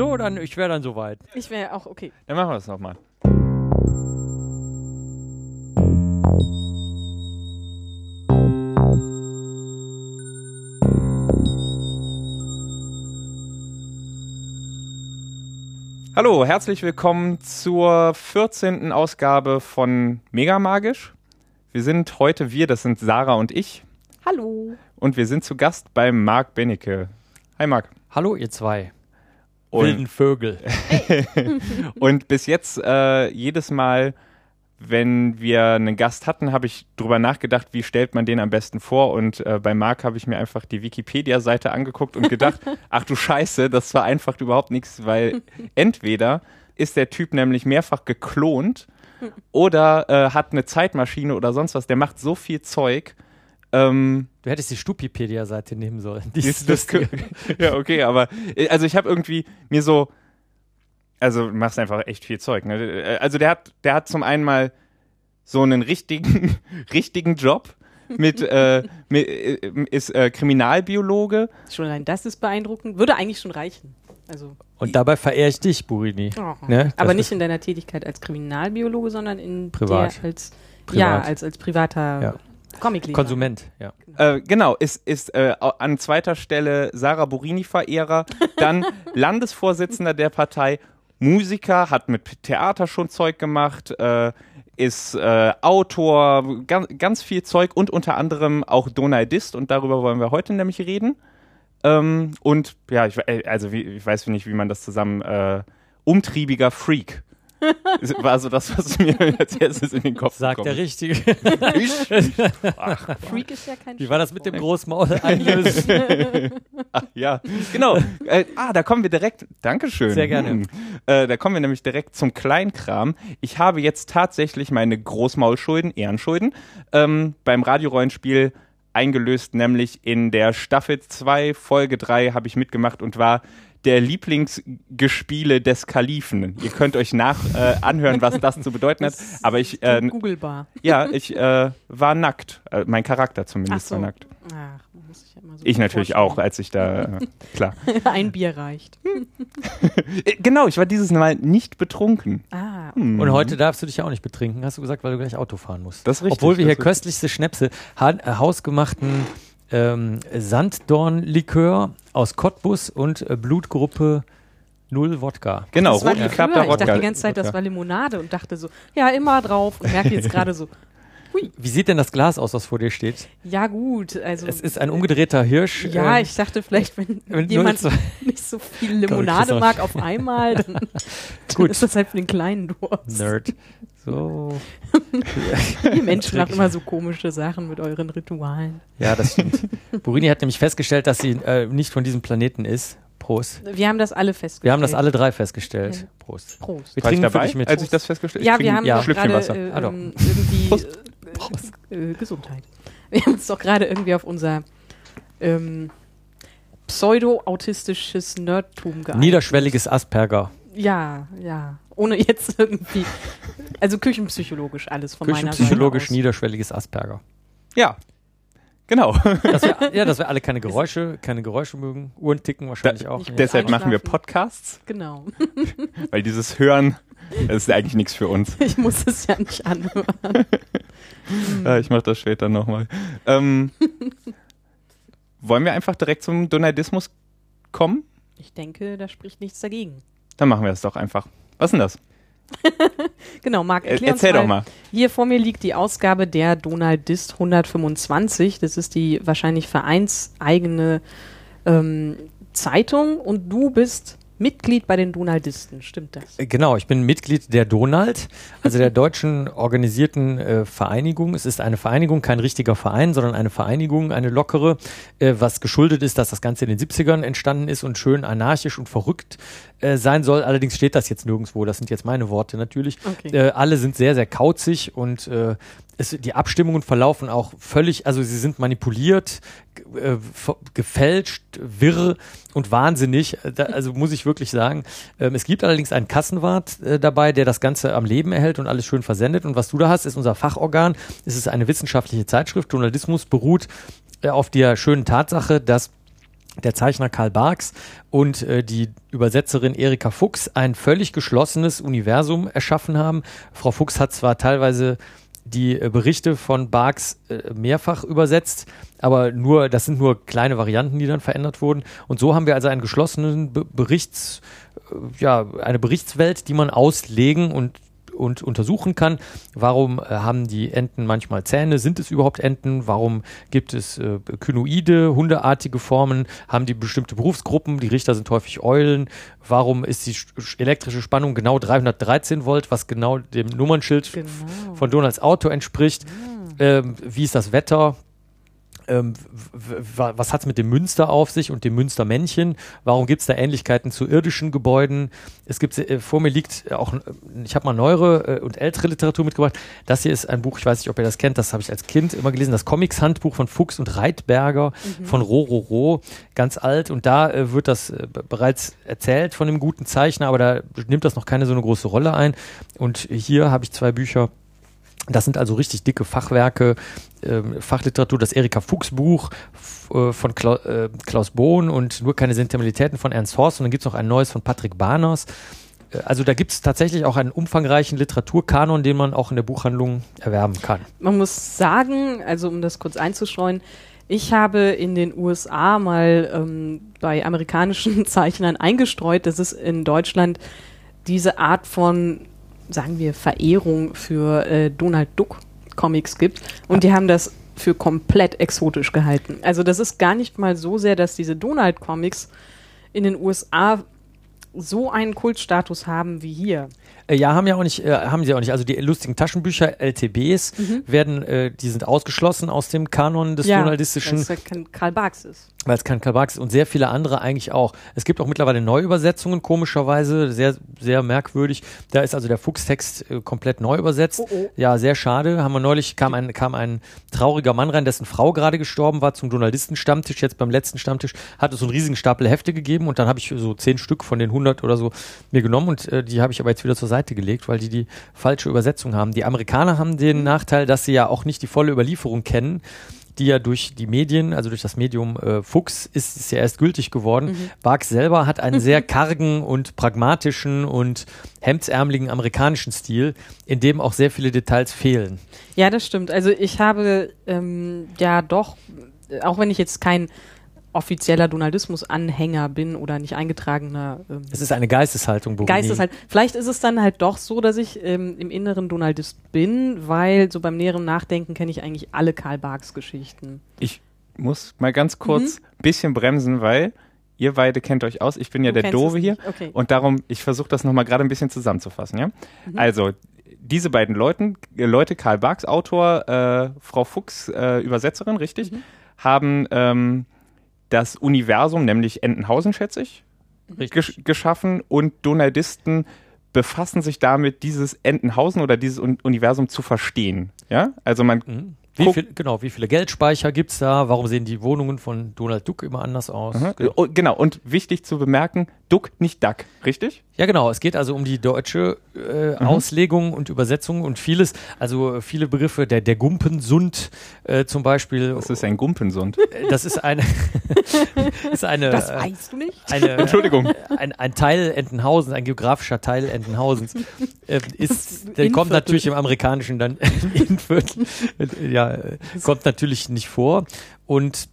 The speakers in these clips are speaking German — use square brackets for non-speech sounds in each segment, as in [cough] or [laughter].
So, dann, ich wäre dann soweit. Ich wäre auch okay. Dann machen wir das nochmal. Hallo, herzlich willkommen zur 14. Ausgabe von Mega Magisch. Wir sind heute wir, das sind Sarah und ich. Hallo. Und wir sind zu Gast bei Marc Bennecke. Hi Marc. Hallo, ihr zwei. Und- Wilden Vögel. [laughs] Und bis jetzt äh, jedes Mal, wenn wir einen Gast hatten, habe ich drüber nachgedacht, wie stellt man den am besten vor. Und äh, bei Marc habe ich mir einfach die Wikipedia-Seite angeguckt und gedacht, [laughs] ach du Scheiße, das war einfach überhaupt nichts, weil entweder ist der Typ nämlich mehrfach geklont oder äh, hat eine Zeitmaschine oder sonst was. Der macht so viel Zeug. Ähm, Du hättest die Stupipedia-Seite nehmen sollen. Die ist das, lustig. [laughs] ja, okay, aber äh, also ich habe irgendwie mir so, also du machst einfach echt viel Zeug. Ne? Äh, Also der hat, der hat zum einen mal so einen richtigen, [laughs] richtigen Job mit, äh, mit äh, ist äh, Kriminalbiologe. Schon allein das ist beeindruckend. Würde eigentlich schon reichen. Also, Und dabei verehre ich dich, Burini. oh. Ne? aber nicht in deiner Tätigkeit als Kriminalbiologe, sondern in Privat. der als ja Privat. als als privater Ja. Comicleser. Konsument, ja. Äh, genau, ist, ist äh, an zweiter Stelle Sarah Borini-Verehrer, dann [laughs] Landesvorsitzender der Partei, Musiker, hat mit Theater schon Zeug gemacht, äh, ist äh, Autor, ganz, ganz viel Zeug und unter anderem auch Donaldist und darüber wollen wir heute nämlich reden. Ähm, und ja, ich, äh, also wie, ich weiß nicht, wie man das zusammen, äh, umtriebiger Freak. War so das, was mir [laughs] als erstes in den Kopf Sagt der gekommen Richtige. ist. [laughs] Freak ist ja kein Wie war das mit dem. Großmaul? Agnes? [laughs] Ah, ja, genau. äh, ah, da kommen wir direkt. Dankeschön. Sehr gerne. Hm. Äh, da kommen wir nämlich direkt zum Kleinkram. Ich habe jetzt tatsächlich meine Großmaulschulden, Ehrenschulden, ähm, beim Radiorollenspiel eingelöst, nämlich in der Staffel 2, Folge 3 habe ich mitgemacht und war der Lieblingsgespiele des Kalifen. Ihr könnt euch nach äh, anhören, was das zu bedeuten hat. [laughs] Aber ich, äh, Googlebar. ja, ich äh, war nackt. Äh, mein Charakter zumindest Ach so. war nackt. Ach, man muss sich ja immer so Ich natürlich auch, als ich da, äh, [laughs] klar. Ein Bier reicht. [laughs] Äh, Genau, ich war dieses Mal nicht betrunken. Ah, Und heute darfst du dich ja auch nicht betrinken, hast du gesagt, weil du gleich Auto fahren musst. Das ist richtig, Obwohl wir hier köstlichste Schnäpse, ha äh, hausgemachten ähm, Sanddornlikör aus Cottbus und äh, Blutgruppe Null Wodka. Genau, das war rot gefärbter früher. Ich Wodka. dachte die ganze Zeit, das war Limonade und dachte so, ja, immer drauf und merke jetzt [laughs] gerade so, Wie sieht denn das Glas aus, was vor dir steht? ja gut, also Es ist ein umgedrehter Hirsch. ja, äh, ich dachte vielleicht, wenn, [laughs] wenn jemand [laughs] nicht so viel Limonade mag auf einmal, dann, dann Gut. ist das halt für den kleinen Durst. Nerd. So. [laughs] Ihr Menschen macht immer so komische Sachen mit euren Ritualen. Ja, das stimmt. Burini hat nämlich festgestellt, dass sie äh, nicht von diesem Planeten ist. Prost. Wir haben das alle festgestellt. Wir haben das alle drei festgestellt. Ja. Prost. Prost. Wir War ich trinken für dabei, dich mit. als ich das festgestellt Ja, ich wir haben Schlückchen gerade Wasser. äh, Ah, ähm, irgendwie Prost. äh, Gesundheit. Wir haben uns doch gerade irgendwie auf unser ähm, pseudo-autistisches Nerdtum geeinigt. Niederschwelliges Asperger. Ja, ja. Ohne jetzt irgendwie, also küchenpsychologisch alles von meiner Seite Küchenpsychologisch niederschwelliges Asperger. Ja, genau. Dass wir, ja, dass wir alle keine [laughs] Geräusche, keine Geräusche mögen. Uhren ticken wahrscheinlich auch. nicht. Deshalb machen wir. Podcasts, Genau. [laughs] weil dieses Hören, das ist eigentlich nichts für uns. Ich muss es ja nicht anhören. Äh, [laughs] ich mache das später nochmal. Ähm, wollen wir einfach direkt zum Donaldismus kommen? Ich denke, da spricht nichts dagegen. Dann machen wir es doch einfach. Was ist denn das? [laughs] Genau, Marc, Er, erklär uns erzähl mal. doch mal. Hier vor mir liegt die Ausgabe der Donaldist 125. Das ist die wahrscheinlich vereinseigene ähm, Zeitung und du bist Mitglied bei den Donaldisten. Stimmt das? Äh, Genau, ich bin Mitglied der Donald, also der [laughs] deutschen organisierten äh, Vereinigung. Es ist eine Vereinigung, kein richtiger Verein, sondern eine Vereinigung, eine lockere, äh, was geschuldet ist, dass das Ganze in den 70ern entstanden ist und schön anarchisch und verrückt äh, sein soll. Allerdings steht das jetzt nirgendwo, das sind jetzt meine Worte natürlich. Okay. Äh, alle sind sehr, sehr kauzig und äh, es, die Abstimmungen verlaufen auch völlig, also sie sind manipuliert, äh, gefälscht, wirr und wahnsinnig. Da, also muss ich wirklich sagen. Ähm, es gibt allerdings einen Kassenwart äh, dabei, der das Ganze am Leben erhält und alles schön versendet. Und was du da hast, ist unser Fachorgan. Es ist eine wissenschaftliche Zeitschrift. Journalismus beruht äh, auf der schönen Tatsache, dass der Zeichner Karl Barks und äh, die Übersetzerin Erika Fuchs ein völlig geschlossenes Universum erschaffen haben. Frau Fuchs hat zwar teilweise die äh, Berichte von Barks äh, mehrfach übersetzt, aber nur, das sind nur kleine Varianten, die dann verändert wurden. Und so haben wir also einen geschlossenen Be Berichts, äh, ja, eine Berichtswelt, die man auslegen und und untersuchen kann. Warum äh, haben die Enten manchmal Zähne? Sind es überhaupt Enten? Warum gibt es äh, Kynoide, hundeartige Formen? Haben die bestimmte Berufsgruppen? Die Richter sind häufig Eulen. Warum ist die elektrische Spannung genau 313 Volt, was genau dem Nummernschild genau. von Donalds Auto entspricht? Mhm. Ähm, wie ist das Wetter? Ähm, was hat es mit dem Münster auf sich und dem Münstermännchen? Warum gibt es da Ähnlichkeiten zu irdischen Gebäuden? Es gibt, äh, vor mir liegt auch, äh, ich habe mal neuere äh, und ältere Literatur mitgebracht. Das hier ist ein Buch, ich weiß nicht, ob ihr das kennt, das habe ich als Kind immer gelesen, das Comics-Handbuch von Fuchs und Reitberger mhm. von Rororo, ganz alt. Und da äh, wird das äh, bereits erzählt von dem guten Zeichner, aber da nimmt das noch keine so eine große Rolle ein. Und hier habe ich zwei Bücher das sind also richtig dicke Fachwerke, äh, Fachliteratur, das Erika Fuchs Buch äh, von Kla äh, Klaus Bohn und nur keine Sentimentalitäten von Ernst Horst und dann gibt es noch ein neues von Patrick Barners. Äh, also da gibt es tatsächlich auch einen umfangreichen Literaturkanon, den man auch in der Buchhandlung erwerben kann. Man muss sagen, also um das kurz einzustreuen, ich habe in den USA mal ähm, bei amerikanischen [laughs] Zeichnern eingestreut, dass es in Deutschland diese Art von sagen wir, Verehrung für äh, Donald Duck Comics gibt. Und die haben das für komplett exotisch gehalten. Also das ist gar nicht mal so sehr, dass diese Donald Comics in den USA so einen Kultstatus haben wie hier. Äh, ja, haben ja auch nicht, äh, haben sie auch nicht. Also die lustigen Taschenbücher, LTBs, mhm. werden, äh, die sind ausgeschlossen aus dem Kanon des ja, journalistischen. Weil es kein Karl Barks ist. Weil es kein Karl Barks ist und sehr viele andere eigentlich auch. Es gibt auch mittlerweile Neuübersetzungen, komischerweise, sehr, sehr merkwürdig. Da ist also der Fuchstext äh, komplett neu übersetzt. Oh, oh. Ja, sehr schade. Haben wir neulich, kam ein, kam ein trauriger Mann rein, dessen Frau gerade gestorben war, zum Journalistenstammtisch. Jetzt beim letzten Stammtisch hat es so einen riesigen Stapel Hefte gegeben und dann habe ich so zehn Stück von den 100 oder so mir genommen und äh, die habe ich aber jetzt wieder zur Seite Seite gelegt, weil die die falsche Übersetzung haben. Die Amerikaner haben den mhm. Nachteil, dass sie ja auch nicht die volle Überlieferung kennen die ja durch die Medien, also durch das Medium äh, Fuchs, ist es ja erst gültig geworden. Mhm. Barks selber hat einen sehr kargen und pragmatischen und hemdsärmeligen amerikanischen Stil, in dem auch sehr viele Details fehlen. Ja, das stimmt. Also ich habe ähm, ja doch, auch wenn ich jetzt kein offizieller Donaldismus-Anhänger bin oder nicht eingetragener. Ähm, es ist eine Geisteshaltung, Bogini. Geisteshaltung. Vielleicht ist es dann halt doch so, dass ich ähm, im Inneren Donaldist bin, weil so beim näheren Nachdenken kenne ich eigentlich alle Karl Barks Geschichten. Ich muss mal ganz kurz mhm. bisschen bremsen, weil ihr beide kennt euch aus. Ich bin ja du der Dove hier. Okay. Und darum, ich versuche das nochmal gerade ein bisschen zusammenzufassen. Ja? Mhm. Also, diese beiden Leuten, äh, Leute, Karl Barks, Autor, äh, Frau Fuchs, äh, Übersetzerin, richtig, mhm. haben ähm, das Universum, nämlich Entenhausen, schätze ich, gesch geschaffen und Donaldisten befassen sich damit, dieses Entenhausen oder dieses Un Universum zu verstehen. Ja, also man mhm. Wie viel, genau, wie viele Geldspeicher gibt es da? Warum sehen die Wohnungen von Donald Duck immer anders aus? Mhm. Genau. genau, und wichtig zu bemerken, Duck, nicht Duck, richtig? Ja, genau. Es geht also um die deutsche äh, mhm. Auslegung und Übersetzung und vieles, also viele Begriffe, der, der Gumpensund äh, zum Beispiel. Was ist ein Gumpensund? Äh, das ist eine. [laughs] ist eine das weißt du nicht? Eine, [laughs] Entschuldigung. Ein, ein Teil Entenhausen, ein geografischer Teil Entenhausens. Äh, ist, der kommt natürlich im amerikanischen dann [laughs] in Viertel. ja, kommt natürlich nicht vor. Und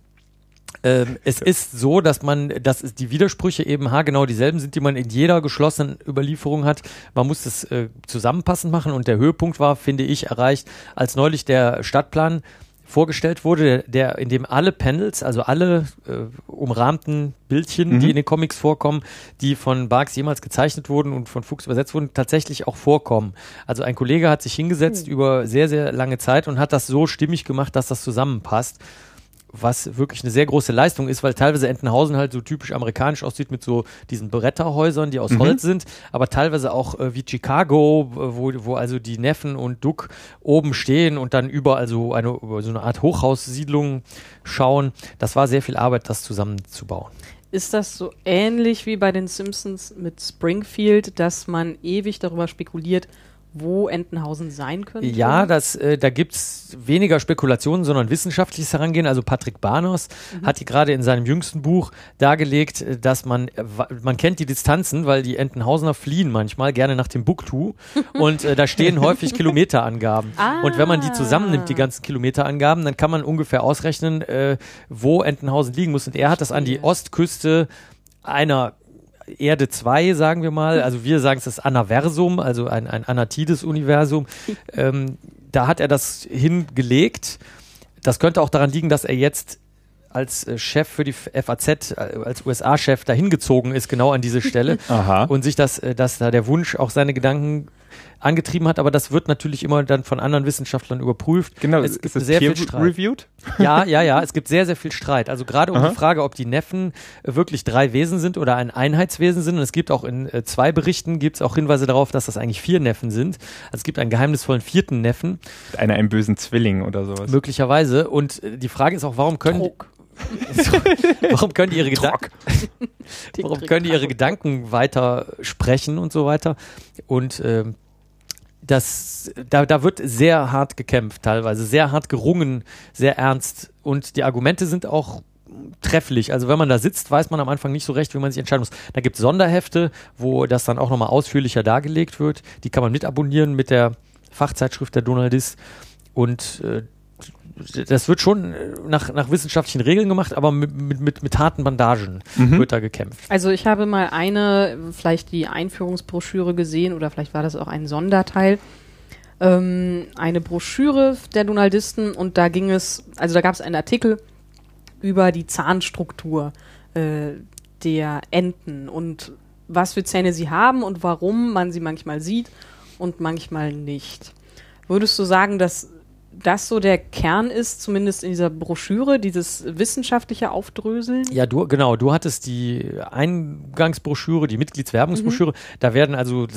ähm, es ist so, dass man, dass es die Widersprüche eben haargenau dieselben sind, die man in jeder geschlossenen Überlieferung hat. Man muss das äh, zusammenpassend machen und der Höhepunkt war, finde ich, erreicht, als neulich der Stadtplan vorgestellt wurde, der, der in dem alle Panels, also alle äh, umrahmten Bildchen, mhm. die in den Comics vorkommen, die von Barks jemals gezeichnet wurden und von Fuchs übersetzt wurden, tatsächlich auch vorkommen. Also ein Kollege hat sich hingesetzt mhm. über sehr, sehr lange Zeit und hat das so stimmig gemacht, dass das zusammenpasst was wirklich eine sehr große Leistung ist, weil teilweise Entenhausen halt so typisch amerikanisch aussieht mit so diesen Bretterhäusern, die aus mhm. Holz sind, aber teilweise auch äh, wie Chicago, wo, wo also die Neffen und Duck oben stehen und dann überall so eine, so eine Art Hochhaussiedlung schauen. Das war sehr viel Arbeit, das zusammenzubauen. Ist das so ähnlich wie bei den Simpsons mit Springfield, dass man ewig darüber spekuliert, wo Entenhausen sein könnte? Ja, das, äh, da gibt's weniger Spekulationen, sondern wissenschaftliches Herangehen. Also Patrick Barnos Mhm. hat die gerade in seinem jüngsten Buch dargelegt, äh, dass man, äh, man kennt die Distanzen, weil die Entenhausener fliehen manchmal gerne nach Timbuktu [laughs] und äh, da stehen häufig Kilometerangaben. Ah. Und wenn man die zusammennimmt, die ganzen Kilometerangaben, dann kann man ungefähr ausrechnen, äh, wo Entenhausen liegen muss. Und er hat das an die. Ostküste einer Erde 2, sagen wir mal. Also wir sagen es das Anaversum, also ein, ein Anatides-Universum. [laughs] ähm, da hat er das hingelegt. Das könnte auch daran liegen, dass er jetzt als äh, Chef für die FAZ, äh, als USA-Chef dahin gezogen ist, genau an diese Stelle. [laughs] Aha. und sich das, äh, dass da der Wunsch auch seine Gedanken angetrieben hat, aber das wird natürlich immer dann von anderen Wissenschaftlern überprüft. Genau, es gibt ist sehr viel Streit. reviewed? Ja, ja, ja, es gibt sehr, sehr viel Streit. Also gerade um Aha. die Frage, ob die Neffen äh, wirklich drei Wesen sind oder ein Einheitswesen sind. Und es gibt auch in äh, zwei Berichten gibt es auch Hinweise darauf, dass das eigentlich vier Neffen sind. Also es gibt einen geheimnisvollen vierten Neffen, Einer einen bösen Zwilling oder sowas. möglicherweise. Und äh, die Frage ist auch, warum können, Druck. [laughs] warum können die ihre Gedanken, [laughs] warum können die ihre. Gedanken weiter sprechen und so weiter. Und ähm, das, da, da wird sehr hart gekämpft teilweise, sehr hart gerungen, sehr ernst. Und die Argumente sind auch trefflich. Also wenn man da sitzt, weiß man am Anfang nicht so recht, wie man sich entscheiden muss. Da gibt es Sonderhefte, wo das dann auch nochmal ausführlicher dargelegt wird. Die kann man mit abonnieren mit der Fachzeitschrift der Donaldist. Und äh, das wird schon äh, nach, nach wissenschaftlichen Regeln gemacht, aber mit, mit, mit, mit harten Bandagen Mhm. wird da gekämpft. Also ich habe mal eine, vielleicht die Einführungsbroschüre gesehen oder vielleicht war das auch ein Sonderteil. Ähm, eine Broschüre der Donaldisten und da ging es, also da gab es einen Artikel über die Zahnstruktur äh, der Enten und was für Zähne sie haben und warum man sie manchmal sieht und manchmal nicht. Würdest du sagen, dass das so der Kern ist, zumindest in dieser Broschüre, dieses wissenschaftliche Aufdröseln? Ja, du, genau, du hattest die Eingangsbroschüre, die Mitgliedswerbungsbroschüre. Da werden also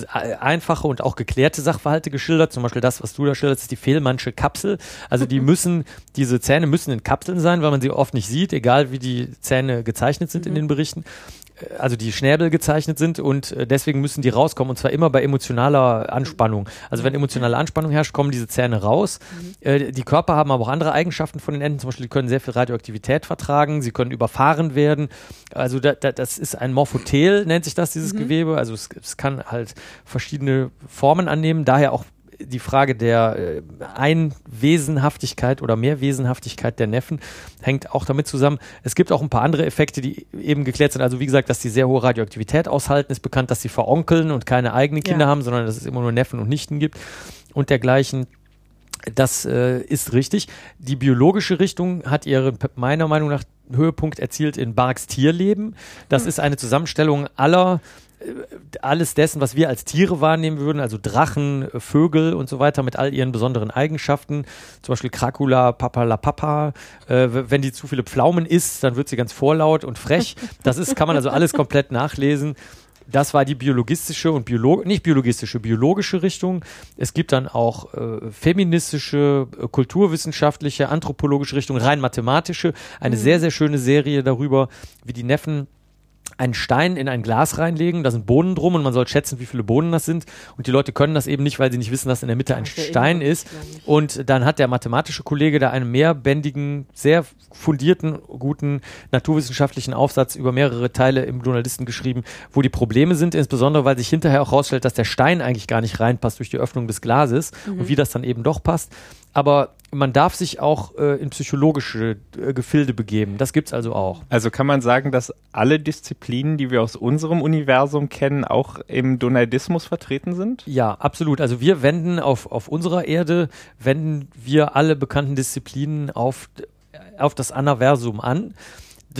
einfache und auch geklärte Sachverhalte geschildert. Zum Beispiel das, was du da schilderst, ist die Fehlmannsche Kapsel. Also die [laughs] müssen, diese Zähne müssen in Kapseln sein, weil man sie oft nicht sieht, egal wie die Zähne gezeichnet sind in den Berichten. Also die Schnäbel gezeichnet sind und äh, deswegen müssen die rauskommen und zwar immer bei emotionaler Anspannung. Also wenn emotionale Anspannung herrscht, kommen diese Zähne raus. Äh, die Körper haben aber auch andere Eigenschaften von den Enten. Zum Beispiel, die können sehr viel Radioaktivität vertragen, sie können überfahren werden. Also da, da, das ist ein Morphotel, nennt sich das, dieses Gewebe. Also es, es kann halt verschiedene Formen annehmen. Daher auch die Frage der äh, Einwesenhaftigkeit oder Mehrwesenhaftigkeit der Neffen hängt auch damit zusammen. Es gibt auch ein paar andere Effekte, die eben geklärt sind. Also wie gesagt, dass die sehr hohe Radioaktivität aushalten, ist bekannt, dass sie veronkeln und keine eigenen Kinder Ja. haben, sondern dass es immer nur Neffen und Nichten gibt und dergleichen. Das äh, ist richtig. Die biologische Richtung hat ihren p- meiner Meinung nach Höhepunkt erzielt in Barks Tierleben. Das ist eine Zusammenstellung aller alles dessen, was wir als Tiere wahrnehmen würden, also Drachen, Vögel und so weiter mit all ihren besonderen Eigenschaften, zum Beispiel Kracula, Papa la Papa. Äh, wenn die zu viele Pflaumen isst, dann wird sie ganz vorlaut und frech. Das ist, kann man also alles komplett nachlesen. Das war die biologistische und biolo nicht biologistische, biologische Richtung. Es gibt dann auch äh, feministische, äh, kulturwissenschaftliche, anthropologische Richtung, rein mathematische. Eine sehr, sehr schöne Serie darüber, wie die Neffen einen Stein in ein Glas reinlegen, da sind Bohnen drum und man soll schätzen, wie viele Bohnen das sind. Und die Leute können das eben nicht, weil sie nicht wissen, dass in der Mitte ein erinnere Stein ist. Und dann hat der mathematische Kollege da einen mehrbändigen, sehr fundierten, guten naturwissenschaftlichen Aufsatz über mehrere Teile im Journalisten geschrieben, wo die Probleme sind, insbesondere weil sich hinterher auch rausstellt, dass der Stein eigentlich gar nicht reinpasst durch die Öffnung des Glases und wie das dann eben doch passt. Aber man darf sich auch äh, in psychologische äh, Gefilde begeben. Das gibt's also auch. Also kann man sagen, dass alle Disziplinen, die wir aus unserem Universum kennen, auch im Donaldismus vertreten sind? Ja, absolut. Also wir wenden auf, auf unserer Erde, wenden wir alle bekannten Disziplinen auf, auf das Anaversum an.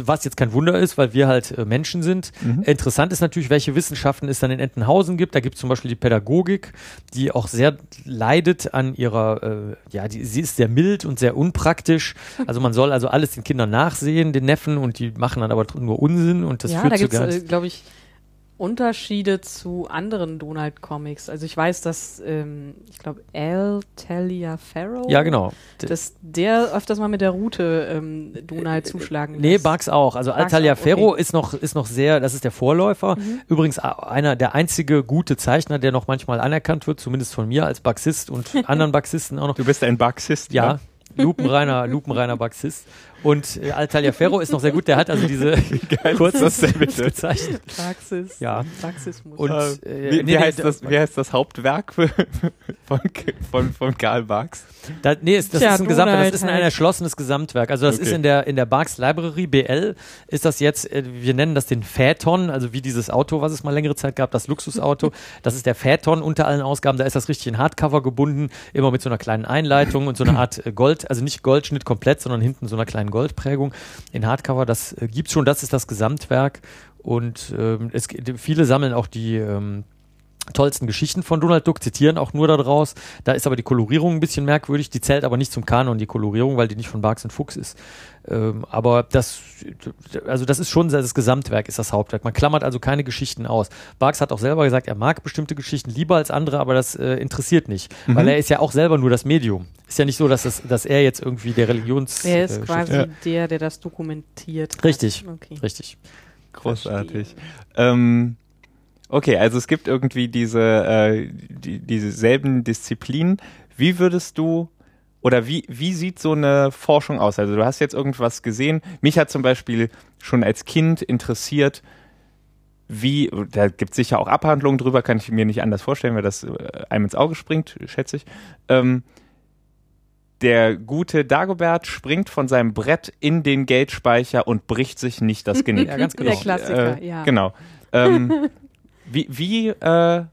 Was jetzt kein Wunder ist, weil wir halt äh, Menschen sind. Interessant ist natürlich, welche Wissenschaften es dann in Entenhausen gibt. Da gibt es zum Beispiel die Pädagogik, die auch sehr leidet an ihrer, äh, ja, die, sie ist sehr mild und sehr unpraktisch. [laughs] Also man soll also alles den Kindern nachsehen, den Neffen, und die machen dann aber nur Unsinn und das ja, führt da zu gibt ganz äh, glaube ich, Unterschiede zu anderen Donald-Comics? Also ich weiß, dass, ähm, ich glaube, Al Taliaferro, Ja, genau. dass der öfters mal mit der Route ähm, Donald zuschlagen Nee, lässt. Bugs auch. Also Bugs Altalia auch, Ferro okay. ist noch, ist noch sehr, das ist der Vorläufer. Übrigens a- einer der einzige gute Zeichner, der noch manchmal anerkannt wird, zumindest von mir als Bugsist und [laughs] anderen Bugsisten auch noch. Du bist ein Bugsist, Ja, ne? lupenreiner, lupenreiner Bugsist. Und äh, Altalia Ferro ist noch sehr gut, der hat also diese [laughs] ist gezeichnet. Praxis. Ja. Praxismus. Und Äh, äh, wie, nee, wie, nee, heißt da- das, wie heißt das Hauptwerk für, [laughs] von, von, von Karl Barks? Da, nee, ist, das Tja, ist ein Gesamtwerk, das ist ein, erschlossenes Gesamtwerk. Also das ist Okay. in der in der Barks Library BL ist das jetzt, äh, wir nennen das den Phaeton, also wie dieses Auto, was es mal längere Zeit gab, das Luxusauto. [laughs] das ist der Phaeton unter allen Ausgaben. Da ist das richtig in Hardcover gebunden, immer mit so einer kleinen Einleitung und so einer [clears throat] Art äh, Gold, also nicht Goldschnitt komplett, sondern hinten so einer kleinen Goldprägung in Hardcover. Das äh, gibt's schon. Das ist das Gesamtwerk und ähm, es, viele sammeln auch die ähm, tollsten Geschichten von Donald Duck, zitieren auch nur daraus. Da ist aber die Kolorierung ein bisschen merkwürdig, die zählt aber nicht zum Kanon, die Kolorierung, weil die nicht von Barks und Fuchs ist. Ähm, aber das, also das ist schon das Gesamtwerk, ist das Hauptwerk. Man klammert also keine Geschichten aus. Barks hat auch selber gesagt, er mag bestimmte Geschichten lieber als andere, aber das äh, interessiert nicht, weil er ist ja auch selber nur das Medium. Ist ja nicht so, dass, das, dass er jetzt irgendwie der Religions... er ist äh, quasi Ja. der, der das dokumentiert. Richtig. Okay. Richtig. Großartig. Ähm, okay, also es gibt irgendwie diese, äh, die, diese selben Disziplinen. Wie würdest du oder wie, wie sieht so eine Forschung aus? Also du hast jetzt irgendwas gesehen. Mich hat zum Beispiel schon als Kind interessiert, wie, da gibt es sicher auch Abhandlungen drüber, kann ich mir nicht anders vorstellen, weil das äh, einem ins Auge springt, schätze ich. Ähm, der gute Dagobert springt von seinem Brett in den Geldspeicher und bricht sich nicht das Genick. [laughs] Ja, ganz Der genau. Klassiker, Äh, ja. Genau. Ähm, [laughs] wie, wie, äh,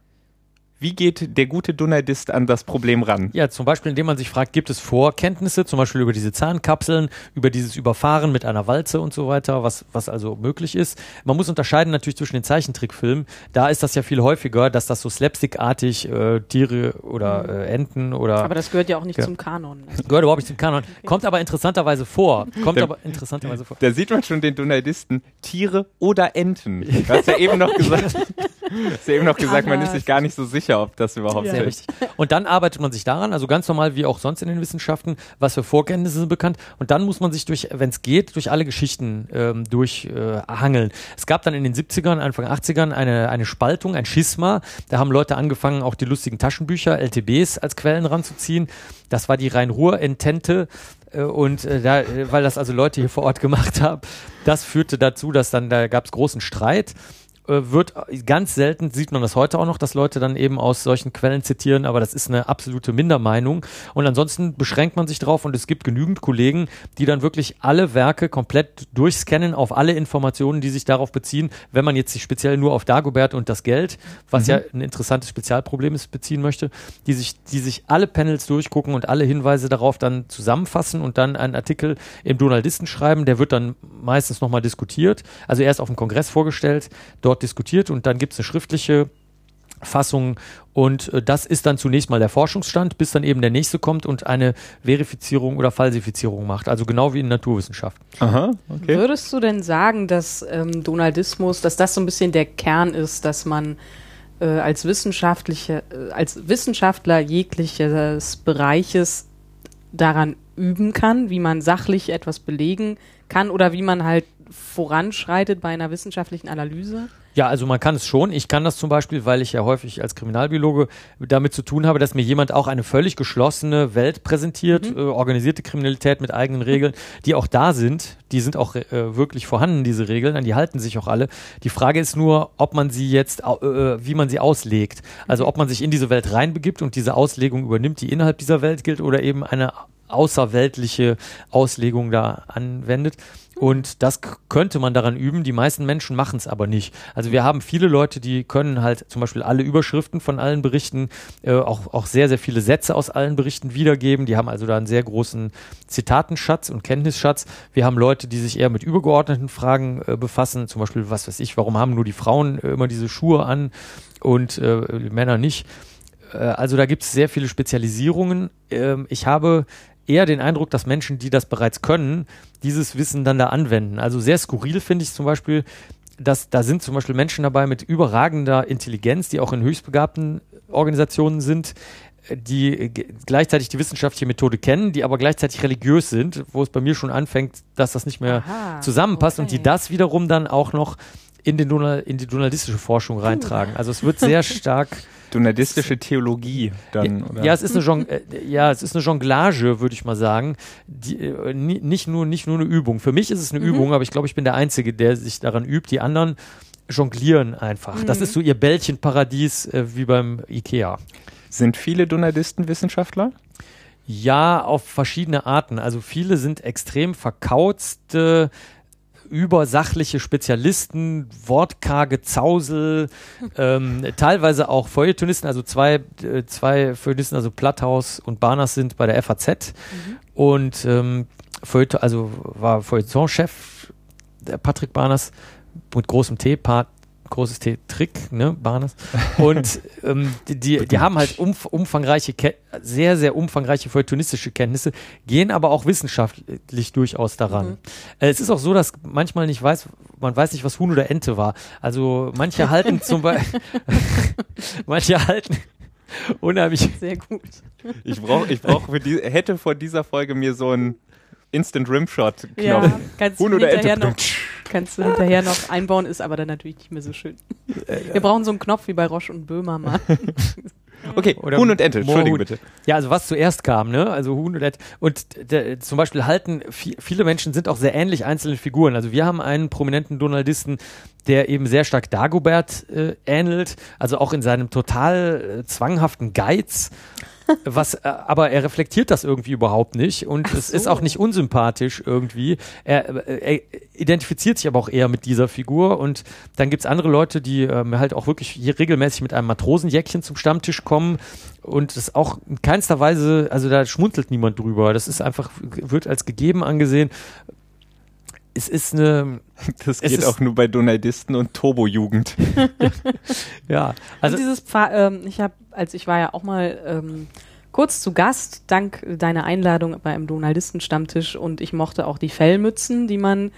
wie geht der gute Donaldist an das Problem ran? Ja, zum Beispiel, indem man sich fragt, gibt es Vorkenntnisse, zum Beispiel über diese Zahnkapseln, über dieses Überfahren mit einer Walze und so weiter, was, was also möglich ist. Man muss unterscheiden natürlich zwischen den Zeichentrickfilmen. Da ist das ja viel häufiger, dass das so slapstickartig äh, Tiere oder äh, Enten oder Aber das gehört ja auch nicht Ja. zum Kanon. gehört überhaupt nicht zum Kanon. Kommt aber interessanterweise vor. Kommt Der- aber interessanterweise vor. Da sieht man schon den Donaldisten Tiere oder Enten. Du hast ja eben noch gesagt, [laughs] hast ja eben noch gesagt, man ist sich gar nicht so sicher, ob das überhaupt Ja. Sehr so richtig. Und dann arbeitet man sich daran, also ganz normal wie auch sonst in den Wissenschaften, was für Vorkenntnisse sind bekannt. Und dann muss man sich durch, wenn es geht, durch alle Geschichten ähm, durchhangeln. Äh, hangeln. es gab dann in den 70ern, Anfang 80ern eine, eine Spaltung, ein Schisma. Da haben Leute angefangen, auch die lustigen Taschenbücher, LTBs als Quellen ranzuziehen. Das war die Rhein-Ruhr-Entente. Äh, Und äh, da, äh, weil das also Leute hier vor Ort gemacht haben, das führte dazu, dass dann, da gab es großen Streit wird äh, ganz selten, sieht man das heute auch noch, dass Leute dann eben aus solchen Quellen zitieren, aber das ist eine absolute Mindermeinung. Und ansonsten beschränkt man sich drauf und es gibt genügend Kollegen, die dann wirklich alle Werke komplett durchscannen auf alle Informationen, die sich darauf beziehen, wenn man jetzt sich speziell nur auf Dagobert und das Geld, was ja ein interessantes Spezialproblem ist, beziehen möchte, die sich, die sich alle Panels durchgucken und alle Hinweise darauf dann zusammenfassen und dann einen Artikel im Donaldisten schreiben, der wird dann meistens nochmal diskutiert, also erst auf dem Kongress vorgestellt, dort diskutiert und dann gibt es eine schriftliche Fassung und äh, das ist dann zunächst mal der Forschungsstand, bis dann eben der nächste kommt und eine Verifizierung oder Falsifizierung macht, also genau wie in Naturwissenschaften. Aha, okay. Würdest du denn sagen, dass ähm, Donaldismus, dass das so ein bisschen der Kern ist, dass man äh, als wissenschaftliche, äh, als Wissenschaftler jegliches Bereiches daran üben kann, wie man sachlich etwas belegen kann oder wie man halt voranschreitet bei einer wissenschaftlichen Analyse? Ja, also man kann es schon. Ich kann das zum Beispiel, weil ich ja häufig als Kriminalbiologe damit zu tun habe, dass mir jemand auch eine völlig geschlossene Welt präsentiert, äh, organisierte Kriminalität mit eigenen Regeln, die auch da sind. Die sind auch äh, wirklich vorhanden, diese Regeln, an die halten sich auch alle. Die Frage ist nur, ob man sie jetzt, äh, wie man sie auslegt. Also ob man sich in diese Welt reinbegibt und diese Auslegung übernimmt, die innerhalb dieser Welt gilt, oder eben eine außerweltliche Auslegung da anwendet. Und das könnte man daran üben. Die meisten Menschen machen es aber nicht. Also wir haben viele Leute, die können halt zum Beispiel alle Überschriften von allen Berichten, äh, auch, auch sehr, sehr viele Sätze aus allen Berichten wiedergeben. Die haben also da einen sehr großen Zitatenschatz und Kenntnisschatz. Wir haben Leute, die sich eher mit übergeordneten Fragen äh, befassen. Zum Beispiel, was weiß ich, warum haben nur die Frauen äh, immer diese Schuhe an und äh, Männer nicht? Äh, also da gibt es sehr viele Spezialisierungen. Ähm, ich habe eher den Eindruck, dass Menschen, die das bereits können, dieses Wissen dann da anwenden. Also sehr skurril finde ich zum Beispiel, dass da sind zum Beispiel Menschen dabei mit überragender Intelligenz, die auch in höchstbegabten Organisationen sind, die gleichzeitig die wissenschaftliche Methode kennen, die aber gleichzeitig religiös sind, wo es bei mir schon anfängt, dass das nicht mehr Aha, zusammenpasst und okay. die das wiederum dann auch noch in, den in die journalistische Forschung reintragen. Also es wird sehr [laughs] stark. Donaldistische Theologie dann, oder? Ja, es ist eine, Jon äh, ja, es ist eine Jonglage, würde ich mal sagen. Die, äh, ni- nicht, nur, nicht nur eine Übung. Für mich ist es eine Übung, aber ich glaube, ich bin der Einzige, der sich daran übt. Die anderen jonglieren einfach. Das ist so ihr Bällchenparadies äh, wie beim Ikea. Sind viele Donaldisten Wissenschaftler? Ja, auf verschiedene Arten. Also viele sind extrem verkauzte, übersachliche Spezialisten, wortkarge Zausel, ähm, teilweise auch Feuilletonisten, also zwei, äh, zwei Feuilletonisten, also Platthaus und Barners sind bei der FAZ und ähm, Feuilleton, also war Feuilletonchef der Patrick Barners mit großem T, Pat, großes T, Trick, ne, Barners. Und [laughs] ähm, die, die, die haben halt umf umfangreiche, Ke sehr, sehr umfangreiche feuilletonistische Kenntnisse, gehen aber auch wissenschaftlich durchaus daran. Äh, es ist auch so, dass manchmal nicht weiß, man weiß nicht, was Huhn oder Ente war. Also manche halten [laughs] zum Beispiel, [laughs] manche halten unheimlich Sehr gut. Ich brauche, ich brauch für die, hätte vor dieser Folge mir so einen Instant Rimshot Knopf. Ja, kannst du, Huhn oder hinterher Ente? noch, kannst du hinterher noch einbauen, ist aber dann natürlich nicht mehr so schön. Wir brauchen so einen Knopf wie bei Roche und Böhmermann. [laughs] Okay, Oder Huhn und Ente, Entschuldigung bitte. Ja, also was zuerst kam, ne? Also Huhn und Ente. Und der, zum Beispiel halten, vi- viele Menschen sind auch sehr ähnlich einzelnen Figuren. Also wir haben einen prominenten Donaldisten, der eben sehr stark Dagobert äh, ähnelt, also auch in seinem total äh, zwanghaften Geiz. Was, äh, aber er reflektiert das irgendwie überhaupt nicht und es ist so. auch nicht unsympathisch irgendwie. Er, äh, er identifiziert sich aber auch eher mit dieser Figur und dann gibt's andere Leute, die ähm, halt auch wirklich hier regelmäßig mit einem Matrosenjäckchen zum Stammtisch kommen und das auch in keinster Weise, also da schmunzelt niemand drüber. Das ist einfach, wird als gegeben angesehen. Es ist eine, [laughs] Das geht auch nur bei Donaldisten und Turbo-Jugend. [laughs] ja, Also also dieses Pfa ähm, ich habe, als ich war ja auch mal ähm, kurz zu Gast, dank deiner Einladung bei einem Donaldisten-Stammtisch und ich mochte auch die Fellmützen, die man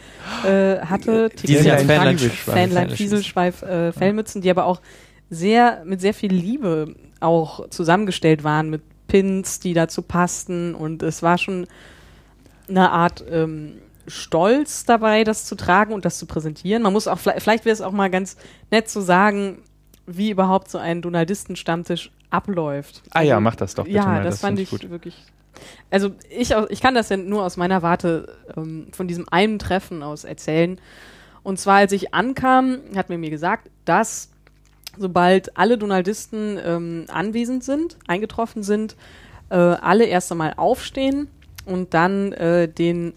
äh, hatte. Die sind ja als Fähnlein- Fähnlein- Fähnlein, Fieselschweif, äh, Fellmützen, die aber auch sehr, mit sehr viel Liebe auch zusammengestellt waren mit Pins, die dazu passten und es war schon eine Art ähm, Stolz dabei, das zu tragen und das zu präsentieren. Man muss auch, vielleicht, wäre es auch mal ganz nett zu sagen, wie überhaupt so ein Donaldisten-Stammtisch abläuft. Ah ja, mach das doch bitte Ja, mal, das, das fand ich ich wirklich. Also ich, ich kann das ja nur aus meiner Warte ähm, von diesem einen Treffen aus erzählen. Und zwar, als ich ankam, hat man mir gesagt, dass sobald alle Donaldisten ähm, anwesend sind, eingetroffen sind, äh, alle erst einmal aufstehen und dann äh, den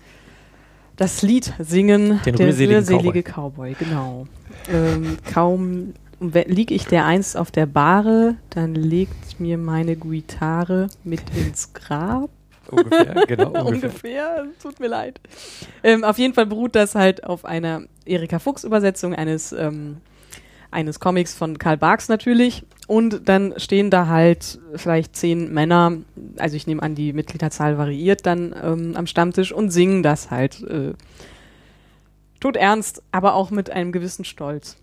das Lied singen, Den der rührselige Cowboy, genau. Ähm, kaum lieg ich der einst auf der Bahre, dann legt mir meine Gitarre mit ins Grab. ungefähr, genau, [laughs] ungefähr. Ungefähr, tut mir leid. Ähm, auf jeden Fall beruht das halt auf einer Erika Fuchs Übersetzung eines, ähm, eines Comics von Karl Barks natürlich. Und dann stehen da halt vielleicht zehn Männer, also ich nehme an, die Mitgliederzahl variiert dann ähm, am Stammtisch und singen das halt äh, tot ernst, aber auch mit einem gewissen Stolz.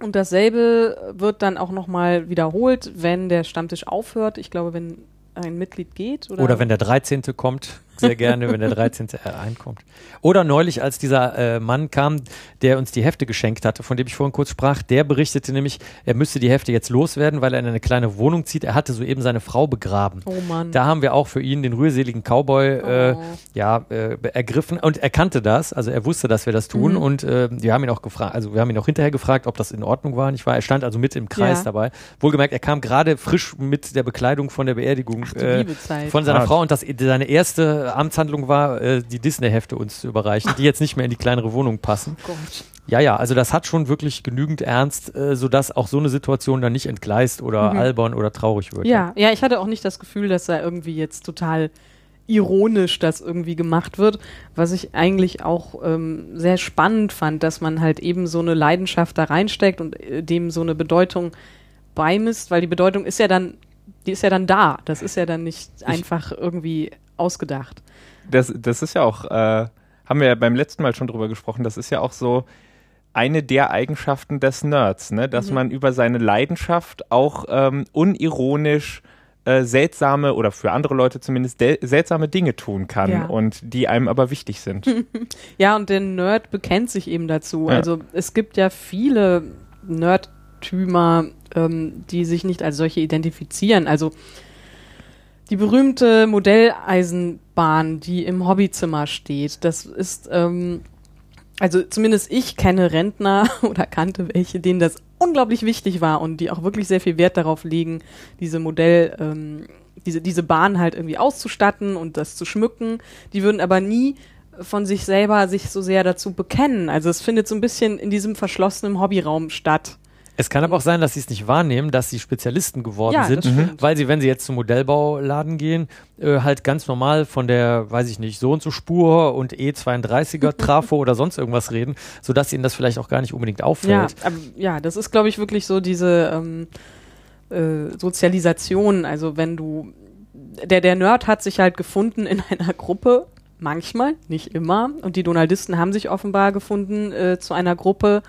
Und dasselbe wird dann auch nochmal wiederholt, wenn der Stammtisch aufhört. Ich glaube, wenn ein Mitglied geht. Oder, Oder wenn der 13. kommt, sehr gerne, wenn der 13. [laughs] reinkommt. Oder neulich, als dieser äh, Mann kam, der uns die Hefte geschenkt hatte, von dem ich vorhin kurz sprach, der berichtete nämlich, er müsste die Hefte jetzt loswerden, weil er in eine kleine Wohnung zieht. Er hatte soeben seine Frau begraben. Oh Mann. Da haben wir auch für ihn den rührseligen Cowboy äh, Oh. ja, äh, ergriffen und er kannte das, also er wusste, dass wir das tun Mhm. und äh, wir haben ihn auch gefragt, also wir haben ihn auch hinterher gefragt, ob das in Ordnung war. Nicht wahr? Er stand also mit im Kreis Ja. dabei. Wohlgemerkt, er kam gerade frisch mit der Bekleidung von der Beerdigung Ach, äh, Liebezeit. von seiner Hart. Frau und das, seine erste Amtshandlung war, äh, die Disney-Hefte uns zu überreichen, die jetzt nicht mehr in die kleinere Wohnung passen. Gott. Ja, ja, also das hat schon wirklich genügend Ernst, äh, sodass auch so eine Situation dann nicht entgleist oder Mhm. albern oder traurig wird. Ja, ja, ich hatte auch nicht das Gefühl, dass da irgendwie jetzt total ironisch das irgendwie gemacht wird, was ich eigentlich auch ähm, sehr spannend fand, dass man halt eben so eine Leidenschaft da reinsteckt und äh, dem so eine Bedeutung beimisst, weil die Bedeutung ist ja dann, die ist ja dann da. Das ist ja dann nicht einfach irgendwie ausgedacht. Das, das ist ja auch, äh, haben wir ja beim letzten Mal schon drüber gesprochen, das ist ja auch so, eine der Eigenschaften des Nerds, ne? dass man über seine Leidenschaft auch ähm, unironisch äh, seltsame oder für andere Leute zumindest seltsame Dinge tun kann Ja. und die einem aber wichtig sind. [laughs] Ja, und der Nerd bekennt sich eben dazu. Ja. Also es gibt ja viele Nerdtümer, ähm, die sich nicht als solche identifizieren. Also die berühmte Modelleisenbahn, die im Hobbyzimmer steht, das ist, ähm, also zumindest ich kenne Rentner [laughs] oder kannte welche, denen das unglaublich wichtig war und die auch wirklich sehr viel Wert darauf legen, diese Modell, ähm, diese, diese Bahn halt irgendwie auszustatten und das zu schmücken. Die würden aber nie von sich selber sich so sehr dazu bekennen. Also es findet so ein bisschen in diesem verschlossenen Hobbyraum statt. Es kann aber auch sein, dass sie es nicht wahrnehmen, dass sie Spezialisten geworden Ja, sind, stimmt. weil sie, wenn sie jetzt zum Modellbauladen gehen, äh, halt ganz normal von der, weiß ich nicht, so und so Spur und E32er [laughs] Trafo oder sonst irgendwas reden, sodass ihnen das vielleicht auch gar nicht unbedingt Ja, auffällt. aber, ja, das ist, glaube ich, wirklich so diese ähm, äh, Sozialisation. Also wenn du, der, der Nerd hat sich halt gefunden in einer Gruppe, manchmal, nicht immer. Und die Donaldisten haben sich offenbar gefunden äh, zu einer Gruppe.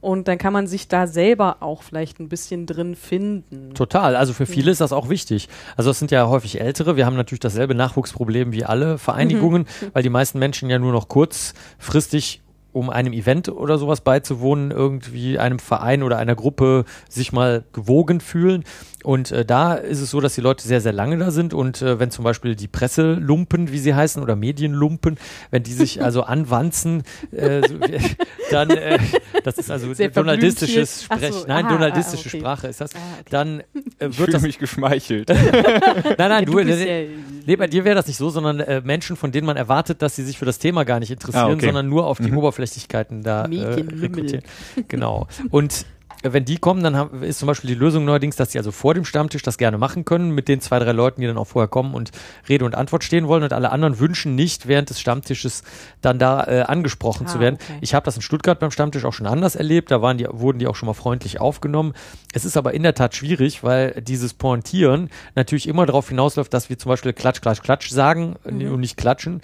Und dann kann man sich da selber auch vielleicht ein bisschen drin finden. Total. Also für viele ist das auch wichtig. Also es sind ja häufig Ältere. Wir haben natürlich dasselbe Nachwuchsproblem wie alle Vereinigungen, weil die meisten Menschen ja nur noch kurzfristig um einem Event oder sowas beizuwohnen, irgendwie einem Verein oder einer Gruppe sich mal gewogen fühlen. Und äh, da ist es so, dass die Leute sehr, sehr lange da sind. Und äh, wenn zum Beispiel die Presselumpen, wie sie heißen, oder Medienlumpen, wenn die sich [laughs] also anwanzen, äh, so, [laughs] dann, äh, das ist also Sehr donaldistisches verblümt hier. Ach Sprech, so, nein, aha, donaldistische ah, okay. Sprache ist das. Ah, okay. Dann äh, Ich wird fühle das mich geschmeichelt. [laughs] Nein, nein, du, du nee, ja- nee, bei dir wäre das nicht so, sondern äh, Menschen, von denen man erwartet, dass sie sich für das Thema gar nicht interessieren, Ah, okay. sondern nur auf die Oberflächlichkeiten da äh, rekrutieren. Genau. Und äh, wenn die kommen, dann haben, ist zum Beispiel die Lösung neuerdings, dass die also vor dem Stammtisch das gerne machen können, mit den zwei, drei Leuten, die dann auch vorher kommen und Rede und Antwort stehen wollen und alle anderen wünschen nicht, während des Stammtisches dann da äh, angesprochen zu Ah, werden. okay. Ich habe das in Stuttgart beim Stammtisch auch schon anders erlebt, da waren die, wurden die auch schon mal freundlich aufgenommen. Es ist aber in der Tat schwierig, weil dieses Pointieren natürlich immer darauf hinausläuft, dass wir zum Beispiel Klatsch, Klatsch, Klatsch sagen äh, und nicht klatschen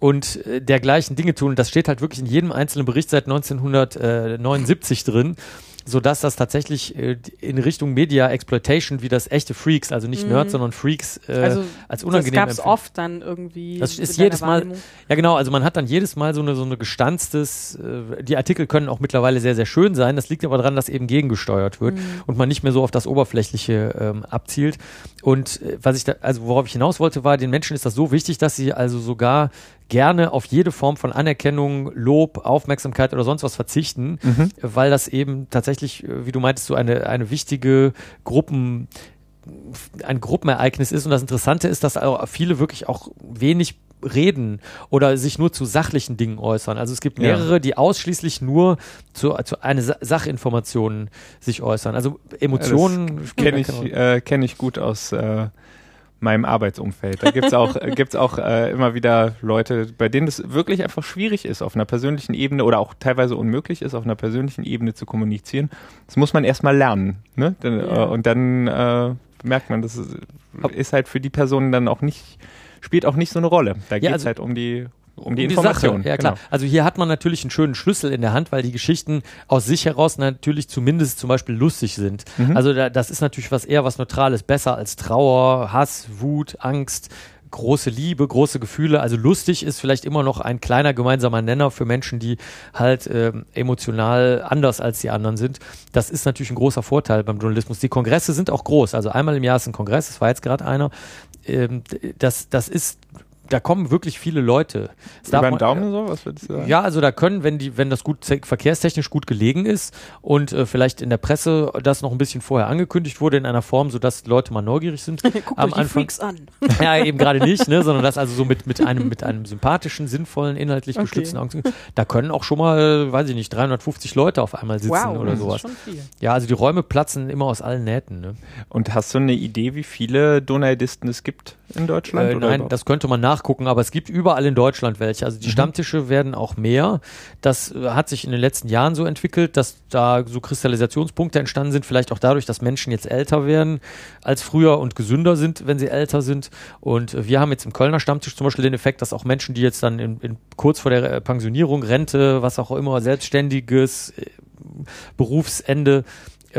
und äh, dergleichen Dinge tun. Das steht halt wirklich in jedem einzelnen Bericht seit 1979 drin, sodass das tatsächlich äh, in Richtung Media Exploitation wie das echte Freaks, also nicht Nerds, sondern Freaks äh, Also als das unangenehm gab es oft dann irgendwie. Das ist jedes Mal, ja genau, also man hat dann jedes Mal so eine, so eine gestanztes, äh, die Artikel können auch mittlerweile sehr, sehr schön sein, das liegt aber daran, dass eben gegengesteuert wird und man nicht mehr so auf das Oberflächliche ähm, abzielt. Und äh, was ich da, also worauf ich hinaus wollte, war, den Menschen ist das so wichtig, dass sie also sogar gerne auf jede Form von Anerkennung, Lob, Aufmerksamkeit oder sonst was verzichten, weil das eben tatsächlich, äh, wie du meintest, so eine, eine wichtige Gruppen, ein Gruppenereignis ist. Und das Interessante ist, dass viele wirklich auch wenig reden oder sich nur zu sachlichen Dingen äußern. Also es gibt Ja. mehrere, die ausschließlich nur zu, zu eine Sa Sachinformationen sich äußern. Also Emotionen Kenne ich, äh, kenn ich gut aus äh, meinem Arbeitsumfeld. Da gibt's auch, äh, [laughs] gibt's auch äh, immer wieder Leute, bei denen es wirklich einfach schwierig ist, auf einer persönlichen Ebene oder auch teilweise unmöglich ist, auf einer persönlichen Ebene zu kommunizieren. Das muss man erstmal lernen. Ne? Dann, Ja. äh, und dann äh, merkt man, das ist, ist halt für die Personen dann auch nicht, spielt auch nicht so eine Rolle. Da geht's also- halt um die, um die Um Information. Sache. Ja, klar. Genau. Also hier hat man natürlich einen schönen Schlüssel in der Hand, weil die Geschichten aus sich heraus natürlich zumindest zum Beispiel lustig sind. Mhm. Also da, das ist natürlich was eher was Neutrales, besser als Trauer, Hass, Wut, Angst, große Liebe, große Gefühle. Also lustig ist vielleicht immer noch ein kleiner gemeinsamer Nenner für Menschen, die halt ähm, emotional anders als die anderen sind. Das ist natürlich ein großer Vorteil beim Journalismus. Die Kongresse sind auch groß. Also einmal im Jahr ist ein Kongress, das war jetzt gerade einer. Ähm, das, das ist da kommen wirklich viele Leute. Das Über den man- Daumen so, was würdest du sagen? ja, also da können, wenn die, wenn das gut verkehrstechnisch gut gelegen ist und äh, vielleicht in der Presse das noch ein bisschen vorher angekündigt wurde in einer Form, sodass Leute mal neugierig sind. [laughs] Guckt am euch die Anfang- Freaks an. [laughs] ja, eben gerade nicht, ne, sondern das also so mit, mit einem, mit einem sympathischen, sinnvollen, inhaltlich Okay. gestützten Augen. Da können auch schon mal, weiß ich nicht, 350 Leute auf einmal sitzen Wow, oder das sowas. ist schon viel. Ja, also die Räume platzen immer aus allen Nähten, ne? Und hast du eine Idee, wie viele Donaldisten es gibt in Deutschland? Äh, nein, überhaupt? das könnte man nachgucken, aber es gibt überall in Deutschland welche. Also die Mhm. Stammtische werden auch mehr. Das äh, hat sich in den letzten Jahren so entwickelt, dass da so Kristallisationspunkte entstanden sind, vielleicht auch dadurch, dass Menschen jetzt älter werden als früher und gesünder sind, wenn sie älter sind. Und äh, wir haben jetzt im Kölner Stammtisch zum Beispiel den Effekt, dass auch Menschen, die jetzt dann in, in, kurz vor der äh, Pensionierung, Rente, was auch immer, selbstständiges Berufsende,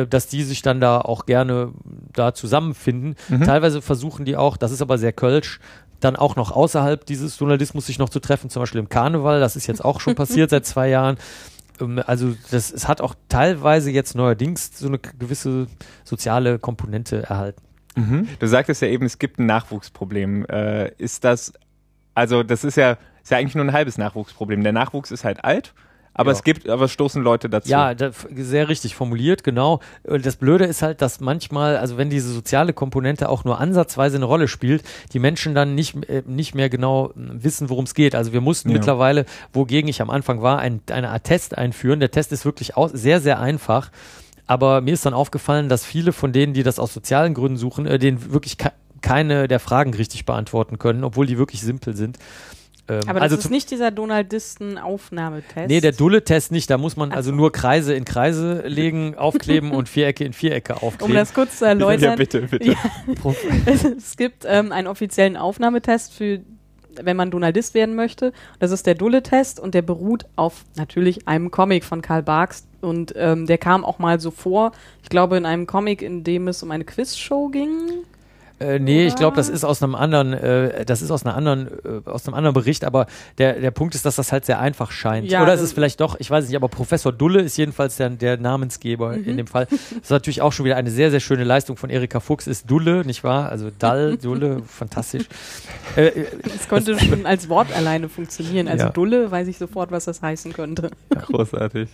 dass die sich dann da auch gerne da zusammenfinden. Mhm. Teilweise versuchen die auch, das ist aber sehr kölsch, dann auch noch außerhalb dieses Journalismus sich noch zu treffen, zum Beispiel im Karneval, das ist jetzt auch schon [laughs] passiert seit zwei Jahren. Ähm, Also das, es hat auch teilweise jetzt neuerdings so eine gewisse soziale Komponente erhalten. Mhm. Du sagtest ja eben, es gibt ein Nachwuchsproblem. Äh, ist das, also das ist ja, ist ja eigentlich nur ein halbes Nachwuchsproblem. Der Nachwuchs ist halt alt, aber Ja. es gibt, aber es stoßen Leute dazu. Ja, da, sehr richtig formuliert, genau. Das Blöde ist halt, dass manchmal, also wenn diese soziale Komponente auch nur ansatzweise eine Rolle spielt, die Menschen dann nicht, äh, nicht mehr genau wissen, worum es geht. Also wir mussten Ja. mittlerweile, wogegen ich am Anfang war, ein, eine Art Test einführen. Der Test ist wirklich aus, sehr, sehr einfach. Aber mir ist dann aufgefallen, dass viele von denen, die das aus sozialen Gründen suchen, äh, den wirklich ke keine der Fragen richtig beantworten können, obwohl die wirklich simpel sind. Ähm, Aber das also ist nicht dieser Donaldisten-Aufnahmetest. Nee, der Dulle-Test nicht. Da muss man also so. nur Kreise in Kreise legen, [laughs] aufkleben und Vierecke in Vierecke Um aufkleben. das kurz zu ja, erläutern. bitte, bitte. Ja. [laughs] es gibt ähm, einen offiziellen Aufnahmetest für, wenn man Donaldist werden möchte. Das ist der Dulle-Test und der beruht auf natürlich einem Comic von Karl Barks. Und ähm, der kam auch mal so vor, ich glaube, in einem Comic, in dem es um eine Quizshow ging. Äh, nee, ich glaube, das ist aus einem anderen, äh, das ist aus einer anderen, äh, aus einem anderen Bericht, aber der, der Punkt ist, dass das halt sehr einfach scheint. Ja, Oder es das- ist vielleicht doch, ich weiß nicht, aber Professor Dulle ist jedenfalls der, der Namensgeber Mhm. in dem Fall. Das ist natürlich auch schon wieder eine sehr, sehr schöne Leistung von Erika Fuchs, ist Dulle, nicht wahr? Also Dall, [laughs] Dulle, fantastisch. Äh, [laughs] äh, Das konnte schon als Wort alleine funktionieren. Also Ja. Dulle weiß ich sofort, was das heißen könnte. Großartig.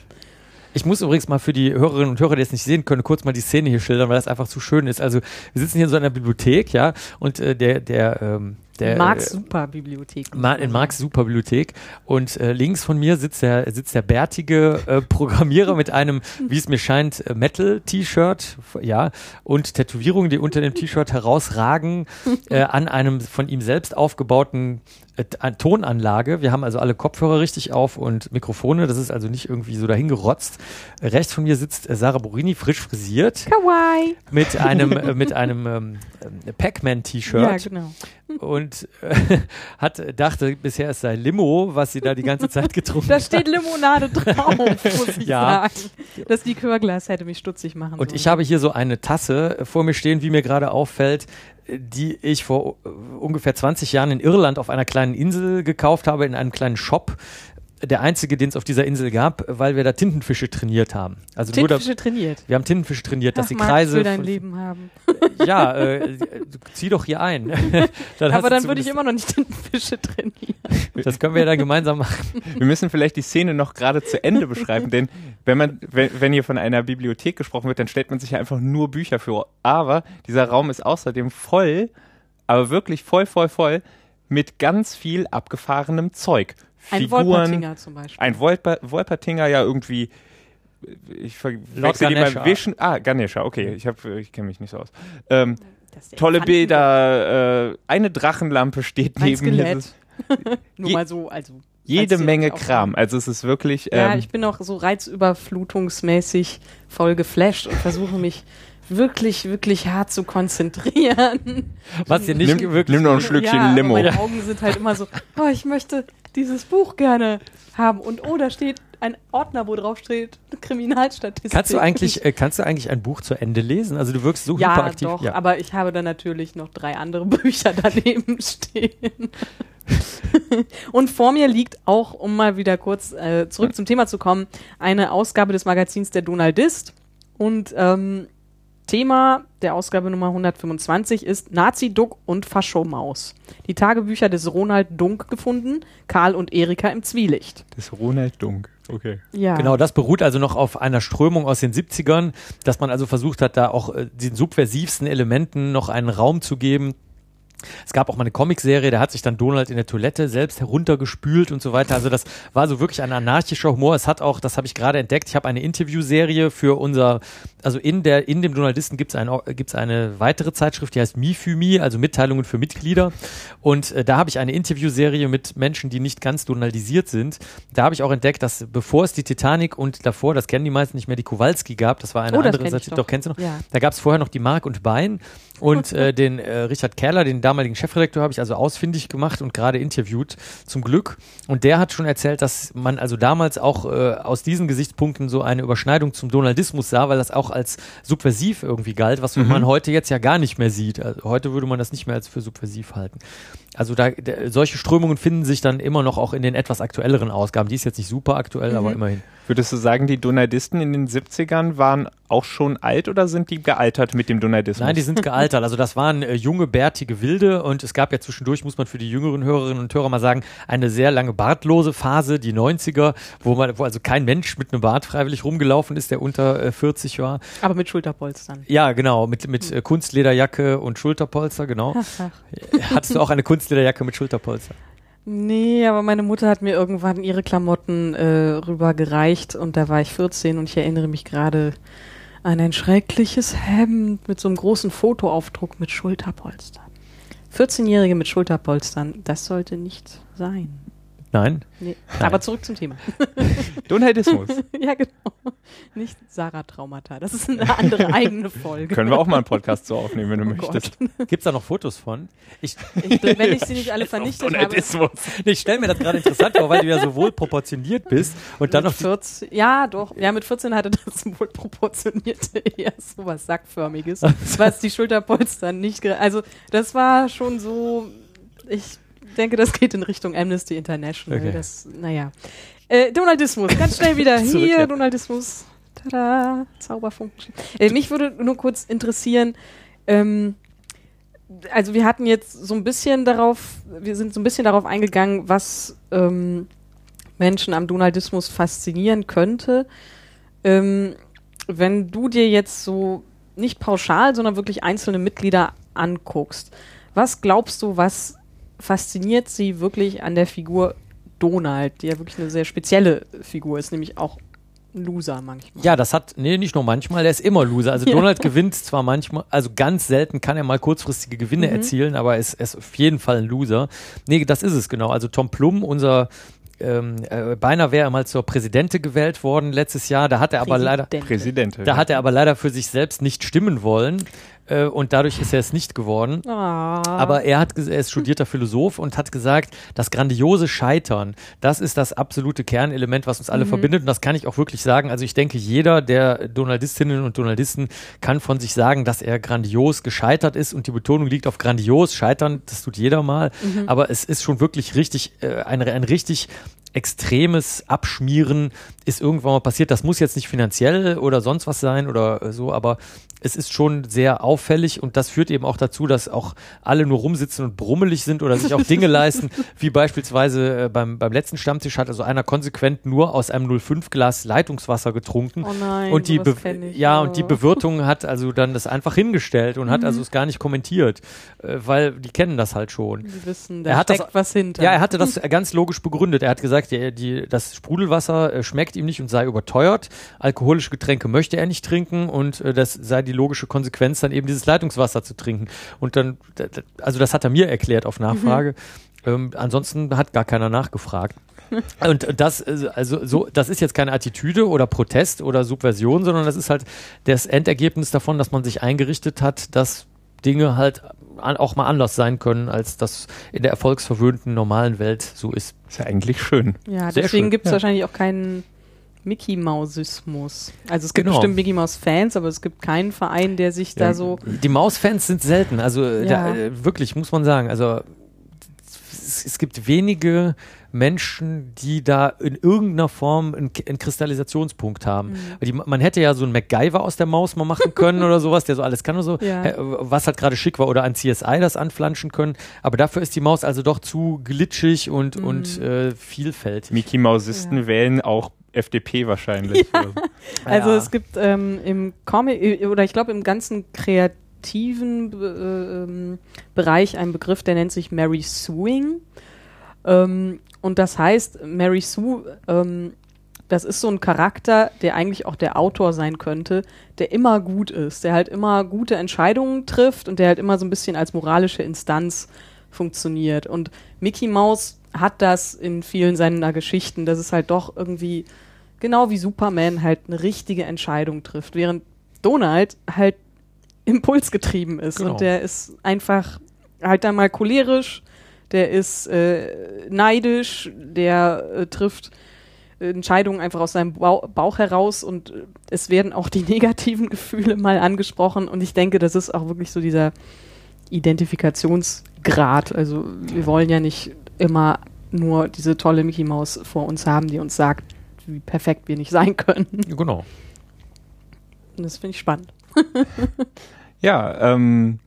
Ich muss übrigens mal für die Hörerinnen und Hörer, die es nicht sehen können, kurz mal die Szene hier schildern, weil das einfach zu schön ist. Also wir sitzen hier in so einer Bibliothek, ja, und äh, der, der, ähm, der Marx äh, Superbibliothek. Ma in Marx Superbibliothek und äh, links von mir sitzt der sitzt der bärtige äh, [laughs] Programmierer mit einem, wie es mir scheint, äh, Metal-T-Shirt, ja, und Tätowierungen, die unter dem T-Shirt herausragen, [laughs] äh, an einem von ihm selbst aufgebauten äh, an- Tonanlage. Wir haben also alle Kopfhörer richtig auf und Mikrofone. Das ist also nicht irgendwie so dahingerotzt. Äh, rechts von mir sitzt äh, Sarah Borini, frisch frisiert, Kawaii. mit einem äh, mit [laughs] einem ähm, äh, Pac-Man-T-Shirt Ja, genau. und äh, [laughs] hat dachte bisher es sei Limo, was sie da die ganze Zeit getrunken Da hat. steht Limonade drauf, [laughs] muss ich Ja. sagen. Das Likörglas hätte mich stutzig machen Und ich sollen. habe hier so eine Tasse äh, vor mir stehen, wie mir gerade auffällt, äh, die ich vor äh, ungefähr 20 Jahren in Irland auf einer kleinen Insel gekauft habe, in einem kleinen Shop. Der einzige, den es auf dieser Insel gab, weil wir da Tintenfische trainiert haben. Also nur da, Tintenfische trainiert. wir haben Tintenfische trainiert, dass Ach, die Kreise. ich will dein Leben haben. Ja, äh, zieh doch hier ein. [laughs] Dann Aber dann würde ich immer noch nicht Tintenfische trainieren. [laughs] Das können wir ja dann gemeinsam machen. Wir müssen vielleicht die Szene noch gerade zu Ende beschreiben, denn wenn man, wenn, wenn hier von einer Bibliothek gesprochen wird, dann stellt man sich ja einfach nur Bücher vor. Aber dieser Raum ist außerdem voll, aber wirklich voll, voll, voll mit ganz viel abgefahrenem Zeug. Ein Wolpertinger zum Beispiel. ein Wolper, Wolpertinger ja irgendwie. Ich verwechsel die beim Wischen. Ah, Ganesha, okay, ich, hab, ich kenne mich nicht so aus. Ähm, tolle Bilder, äh, eine Drachenlampe steht Ein neben mir. Skelett. Ist [laughs] Nur mal so, also. Jede Menge Kram. Also es ist wirklich. Ja, Ähm, ich bin auch so reizüberflutungsmäßig voll geflasht und versuche mich wirklich, wirklich hart zu konzentrieren. Was ihr nicht nimm, wirklich. nimm noch ein Schlückchen ja, Limo. Meine Augen sind halt immer so, oh, ich möchte dieses Buch gerne haben. Und oh, da steht ein Ordner, wo drauf steht Kriminalstatistik. Kannst du eigentlich, äh, kannst du eigentlich ein Buch zu Ende lesen? Also du wirkst so ja, hyperaktiv. doch, aber ich habe dann natürlich noch drei andere [laughs] Bücher daneben stehen. [laughs] Und vor mir liegt auch, um mal wieder kurz äh, zurück zum Thema zu kommen, eine Ausgabe des Magazins der Donaldist. Und ähm, Thema der Ausgabe Nummer 125 ist Nazi-Duck und Faschomaus. Die Tagebücher des Ronald Dunk gefunden, Karl und Erika im Zwielicht. Das Ronald Dunk. Okay. Ja. Genau, das beruht also noch auf einer Strömung aus den 70ern, dass man also versucht hat, da auch äh, den subversivsten Elementen noch einen Raum zu geben. Es gab auch mal eine Comicserie, da hat sich dann Donald in der Toilette selbst heruntergespült und so weiter. Also das war so wirklich ein anarchischer Humor. Es hat auch, das habe ich gerade entdeckt, ich habe eine Interviewserie für unser, also in der in dem Donaldisten gibt es ein, gibt's eine weitere Zeitschrift, die heißt Mi für Mi, also Mitteilungen für Mitglieder. Und äh, da habe ich eine Interviewserie mit Menschen, die nicht ganz donaldisiert sind. Da habe ich auch entdeckt, dass bevor es die Titanic und davor, das kennen die meisten nicht mehr, die Kowalski gab, das war eine Oh, andere Seite, doch. doch kennst du noch? Ja. Da gab es vorher noch die Mark und Bein und äh, den äh, Richard Kerler, den damaligen Chefredakteur, habe ich also ausfindig gemacht und gerade interviewt, zum Glück. Und der hat schon erzählt, dass man also damals auch äh, aus diesen Gesichtspunkten so eine Überschneidung zum Donaldismus sah, weil das auch als subversiv irgendwie galt, was man heute jetzt ja gar nicht mehr sieht. Also heute würde man das nicht mehr als für subversiv halten. Also da, da solche Strömungen finden sich dann immer noch auch in den etwas aktuelleren Ausgaben. Die ist jetzt nicht super aktuell, aber immerhin. Würdest du sagen, die Donaldisten in den 70ern waren auch schon alt oder sind die gealtert mit dem Donaldismus? Nein, die sind gealtert. Also das waren äh, junge, bärtige Wilde und es gab ja zwischendurch, muss man für die jüngeren Hörerinnen und Hörer mal sagen, eine sehr lange bartlose Phase, die 90er, wo man, wo also kein Mensch mit einem Bart freiwillig rumgelaufen ist, der unter äh, 40 war. Aber mit Schulterpolstern. Ja, genau, mit, mit äh, Kunstlederjacke und Schulterpolster, genau. Hattest du auch eine Kunstlederjacke mit Schulterpolster? Nee, aber meine Mutter hat mir irgendwann ihre Klamotten äh, rübergereicht und da war ich 14 und ich erinnere mich gerade an ein schreckliches Hemd mit so einem großen Fotoaufdruck mit Schulterpolstern. 14-Jährige mit Schulterpolstern, das sollte nicht sein. Nein? Nee. Aber zurück zum Thema. [laughs] Donaldismus. [laughs] ja, genau. Nicht Sarah-Traumata. Das ist eine andere [laughs] eigene Folge. Können wir auch mal einen Podcast so aufnehmen, wenn du Oh möchtest. Gibt's da noch Fotos von? Ich, Ich, wenn ich sie nicht alle vernichtet habe. Donaldismus. ich stelle mir das gerade interessant vor, weil du ja so wohl proportioniert bist und dann mit noch die 14, ja, doch. Ja, mit 14 hatte das wohl proportionierte eher so was Sackförmiges, was die Schulterpolster nicht. Also, das war schon so. Ich denke, das geht in Richtung Amnesty International. Okay. Das, naja. Äh, Donaldismus, ganz schnell wieder. [laughs] Zurück, Hier, ja. Donaldismus. Tada, Zauberfunken. Äh, mich würde nur kurz interessieren, ähm, also wir hatten jetzt so ein bisschen darauf, wir sind so ein bisschen darauf eingegangen, was ähm, Menschen am Donaldismus faszinieren könnte. Ähm, wenn du dir jetzt so nicht pauschal, sondern wirklich einzelne Mitglieder anguckst, was glaubst du, was fasziniert sie wirklich an der Figur Donald, die ja wirklich eine sehr spezielle Figur ist, nämlich auch ein Loser manchmal. Ja, das hat, nee, nicht nur manchmal, der ist immer Loser. Also Ja. Donald gewinnt zwar manchmal, also ganz selten kann er mal kurzfristige Gewinne Mhm. erzielen, aber er ist, ist auf jeden Fall ein Loser. Nee, das ist es genau. Also Tom Plum, unser ähm, äh, beinahe wäre er mal zur Präsidente gewählt worden letztes Jahr. Da hat er aber leider, Präsidentin. Präsident. da hat er aber leider für sich selbst nicht stimmen wollen. Äh, und dadurch ist er es nicht geworden. Ah. Aber er hat, er ist studierter Philosoph und hat gesagt, das grandiose Scheitern, das ist das absolute Kernelement, was uns alle verbindet. Und das kann ich auch wirklich sagen. Also ich denke, jeder der Donaldistinnen und Donaldisten kann von sich sagen, dass er grandios gescheitert ist. Und die Betonung liegt auf grandios. Scheitern, das tut jeder mal. Aber es ist schon wirklich richtig, äh, ein, ein richtig extremes Abschmieren ist irgendwann mal passiert. Das muss jetzt nicht finanziell oder sonst was sein oder äh, so, aber es ist schon sehr auffällig und das führt eben auch dazu, dass auch alle nur rumsitzen und brummelig sind oder sich auch Dinge [laughs] leisten, wie beispielsweise äh, beim, beim letzten Stammtisch hat also einer konsequent nur aus einem 05-Glas Leitungswasser getrunken. Oh nein, und die Be ich. ja Oh. und die Bewirtung hat also dann das einfach hingestellt und hat also es gar nicht kommentiert, äh, weil die kennen das halt schon. Die wissen, Er da hat das- steckt was hinter. Ja, er hatte das ganz logisch begründet. Er hat gesagt, die, die, das Sprudelwasser äh, schmeckt ihm nicht und sei überteuert. Alkoholische Getränke möchte er nicht trinken und äh, das sei die logische Konsequenz, dann eben dieses Leitungswasser zu trinken. Und dann, also das hat er mir erklärt auf Nachfrage. Ähm, ansonsten hat gar keiner nachgefragt. [laughs] Und das, äh, also so, das ist jetzt keine Attitüde oder Protest oder Subversion, sondern das ist halt das Endergebnis davon, dass man sich eingerichtet hat, dass Dinge halt auch mal anders sein können, als das in der erfolgsverwöhnten normalen Welt so ist. Ist ja eigentlich schön. Ja, Sehr deswegen gibt es ja. wahrscheinlich auch keinen Mickey Mausismus. Also es gibt Genau. bestimmt Mickey Maus Fans, aber es gibt keinen Verein, der sich da Ja, so Die Mausfans sind selten, also äh, Ja. da, äh, wirklich, muss man sagen. Also es, es gibt wenige Menschen, die da in irgendeiner Form einen, K- einen Kristallisationspunkt haben. Mhm. Die, man hätte ja so einen MacGyver aus der Maus mal machen können [laughs] oder sowas, der so alles kann oder so, Ja. Was halt gerade schick war, oder ein CSI das anflanschen können. Aber dafür ist die Maus also doch zu glitschig und, Mhm. und äh, vielfältig. Mickey Mausisten wählen auch FDP wahrscheinlich. [laughs] Also Ja. es gibt ähm, im Comic äh, oder ich glaube im ganzen Kreat negativen äh, ähm, Bereich einen Begriff, der nennt sich Mary Suing. Ähm, und das heißt, Mary Sue, ähm, das ist so ein Charakter, der eigentlich auch der Autor sein könnte, der immer gut ist, der halt immer gute Entscheidungen trifft und der halt immer so ein bisschen als moralische Instanz funktioniert. Und Mickey Mouse hat das in vielen seiner Geschichten, dass es halt doch irgendwie genau wie Superman halt eine richtige Entscheidung trifft, während Donald halt impulsgetrieben ist Genau. und der ist einfach halt dann mal cholerisch, der ist äh, neidisch, der äh, trifft äh, Entscheidungen einfach aus seinem Bau Bauch heraus und äh, es werden auch die [laughs] negativen Gefühle mal angesprochen und ich denke, das ist auch wirklich so dieser Identifikationsgrad. Also wir wollen ja nicht immer nur diese tolle Mickey Maus vor uns haben, die uns sagt, wie perfekt wir nicht sein können. Genau. Und das finde ich spannend. Ja, ähm,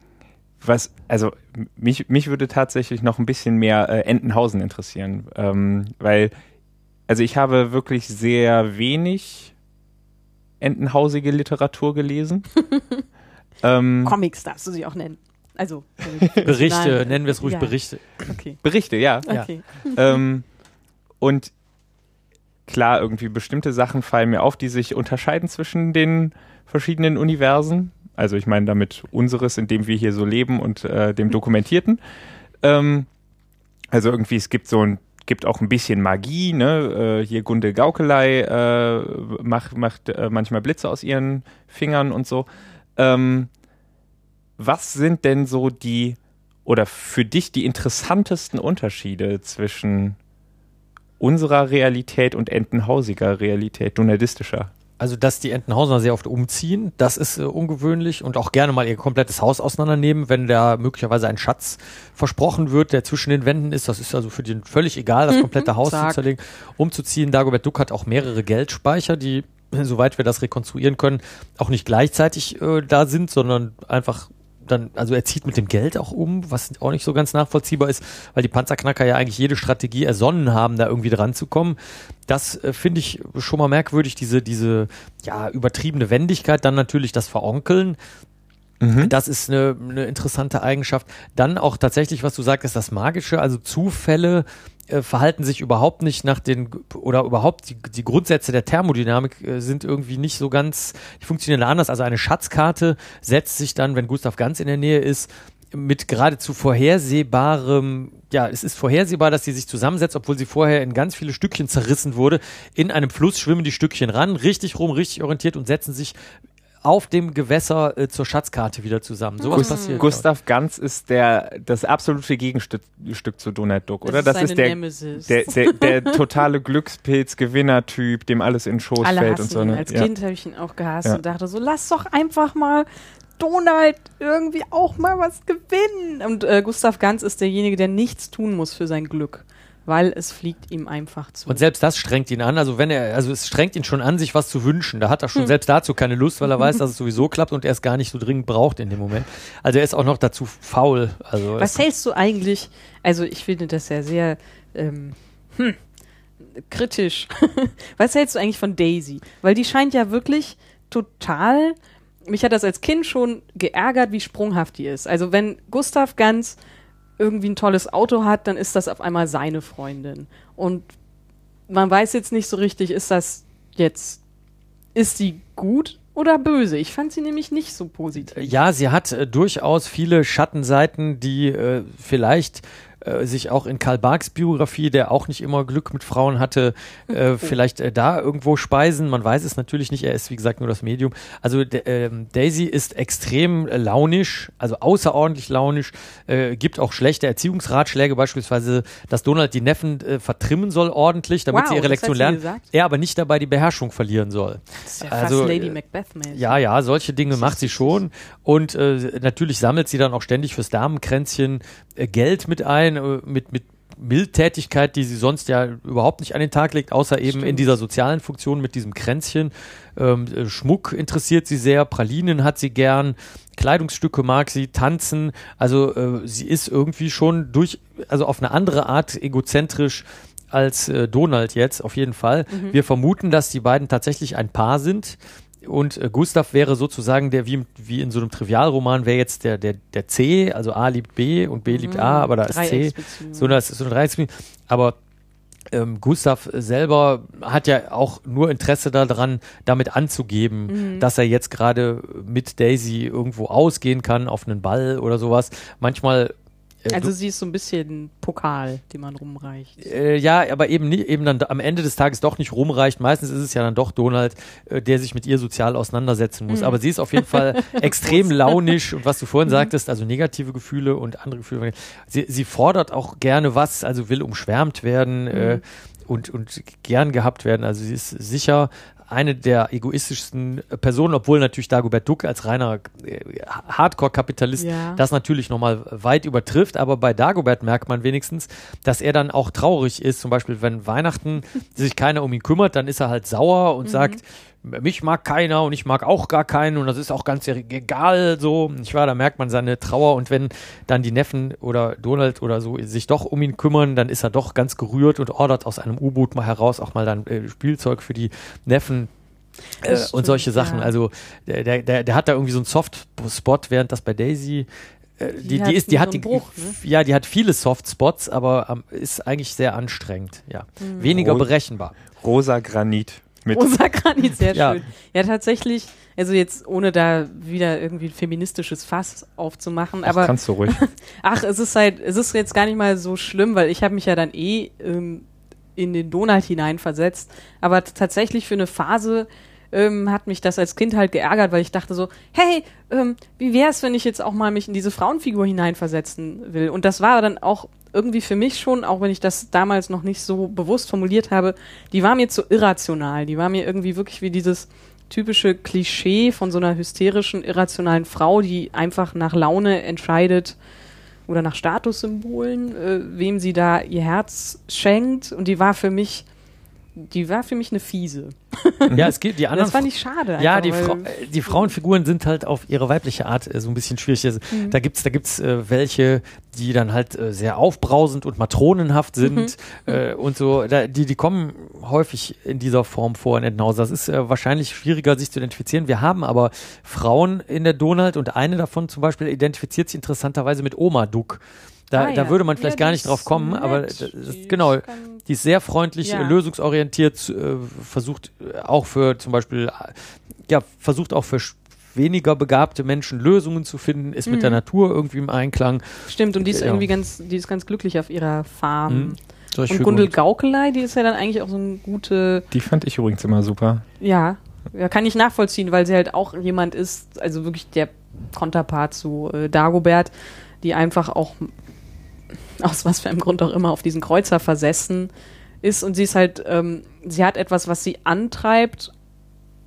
was, also mich, mich würde tatsächlich noch ein bisschen mehr äh, Entenhausen interessieren, ähm, weil, also ich habe wirklich sehr wenig entenhausige Literatur gelesen. [laughs] ähm, Comics darfst du sie auch nennen. Also [laughs] Berichte, Nein, nennen wir es ruhig ja. Berichte. Okay. Berichte, ja. Ja. Okay. ähm, und klar, irgendwie bestimmte Sachen fallen mir auf, die sich unterscheiden zwischen den verschiedenen Universen. Also ich meine damit unseres, in dem wir hier so leben und äh, dem Dokumentierten. Ähm, also irgendwie, es gibt so ein, gibt auch ein bisschen Magie, ne? Äh, hier Gunde Gaukelei äh, macht, macht äh, manchmal Blitze aus ihren Fingern und so. Ähm, was sind denn so die oder für dich die interessantesten Unterschiede zwischen unserer Realität und entenhausiger Realität, donaldistischer? Also, dass die Entenhausener sehr oft umziehen, das ist äh, ungewöhnlich und auch gerne mal ihr komplettes Haus auseinandernehmen, wenn da möglicherweise ein Schatz versprochen wird, der zwischen den Wänden ist. Das ist also für den völlig egal, das komplette Haus zu zerlegen, umzuziehen. Dagobert Duck hat auch mehrere Geldspeicher, die, [laughs] soweit wir das rekonstruieren können, auch nicht gleichzeitig äh, da sind, sondern einfach dann, also er zieht mit dem Geld auch um, was auch nicht so ganz nachvollziehbar ist, weil die Panzerknacker ja eigentlich jede Strategie ersonnen haben, da irgendwie dran zu kommen. Das äh, finde ich schon mal merkwürdig, diese, diese ja, übertriebene Wendigkeit, dann natürlich das Veronkeln. Das ist eine, eine interessante Eigenschaft. Dann auch tatsächlich, was du sagst, das Magische, also Zufälle äh, verhalten sich überhaupt nicht nach den oder überhaupt die, die Grundsätze der Thermodynamik äh, sind irgendwie nicht so ganz, die funktionieren anders. Also eine Schatzkarte setzt sich dann, wenn Gustav ganz in der Nähe ist, mit geradezu vorhersehbarem, ja, es ist vorhersehbar, dass sie sich zusammensetzt, obwohl sie vorher in ganz viele Stückchen zerrissen wurde. In einem Fluss schwimmen die Stückchen ran, richtig rum, richtig orientiert und setzen sich auf dem Gewässer äh, zur Schatzkarte wieder zusammen. Sowas Gus- passiert. Gustav Ganz ist der, das absolute Gegenstück Stück zu Donald Duck, oder? Das ist Das ist der, der, der, [laughs] der totale Glückspilz-Gewinner-Typ, dem alles in den Schoß Alle fällt hassen und so. ihn. Ne? Als Ja. Kind habe ich ihn auch gehasst Ja. und dachte so, lass doch einfach mal Donald irgendwie auch mal was gewinnen. Und äh, Gustav Ganz ist derjenige, der nichts tun muss für sein Glück, weil es fliegt ihm einfach zu. Und selbst das strengt ihn an. Also wenn er, also es strengt ihn schon an, sich was zu wünschen. Da hat er schon Hm. selbst dazu keine Lust, weil er weiß, [laughs] dass es sowieso klappt und er es gar nicht so dringend braucht in dem Moment. Also er ist auch noch dazu faul. Also Was hältst du eigentlich? Also ich finde das ja sehr ähm, hm, kritisch. [laughs] Was hältst du eigentlich von Daisy? Weil die scheint ja wirklich total. Mich hat das als Kind schon geärgert, wie sprunghaft die ist. Also wenn Gustav Ganz irgendwie ein tolles Auto hat, dann ist das auf einmal seine Freundin. Und man weiß jetzt nicht so richtig, ist das jetzt, ist sie gut oder böse? Ich fand sie nämlich nicht so positiv. Ja, sie hat äh, durchaus viele Schattenseiten, die äh, vielleicht äh, sich auch in Karl Barks Biografie, der auch nicht immer Glück mit Frauen hatte, äh, [laughs] vielleicht äh, da irgendwo speisen. Man weiß es natürlich nicht. Er ist, wie gesagt, nur das Medium. Also ähm, Daisy ist extrem launisch, also außerordentlich launisch, äh, gibt auch schlechte Erziehungsratschläge, beispielsweise, dass Donald die Neffen äh, vertrimmen soll ordentlich, damit Wow, sie ihre Lektion lernen. Er aber nicht dabei die Beherrschung verlieren soll. Das ist ja Also, fast Lady äh, Macbeth-mäßig. Ja, ja, solche Dinge macht sie schon. Und natürlich sammelt sie dann auch ständig fürs Damenkränzchen Geld mit ein, äh, mit, mit Mildtätigkeit, die sie sonst ja überhaupt nicht an den Tag legt, außer eben in Stimmt. dieser sozialen Funktion mit diesem Kränzchen. Ähm, äh, Schmuck interessiert sie sehr, Pralinen hat sie gern, Kleidungsstücke mag sie, tanzen. Also äh, sie ist irgendwie schon durch, also auf eine andere Art egozentrisch als äh, Donald jetzt, auf jeden Fall. Wir vermuten, dass die beiden tatsächlich ein Paar sind und äh, Gustav wäre sozusagen der, wie, wie in so einem Trivialroman, wäre jetzt der, der, der C, also A liebt B und B liebt A, aber da ist C. So, ist so eine. Aber ähm, Gustav selber hat ja auch nur Interesse daran, damit anzugeben, Mhm. dass er jetzt gerade mit Daisy irgendwo ausgehen kann auf einen Ball oder sowas. Manchmal Also sie ist so ein bisschen Pokal, den man rumreicht. äh, ja, aber eben nie, eben dann am Ende des Tages doch nicht rumreicht. Meistens ist es ja dann doch Donald, äh, der sich mit ihr sozial auseinandersetzen muss. Mhm. Aber sie ist auf jeden Fall [laughs] extrem launisch und was du vorhin sagtest, also negative Gefühle und andere Gefühle. Sie, sie fordert auch gerne was, also will umschwärmt werden äh, und, und gern gehabt werden. Also sie ist sicher eine der egoistischsten Personen, obwohl natürlich Dagobert Duck als reiner äh, Hardcore-Kapitalist Ja. das natürlich nochmal weit übertrifft, aber bei Dagobert merkt man wenigstens, dass er dann auch traurig ist. Zum Beispiel, wenn Weihnachten sich keiner um ihn kümmert, dann ist er halt sauer und sagt, mich mag keiner und ich mag auch gar keinen und das ist auch ganz egal so. Ich war, da merkt man seine Trauer und wenn dann die Neffen oder Donald oder so sich doch um ihn kümmern, dann ist er doch ganz gerührt und ordert aus einem U-Boot mal heraus auch mal dann äh, Spielzeug für die Neffen äh, Das und stimmt, solche Sachen. ja. Also der, der, der, hat da irgendwie so einen Soft-Spot, während das bei Daisy äh, die, die, hat ist, die hat die, Bruch, ne? ja, die hat viele Softspots, aber ähm, ist eigentlich sehr anstrengend. Ja, weniger Oh. berechenbar. Rosa Granit mit Rosa Granit, [laughs] sehr Ja. schön. Ja, tatsächlich, also jetzt ohne da wieder irgendwie ein feministisches Fass aufzumachen, Ach, aber kannst du ruhig. [laughs] ach, es ist halt, es ist jetzt gar nicht mal so schlimm, weil ich habe mich ja dann eh ähm, in den Donald hineinversetzt, aber tatsächlich für eine Phase ähm, hat mich das als Kind halt geärgert, weil ich dachte so, hey, ähm, wie wär's, wenn ich jetzt auch mal mich in diese Frauenfigur hineinversetzen will? Und das war dann auch irgendwie für mich schon, auch wenn ich das damals noch nicht so bewusst formuliert habe, die war mir zu irrational. Die war mir irgendwie wirklich wie dieses typische Klischee von so einer hysterischen, irrationalen Frau, die einfach nach Laune entscheidet oder nach Statussymbolen, äh, wem sie da ihr Herz schenkt. Und die war für mich, die war für mich eine Fiese. [laughs] Ja, es gibt die anderen. Das fand ich schade. ja, einfach, die, weil- Frau, äh, die Frauenfiguren sind halt auf ihre weibliche Art äh, so ein bisschen schwierig. Also, Mhm. Da gibt's, da gibt's äh, welche, die dann halt äh, sehr aufbrausend und matronenhaft sind Mhm. äh, und so. Da, die, die kommen häufig in dieser Form vor in Entenhausen. Das ist äh, wahrscheinlich schwieriger, sich zu identifizieren. Wir haben aber Frauen in der Donald und eine davon zum Beispiel identifiziert sich interessanterweise mit Oma Duck. Da, Ah, da ja. würde man vielleicht Ja, gar die nicht drauf kommen, nett. aber das, Die genau, die ist sehr freundlich, Ja. lösungsorientiert, äh, versucht auch für zum Beispiel, ja, versucht auch für weniger begabte Menschen Lösungen zu finden, ist mit der Mhm. Natur irgendwie im Einklang. Stimmt, und die ist Ja. irgendwie ganz, die ist ganz glücklich auf ihrer Farm. Mhm. Und Gundel. Gaukelei, die ist ja dann eigentlich auch so eine gute, Die fand ich übrigens immer super. ja, ja, kann ich nachvollziehen, weil sie halt auch jemand ist, also wirklich der Konterpart zu äh, Dagobert, die einfach auch aus was für einem Grund auch immer auf diesen Kreuzer versessen ist. Und sie ist halt, ähm, sie hat etwas, was sie antreibt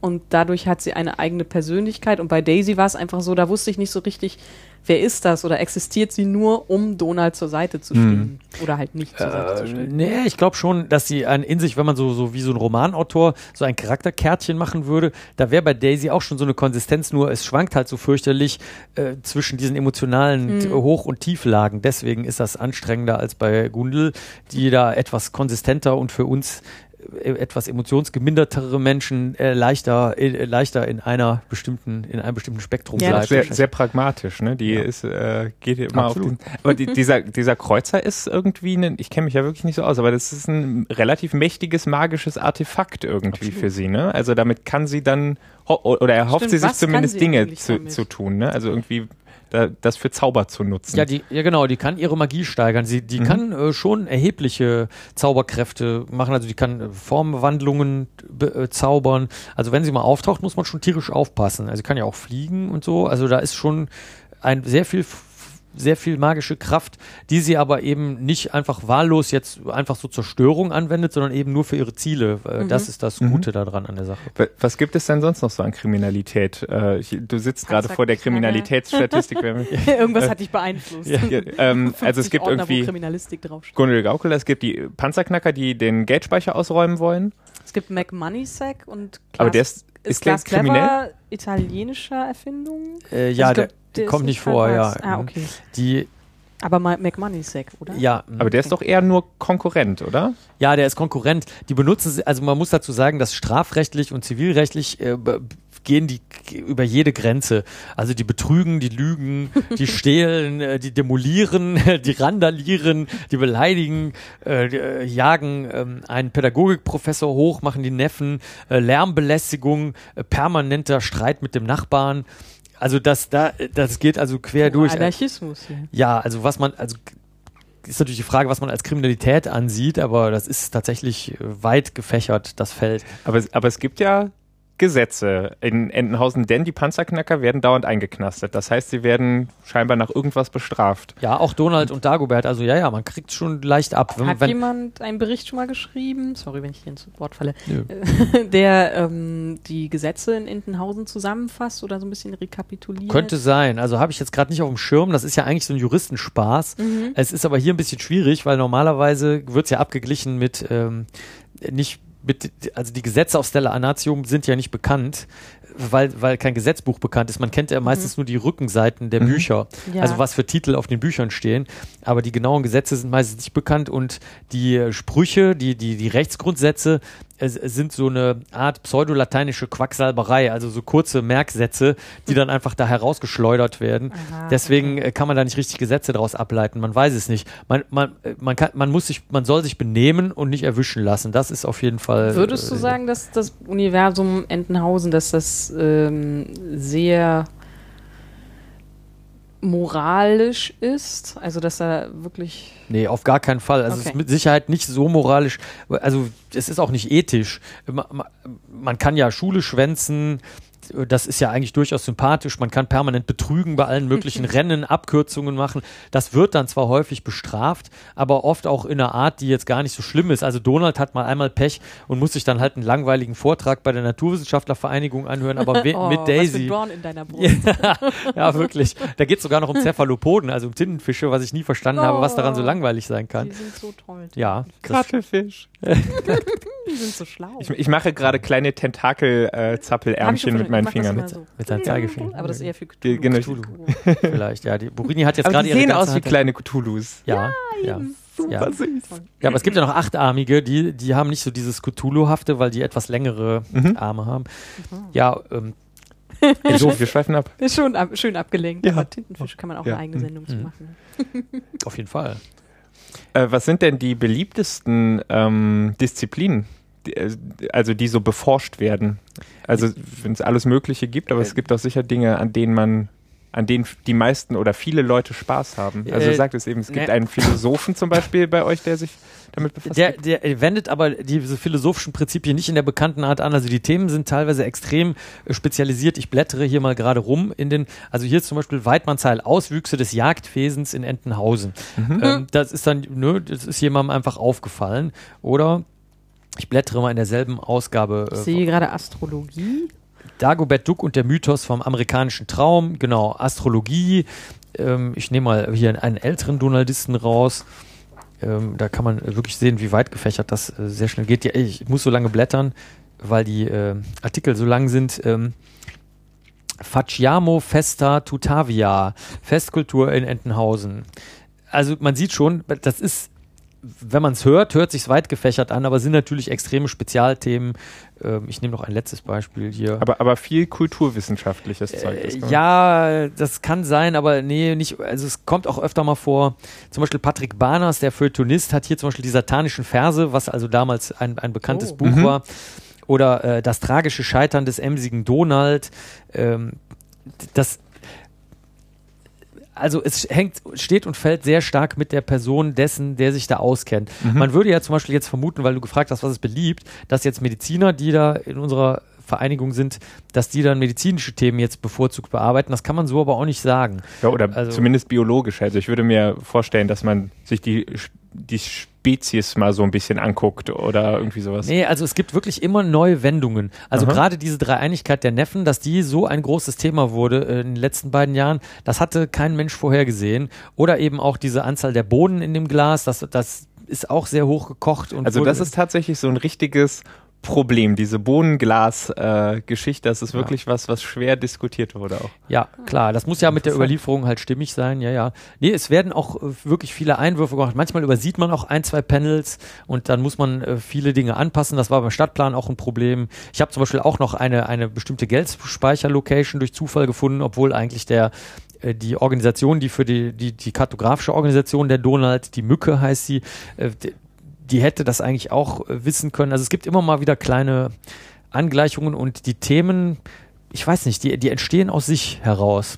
und dadurch hat sie eine eigene Persönlichkeit und bei Daisy war es einfach so, da wusste ich nicht so richtig, wer ist das oder existiert sie nur, um Donald zur Seite zu stehen oder halt nicht zur Seite zu Äh, stehen. nee, ich glaube schon, dass sie ein, in sich, wenn man so, so wie so ein Romanautor so ein Charakterkärtchen machen würde, da wäre bei Daisy auch schon so eine Konsistenz, nur es schwankt halt so fürchterlich äh, zwischen diesen emotionalen Mhm. Hoch- und Tieflagen. Deswegen ist das anstrengender als bei Gundel, die da etwas konsistenter und für uns etwas emotionsgemindertere Menschen äh, leichter, äh, leichter in einer bestimmten, in einem bestimmten Spektrum Ja, bleibt. Sehr, sehr pragmatisch, ne? Die Ja. ist, äh, geht immer Absolut. auf den. Aber die, dieser, dieser Kreuzer ist irgendwie ein, ich kenne mich ja wirklich nicht so aus, aber das ist ein relativ mächtiges magisches Artefakt irgendwie für sie, ne? Also damit kann sie dann oder erhofft Stimmt, sie sich zumindest sie Dinge zu, zu tun, ne? Also irgendwie da, das für Zauber zu nutzen. Ja, die, ja genau, die kann ihre Magie steigern. Sie, die Mhm. kann äh, schon erhebliche Zauberkräfte machen. Also die kann äh, Formwandlungen äh, zaubern. Also wenn sie mal auftaucht, muss man schon tierisch aufpassen. Also sie kann ja auch fliegen und so. Also da ist schon ein sehr viel sehr viel magische Kraft, die sie aber eben nicht einfach wahllos jetzt einfach so zur Störung anwendet, sondern eben nur für ihre Ziele. Äh, Das ist das Mhm. Gute daran an der Sache. Wa- Was gibt es denn sonst noch so an Kriminalität? Äh, du sitzt gerade vor der Panzerknacker. Kriminalitätsstatistik. [laughs] Irgendwas hat dich beeinflusst. Ja. ja, ähm, [laughs] also es 50 gibt Ordner, irgendwie Kriminalistik draufsteht. Gundel Gaukel, es gibt die Panzerknacker, die den Geldspeicher ausräumen wollen. Es gibt McMoneysack und Aber der ist, ist kriminell? Clever italienischer Erfindung? Äh, ja, Also glaub, der, der kommt nicht vor, ja. Ah, okay. Die, Aber McMoneysack, oder? ja. Aber der ist doch eher nur Konkurrent, oder? Ja, der ist Konkurrent. Die benutzen, sie- also man muss dazu sagen, dass strafrechtlich und zivilrechtlich äh, gehen die über jede Grenze. Also die betrügen, die lügen, die [laughs] stehlen, äh, die demolieren, [laughs] die randalieren, die beleidigen, äh, die, äh, jagen ähm, einen Pädagogikprofessor hoch, machen die Neffen, äh, Lärmbelästigung, äh, permanenter Streit mit dem Nachbarn. Also das da, das geht also quer durch. Anarchismus. Ja. Ja, also was man, also ist natürlich die Frage, was man als Kriminalität ansieht, aber das ist tatsächlich äh, weit gefächert, das Feld. Aber, aber es gibt ja Gesetze in Entenhausen, denn die Panzerknacker werden dauernd eingeknastet. Das heißt, sie werden scheinbar nach irgendwas bestraft. Ja, auch Donald und Dagobert, also ja, ja, man kriegt schon leicht ab. Wenn, Hat wenn, jemand einen Bericht schon mal geschrieben, sorry, wenn ich hier ins Wort falle, Nö. [laughs] der ähm, die Gesetze in Entenhausen zusammenfasst oder so ein bisschen rekapituliert? Könnte sein. Also habe ich jetzt gerade nicht auf dem Schirm. Das ist ja eigentlich so ein Juristenspaß. Mhm. Es ist aber hier ein bisschen schwierig, weil normalerweise wird es ja abgeglichen mit ähm, nicht also die Gesetze auf Stella Anatium sind ja nicht bekannt, weil, weil kein Gesetzbuch bekannt ist. Man kennt ja meistens nur die Rückenseiten der Mhm. Bücher. Ja. Also was für Titel auf den Büchern stehen. Aber die genauen Gesetze sind meistens nicht bekannt und die äh, Sprüche, die, die, die Rechtsgrundsätze es, es sind so eine Art pseudolateinische Quacksalberei, also so kurze Merksätze, die dann einfach da herausgeschleudert werden. Aha, Deswegen äh, kann man da nicht richtig Gesetze daraus ableiten. Man weiß es nicht. Man, man, äh, man, kann, man muss sich, man soll sich benehmen und nicht erwischen lassen. Das ist auf jeden Fall. Würdest du äh, sagen, dass das Universum Entenhausen, dass das ähm, sehr moralisch ist? Also, dass er wirklich. Nee, auf gar keinen Fall. Also es Okay. ist mit Sicherheit nicht so moralisch, also es ist auch nicht ethisch. Man kann ja Schule schwänzen, das ist ja eigentlich durchaus sympathisch. Man kann permanent betrügen bei allen möglichen [laughs] Rennen, Abkürzungen machen. Das wird dann zwar häufig bestraft, aber oft auch in einer Art, die jetzt gar nicht so schlimm ist. Also Donald hat mal einmal Pech und muss sich dann halt einen langweiligen Vortrag bei der Naturwissenschaftlervereinigung anhören, aber [laughs] Oh, mit Was für ein Daisy. Dorn in deiner [laughs] Brust. Ja, ja, wirklich. Da geht es sogar noch um Cephalopoden, also um Tintenfische, was ich nie verstanden habe, was daran so Oh. langweilig sein kann. Die sind so toll. Ja, Kartoffelfisch. Die sind so schlau. Ich, ich mache gerade kleine Tentakel-Zappelärmchen mit verstanden. meinen Fingern. so. mit seinem Zeigefinger. Aber das ist eher für Cthulhu. genau. [laughs] Vielleicht, ja. Die Burini hat jetzt Aber gerade die ihre sehen aus wie kleine Cthulhus. Ja, ja. Super Ja. süß. ja, aber es gibt ja noch achtarmige, die, die haben nicht so dieses Cthulhu-hafte, weil die etwas längere Mhm. Arme haben. Ja, ähm, [laughs] So, wir schweifen ab. Ist schon ab, schön abgelenkt, Ja. aber Tintenfisch kann man auch Ja. eine eigene Sendung zu Mhm. machen. auf jeden Fall. Äh, was sind denn die beliebtesten ähm, Disziplinen, die, äh, also die so beforscht werden? Also wenn es alles Mögliche gibt, aber es Äh, gibt auch sicher Dinge, an denen man an denen die meisten oder viele Leute Spaß haben. Also Äh, sagt es eben, es gibt ne. einen Philosophen zum Beispiel bei euch, der sich damit befasst. Der, der wendet aber diese philosophischen Prinzipien nicht in der bekannten Art an. Also die Themen sind teilweise extrem äh, spezialisiert. Ich blättere hier mal gerade rum in den, also hier ist zum Beispiel Weidmannsheil, Auswüchse des Jagdwesens in Entenhausen. Mhm. Ähm, das ist dann, nö, das ist jemandem einfach aufgefallen. Oder ich blättere mal in derselben Ausgabe. Ich Äh, sehe gerade Astrologie. Dagobert Duck und der Mythos vom amerikanischen Traum, genau, Astrologie. Ähm, ich nehme mal hier einen älteren Donaldisten raus. Ähm, da kann man wirklich sehen, wie weit gefächert das äh, sehr schnell geht. Ja, ich muss so lange blättern, weil die äh, Artikel so lang sind. Ähm, Facciamo Festa Tutavia, Festkultur in Entenhausen. Also man sieht schon, das ist, wenn man es hört, hört sich weit gefächert an, aber sind natürlich extreme Spezialthemen. Ähm, ich nehme noch ein letztes Beispiel hier. aber, aber viel kulturwissenschaftliches Zeug. Äh, ist, ne? ja, das kann sein, aber nee, nicht. Also es kommt auch öfter mal vor. Zum Beispiel Patrick Barners, der Feuilletonist, hat hier zum Beispiel die satanischen Verse, was also damals ein, ein bekanntes Oh. Buch Mhm. war. Oder äh, das tragische Scheitern des emsigen Donald. Ähm, das also es hängt, steht und fällt sehr stark mit der Person dessen, der sich da auskennt. Mhm. Man würde ja zum Beispiel jetzt vermuten, weil du gefragt hast, was ist beliebt, dass jetzt Mediziner, die da in unserer Vereinigung sind, dass die dann medizinische Themen jetzt bevorzugt bearbeiten. Das kann man so aber auch nicht sagen. Ja, oder Also- zumindest biologisch. Also ich würde mir vorstellen, dass man sich die, die Spezies mal so ein bisschen anguckt oder irgendwie sowas. Nee, also es gibt wirklich immer neue Wendungen. Also Aha. gerade diese Dreieinigkeit der Neffen, dass die so ein großes Thema wurde in den letzten beiden Jahren, das hatte kein Mensch vorhergesehen. Oder eben auch diese Anzahl der Bohnen in dem Glas, das, das ist auch sehr hoch gekocht. Und Also das ist tatsächlich so ein richtiges Problem, diese Bohnenglas-Geschichte. das ist wirklich was, was schwer diskutiert wurde auch. Ja, klar. Das muss ja mit der Überlieferung halt stimmig sein. Ja, ja. Nee, es werden auch äh, wirklich viele Einwürfe gemacht. Manchmal übersieht man auch ein, zwei Panels und dann muss man äh, viele Dinge anpassen. Das war beim Stadtplan auch ein Problem. Ich habe zum Beispiel auch noch eine, eine bestimmte Geldspeicher-Location durch Zufall gefunden, obwohl eigentlich der äh, die Organisation, die für die, die, die kartografische Organisation der Donald, die Mücke heißt sie, äh, die hätte das eigentlich auch äh, wissen können. Also es gibt immer mal wieder kleine Angleichungen und die Themen, ich weiß nicht, die, die entstehen aus sich heraus.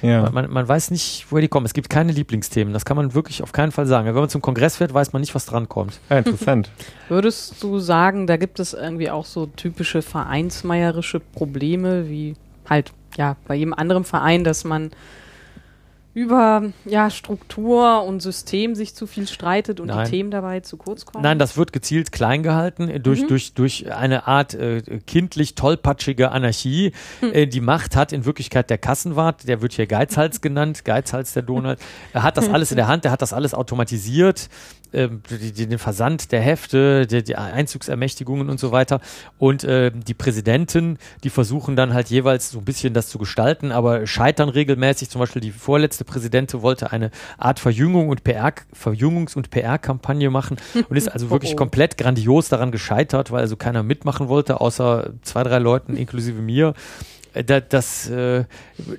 Ja. Man, man weiß nicht, woher die kommen. Es gibt keine Lieblingsthemen. Das kann man wirklich auf keinen Fall sagen. Wenn man zum Kongress fährt, weiß man nicht, was dran kommt. Ja, interessant. [laughs] Würdest du sagen, da gibt es irgendwie auch so typische vereinsmeierische Probleme, wie halt ja bei jedem anderen Verein, dass man über ja, Struktur und System sich zu viel streitet und Nein. die Themen dabei zu kurz kommen? Nein, das wird gezielt klein gehalten äh, durch, mhm. durch, durch eine Art äh, kindlich tollpatschige Anarchie. Mhm. Äh, die Macht hat in Wirklichkeit der Kassenwart, der wird hier Geizhals [laughs] genannt, Geizhals der Donald. [laughs] Er hat das alles in der Hand, der hat das alles automatisiert ähm, die, die, den Versand der Hefte, die, die, Einzugsermächtigungen und so weiter. Und äh, die Präsidenten, die versuchen dann halt jeweils so ein bisschen das zu gestalten, aber scheitern regelmäßig. Zum Beispiel die vorletzte Präsidentin wollte eine Art Verjüngung und PR, Verjüngungs- und PR-Kampagne machen und ist also [laughs] wirklich oh, oh. komplett grandios daran gescheitert, weil also keiner mitmachen wollte, außer zwei, drei Leuten inklusive mir äh, das, äh,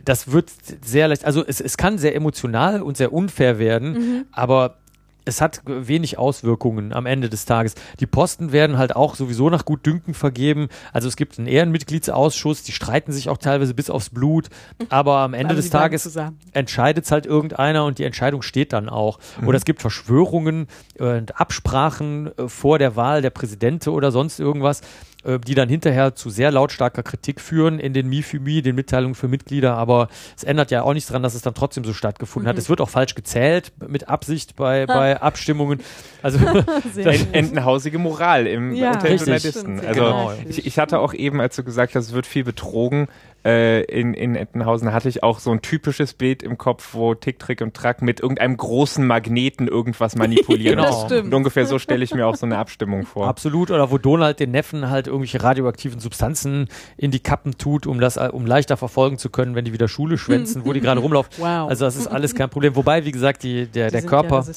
das wird sehr leicht, also es, es kann sehr emotional und sehr unfair werden, mhm. aber es hat wenig Auswirkungen am Ende des Tages. Die Posten werden halt auch sowieso nach Gutdünken vergeben. Also es gibt einen Ehrenmitgliedsausschuss, die streiten sich auch teilweise bis aufs Blut, aber am Ende des Tages entscheidet es halt irgendeiner und die Entscheidung steht dann auch. Mhm. Oder es gibt Verschwörungen und Absprachen äh, vor der Wahl der Präsidente oder sonst irgendwas. Äh, die dann hinterher zu sehr lautstarker Kritik führen in den Mi den Mitteilungen für Mitglieder, aber es ändert ja auch nichts daran, dass es dann trotzdem so stattgefunden mhm. hat. Es wird auch falsch gezählt mit Absicht bei, bei Abstimmungen. Also [laughs] [laughs] entenhausige Moral im ja, unter Journalisten. Also genau. ich, ich hatte auch eben, als du gesagt hast, es wird viel betrogen, äh, in, in Ettenhausen hatte ich auch so ein typisches Bild im Kopf, wo Tick, Trick und Track mit irgendeinem großen Magneten irgendwas manipulieren. [laughs] genau. Das stimmt. Und ungefähr so stelle ich mir auch so eine Abstimmung vor. Absolut. Oder wo Donald den Neffen halt irgendwelche radioaktiven Substanzen in die Kappen tut, um das, um leichter verfolgen zu können, wenn die wieder Schule schwänzen, wo die gerade [laughs] rumlaufen. Wow. Also das ist alles kein Problem. Wobei, wie gesagt, die, der, die der Körper ja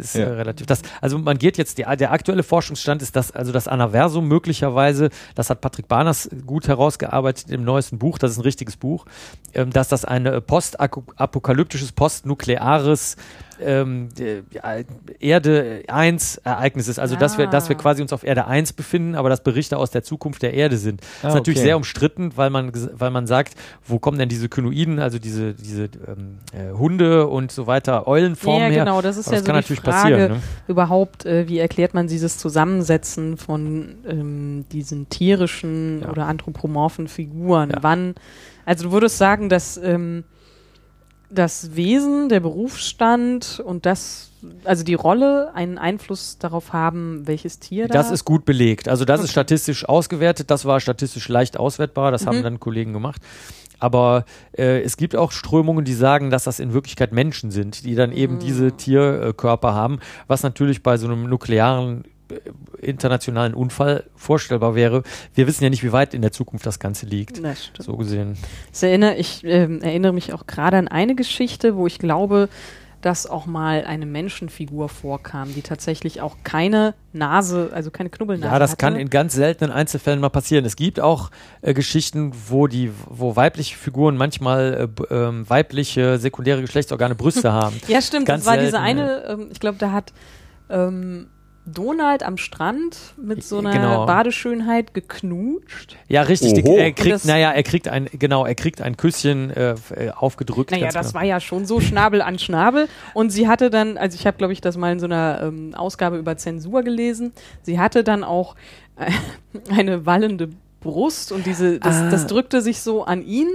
ist ja. Äh, relativ. Das, also man geht jetzt, die, der aktuelle Forschungsstand ist, dass also das Anaversum möglicherweise, das hat Patrick Barners gut herausgearbeitet im neuesten Buch, das ist ein richtiges Buch, ähm, dass das ein postapokalyptisches, postnukleares ähm, Erde 1 Ereignis ist. Also, ah. dass, wir, dass wir ah. quasi uns auf Erde 1 befinden, aber dass Berichte aus der Zukunft der Erde sind. Das ah, ist natürlich okay. sehr umstritten, weil man, weil man sagt, wo kommen denn diese Kynoiden, also diese, diese ähm, äh, Hunde und so weiter, Eulenformen ja, her? Ja, genau, das ist aber ja das so die Frage ne? überhaupt, äh, wie erklärt man dieses Zusammensetzen von ähm, diesen tierischen ja. oder anthropomorphen Figuren? Ja. Wann, also du würdest sagen, dass ähm, das Wesen, der Berufsstand und das, also die Rolle einen Einfluss darauf haben, welches Tier da Das ist gut belegt. Also das okay. ist statistisch ausgewertet. Das war statistisch leicht auswertbar. Das mhm. haben dann Kollegen gemacht. Aber äh, es gibt auch Strömungen, die sagen, dass das in Wirklichkeit Menschen sind, die dann eben mhm. diese Tierkörper haben, was natürlich bei so einem nuklearen internationalen Unfall vorstellbar wäre. Wir wissen ja nicht, wie weit in der Zukunft das Ganze liegt. Das stimmt. So gesehen. Ich erinnere, ich äh, erinnere mich auch gerade an eine Geschichte, wo ich glaube, dass auch mal eine Menschenfigur vorkam, die tatsächlich auch keine Nase, also keine Knubbelnase hat. Ja, das hatte. kann in ganz seltenen Einzelfällen mal passieren. Es gibt auch äh, Geschichten, wo die, wo weibliche Figuren manchmal äh, äh, weibliche sekundäre Geschlechtsorgane Brüste [laughs] haben. Ja, stimmt. Ganz das war selten, diese eine, ähm, ich glaube, da hat ähm, Donald am Strand mit so einer genau. Badeschönheit geknutscht. Ja, richtig. Oho. Er kriegt, naja, er kriegt ein, genau, er kriegt ein Küsschen äh, äh aufgedrückt. Naja, das genau. war ja schon so Schnabel an Schnabel. Und sie hatte dann, also ich habe, glaube ich, das mal in so einer ähm, Ausgabe über Zensur gelesen. Sie hatte dann auch äh, [laughs] eine wallende Brust und diese, das, ah. das drückte sich so an ihn.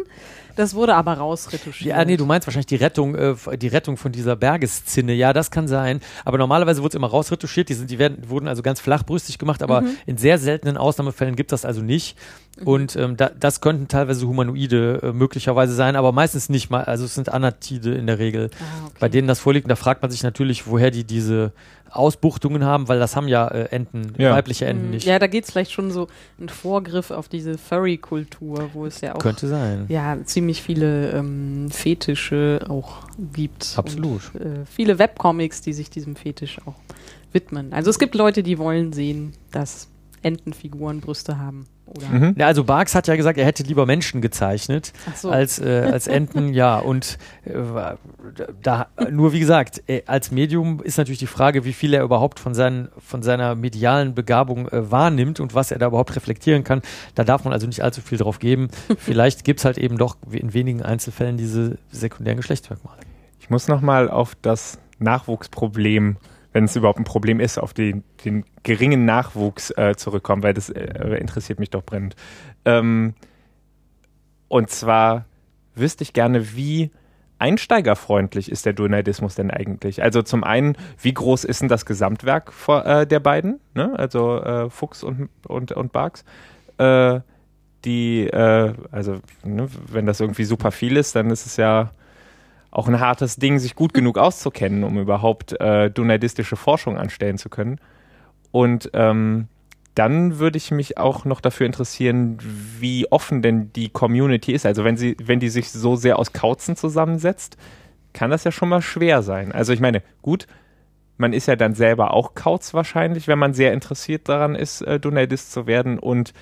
Das wurde aber rausretuschiert. Ja, nee, du meinst wahrscheinlich die Rettung, äh, die Rettung von dieser Bergeszinne. Ja, das kann sein. Aber normalerweise wurde es immer rausretuschiert. Die, sind, die werden, wurden also ganz flachbrüstig gemacht, aber mhm. in sehr seltenen Ausnahmefällen gibt das also nicht. Mhm. Und ähm, da, das könnten teilweise Humanoide äh, möglicherweise sein, aber meistens nicht mal. Also es sind Anatide in der Regel, ah, okay. bei denen das vorliegt. Und da fragt man sich natürlich, woher die diese Ausbuchtungen haben, weil das haben ja äh, Enten, Ja. weibliche Enten Mm, nicht. Ja, da geht es vielleicht schon so ein Vorgriff auf diese Furry-Kultur, wo es ja auch Könnte sein. ja, ziemlich viele ähm, Fetische auch gibt. Absolut. Und, äh, viele Webcomics, die sich diesem Fetisch auch widmen. Also es gibt Leute, die wollen sehen, dass Entenfiguren Brüste haben. Oder Mhm. Ja, also Barks hat ja gesagt, er hätte lieber Menschen gezeichnet so. als, äh, als Enten, [laughs] ja. Und äh, da, nur wie gesagt, äh, als Medium ist natürlich die Frage, wie viel er überhaupt von, seinen, von seiner medialen Begabung äh, wahrnimmt und was er da überhaupt reflektieren kann. Da darf man also nicht allzu viel drauf geben. [laughs] Vielleicht gibt es halt eben doch in wenigen Einzelfällen diese sekundären Geschlechtsmerkmale. Ich muss nochmal auf das Nachwuchsproblem, wenn es überhaupt ein Problem ist, auf den, den geringen Nachwuchs äh, zurückkommen, weil das äh, interessiert mich doch brennend. Ähm, und zwar wüsste ich gerne, wie einsteigerfreundlich ist der Donaldismus denn eigentlich? Also zum einen, wie groß ist denn das Gesamtwerk vor, äh, der beiden, ne? also äh, Fuchs und, und, und Barks? Äh, die, äh, also ne, wenn das irgendwie super viel ist, dann ist es ja auch ein hartes Ding, sich gut genug auszukennen, um überhaupt äh, donaldistische Forschung anstellen zu können. Und ähm, dann würde ich mich auch noch dafür interessieren, wie offen denn die Community ist. Also wenn sie, wenn die sich so sehr aus Kauzen zusammensetzt, kann das ja schon mal schwer sein. Also ich meine, gut, man ist ja dann selber auch Kauz wahrscheinlich, wenn man sehr interessiert daran ist, äh, Donaldist zu werden und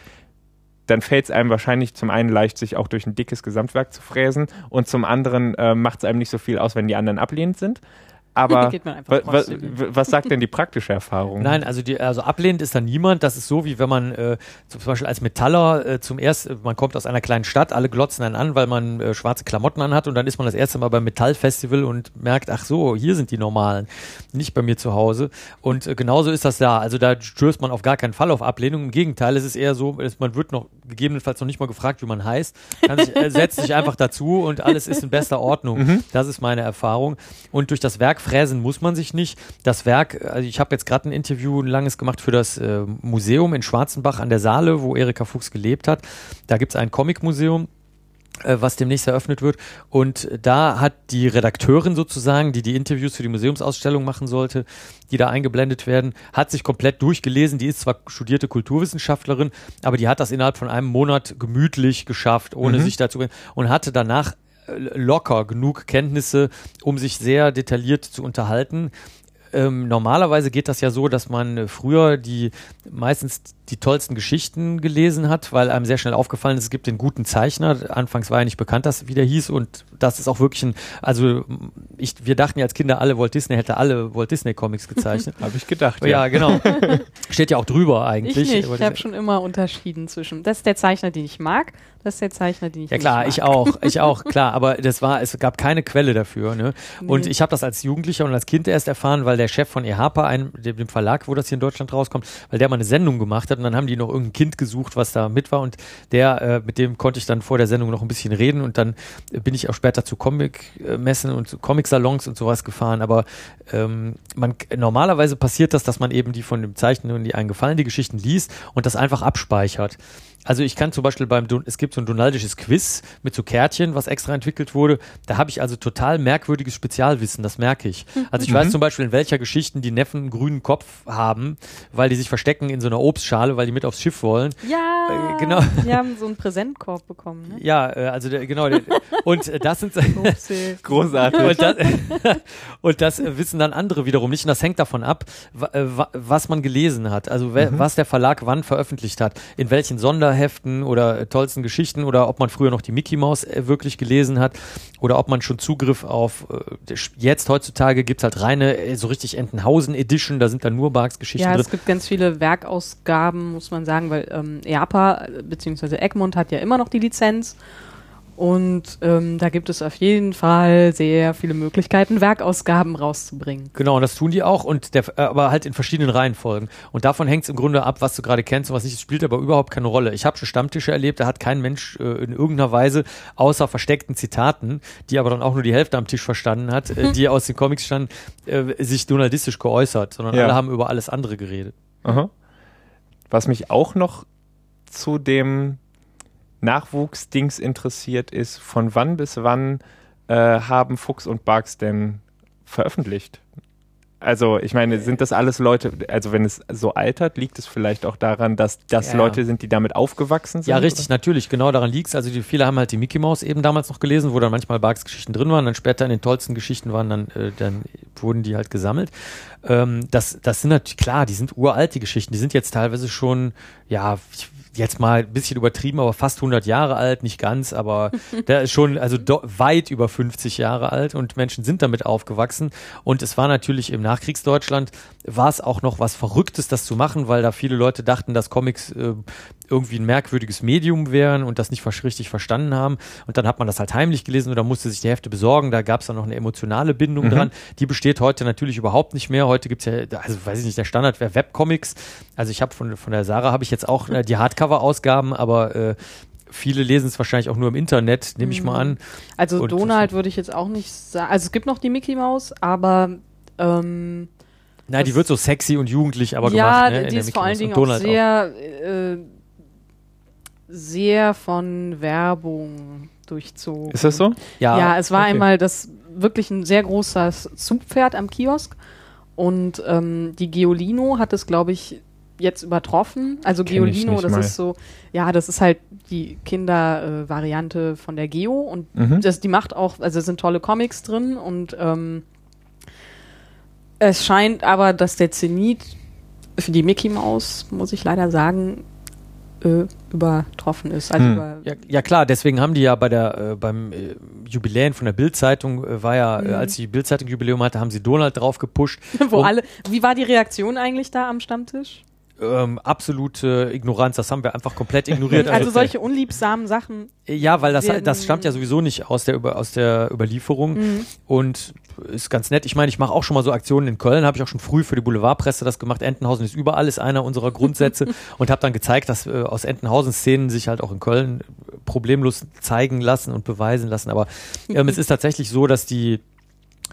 dann fällt es einem wahrscheinlich zum einen leicht, sich auch durch ein dickes Gesamtwerk zu fräsen und zum anderen äh, macht es einem nicht so viel aus, wenn die anderen ablehnend sind. Aber [laughs] Geht man einfach wa, wa, trotzdem hin. w- was sagt denn die praktische Erfahrung? Nein, also, die, also ablehnend ist da niemand. Das ist so, wie wenn man äh, zum Beispiel als Metaller äh, zum ersten, man kommt aus einer kleinen Stadt, alle glotzen einen an, weil man äh, schwarze Klamotten anhat und dann ist man das erste Mal beim Metallfestival und merkt, ach so, hier sind die Normalen, nicht bei mir zu Hause. Und äh, genauso ist das da. Also da stößt man auf gar keinen Fall auf Ablehnung. Im Gegenteil, es ist eher so, es, man wird noch gegebenenfalls noch nicht mal gefragt, wie man heißt. Sich, äh, setzt sich einfach dazu und alles ist in bester Ordnung. Das ist meine Erfahrung. Und durch das Werk fräsen muss man sich nicht. Das Werk, also ich habe jetzt gerade ein Interview, ein langes gemacht für das äh, Museum in Schwarzenbach an der Saale, wo Erika Fuchs gelebt hat. Da gibt es ein Comicmuseum äh, was demnächst eröffnet wird. Und da hat die Redakteurin sozusagen, die die Interviews für die Museumsausstellung machen sollte, die da eingeblendet werden, hat sich komplett durchgelesen. Die ist zwar studierte Kulturwissenschaftlerin, aber die hat das innerhalb von einem Monat gemütlich geschafft, ohne sich dazu und hatte danach locker genug Kenntnisse, um sich sehr detailliert zu unterhalten. Ähm, normalerweise geht das ja so, dass man früher die meistens die tollsten Geschichten gelesen hat, weil einem sehr schnell aufgefallen ist, es gibt den guten Zeichner. Anfangs war ja nicht bekannt, dass wie der hieß und das ist auch wirklich ein, also ich, wir dachten ja als Kinder alle, Walt Disney hätte alle Walt Disney Comics gezeichnet. [laughs] Habe ich gedacht. ja. genau. [laughs] Steht ja auch drüber eigentlich. Ich nicht. Ich habe schon immer unterschieden zwischen. Das ist der Zeichner, den ich mag. Das ist der Zeichner, den ich Ja klar, ich auch, ich auch, klar, aber das war, es gab keine Quelle dafür, ne? Und Nee. ich habe das als Jugendlicher und als Kind erst erfahren, weil der Chef von EHPA, einem, dem, Verlag, wo das hier in Deutschland rauskommt, weil der mal eine Sendung gemacht hat und dann haben die noch irgendein Kind gesucht, was da mit war und der, äh, mit dem konnte ich dann vor der Sendung noch ein bisschen reden und dann bin ich auch später zu Comic-Messen und zu Comic-Salons und sowas gefahren, aber ähm, man, normalerweise passiert das, dass man eben die von dem Zeichner, die einen gefallen, die Geschichten liest und das einfach abspeichert. Also ich kann zum Beispiel beim, es gibt so ein donaldisches Quiz mit so Kärtchen, was extra entwickelt wurde. Da habe ich also total merkwürdiges Spezialwissen, das merke ich. Also ich weiß zum Beispiel, in welcher Geschichten die Neffen einen grünen Kopf haben, weil die sich verstecken in so einer Obstschale, weil die mit aufs Schiff wollen. Ja, Äh, genau. Die haben so einen Präsentkorb bekommen. Ne? Ja, äh, also der, genau. Der, und äh, das sind. [laughs] [laughs] Großartig. und das, [laughs] und das äh, wissen dann andere wiederum nicht. Und das hängt davon ab, äh, wa- was man gelesen hat. Also wer, was der Verlag wann veröffentlicht hat. In welchen Sonderheften oder äh, tollsten Geschichten oder ob man früher noch die Mickey Maus äh, wirklich gelesen hat oder ob man schon Zugriff auf äh, jetzt heutzutage gibt's halt reine, so richtig Entenhausen Edition, da sind dann nur Barks Geschichten Ja, drin. es gibt ganz viele Werkausgaben, muss man sagen, weil ähm, EAPA bzw. Egmont hat ja immer noch die Lizenz. Und ähm, da gibt es auf jeden Fall sehr viele Möglichkeiten, Werkausgaben rauszubringen. Genau, und das tun die auch, und der, äh, aber halt in verschiedenen Reihenfolgen. Und davon hängt es im Grunde ab, was du gerade kennst und was nicht. Es spielt aber überhaupt keine Rolle. Ich habe schon Stammtische erlebt, da hat kein Mensch äh, in irgendeiner Weise, außer versteckten Zitaten, die aber dann auch nur die Hälfte am Tisch verstanden hat, äh, [laughs] die aus den Comics standen, äh, sich donaldistisch geäußert, sondern Ja. alle haben über alles andere geredet. Aha. Was mich auch noch zu dem Nachwuchsdings interessiert ist, von wann bis wann äh, haben Fuchs und Barks denn veröffentlicht? Also ich meine, sind das alles Leute, also wenn es so altert, liegt es vielleicht auch daran, dass das Ja. Leute sind, die damit aufgewachsen sind? Ja, richtig, natürlich, genau daran liegt's. Also die, viele haben halt die Mickey Mouse eben damals noch gelesen, wo dann manchmal Barks Geschichten drin waren, dann später in den tollsten Geschichten waren, dann, äh, dann wurden die halt gesammelt. Ähm, das, das sind natürlich, klar, die sind uralt, die Geschichten, die sind jetzt teilweise schon, ja, ich- jetzt mal ein bisschen übertrieben, aber fast 100 Jahre alt, nicht ganz, aber [laughs] der ist schon, also weit über 50 Jahre alt und Menschen sind damit aufgewachsen und es war natürlich im Nachkriegsdeutschland, war es auch noch was Verrücktes, das zu machen, weil da viele Leute dachten, dass Comics äh, irgendwie ein merkwürdiges Medium wären und das nicht richtig verstanden haben. Und dann hat man das halt heimlich gelesen oder musste sich die Hefte besorgen. Da gab es dann noch eine emotionale Bindung dran. Die besteht heute natürlich überhaupt nicht mehr. Heute gibt's ja, also weiß ich nicht, der Standard wäre Webcomics. Also ich habe von, von der Sarah habe ich jetzt auch äh, die Hardcover-Ausgaben, aber äh, viele lesen es wahrscheinlich auch nur im Internet, nehme ich mal an. Also Und- Donald würde ich jetzt auch nicht sagen. Also es gibt noch die Mickey Maus, aber ähm, Nein, die wird so sexy und jugendlich aber ja, gemacht. Ne, in die ist Mickey vor allen. Dingen auch sehr, äh, sehr von Werbung durchzogen. Ist das so? Ja, Ja, es war okay. einmal das wirklich ein sehr großes Zugpferd am Kiosk und ähm, die Geolino hat es, glaube ich, jetzt übertroffen. Also Kenn Geolino, das mal. ist so, ja, das ist halt die Kindervariante von der Geo und Mhm. das, die macht auch, also es sind tolle Comics drin und ähm, es scheint aber, dass der Zenit für die Mickey Maus, muss ich leider sagen, äh, übertroffen ist. Also Hm. über, Ja, ja klar, deswegen haben die ja bei der äh, beim äh, Jubiläen von der Bildzeitung äh, war ja, äh, Mhm. als die Bildzeitung Jubiläum hatte, haben sie Donald drauf gepusht. [laughs] wo alle, wie war die Reaktion eigentlich da am Stammtisch? Ähm, absolute Ignoranz, das haben wir einfach komplett ignoriert. [laughs] Also solche unliebsamen Sachen. ja, weil das das stammt ja sowieso nicht aus der Über, aus der Überlieferung Mhm. und ist ganz nett. Ich meine, ich mache auch schon mal so Aktionen in Köln, habe ich auch schon früh für die Boulevardpresse das gemacht. Entenhausen ist überall ist einer unserer Grundsätze [laughs] und habe dann gezeigt, dass äh, aus Entenhausen Szenen sich halt auch in Köln problemlos zeigen lassen und beweisen lassen. Aber [laughs] ähm, es ist tatsächlich so, dass die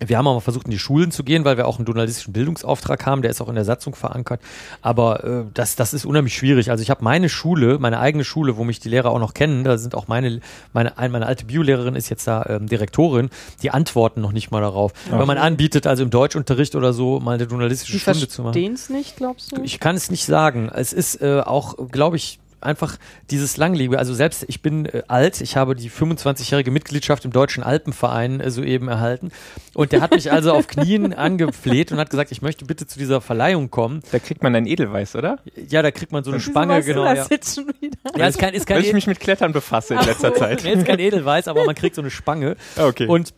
wir haben auch mal versucht, in die Schulen zu gehen, weil wir auch einen journalistischen Bildungsauftrag haben, der ist auch in der Satzung verankert. Aber äh, das, das ist unheimlich schwierig. Also ich habe meine Schule, meine eigene Schule, wo mich die Lehrer auch noch kennen, da sind auch meine, meine, ein- meine alte Biolehrerin ist jetzt da ähm, Direktorin, die antworten noch nicht mal darauf. Wenn man anbietet, also im Deutschunterricht oder so, mal eine journalistische Die Stunde zu machen. verstehen es nicht, glaubst du? Ich kann es nicht sagen. Es ist äh, auch, glaube ich, einfach dieses Langlebige. Also selbst ich bin äh, alt, ich habe die 25-jährige Mitgliedschaft im Deutschen Alpenverein äh, soeben erhalten. Und der hat mich also auf Knien [laughs] angefleht und hat gesagt, ich möchte bitte zu dieser Verleihung kommen. Da kriegt man ein Edelweiß, oder? Ja, da kriegt man so eine Wieso Spange, genau. das Ja, jetzt schon wieder? ja ist kein, ist kein, Weil ich mich mit Klettern befasse in letzter Zeit. nee, ist kein Edelweiß, aber man kriegt so eine Spange. Okay. Und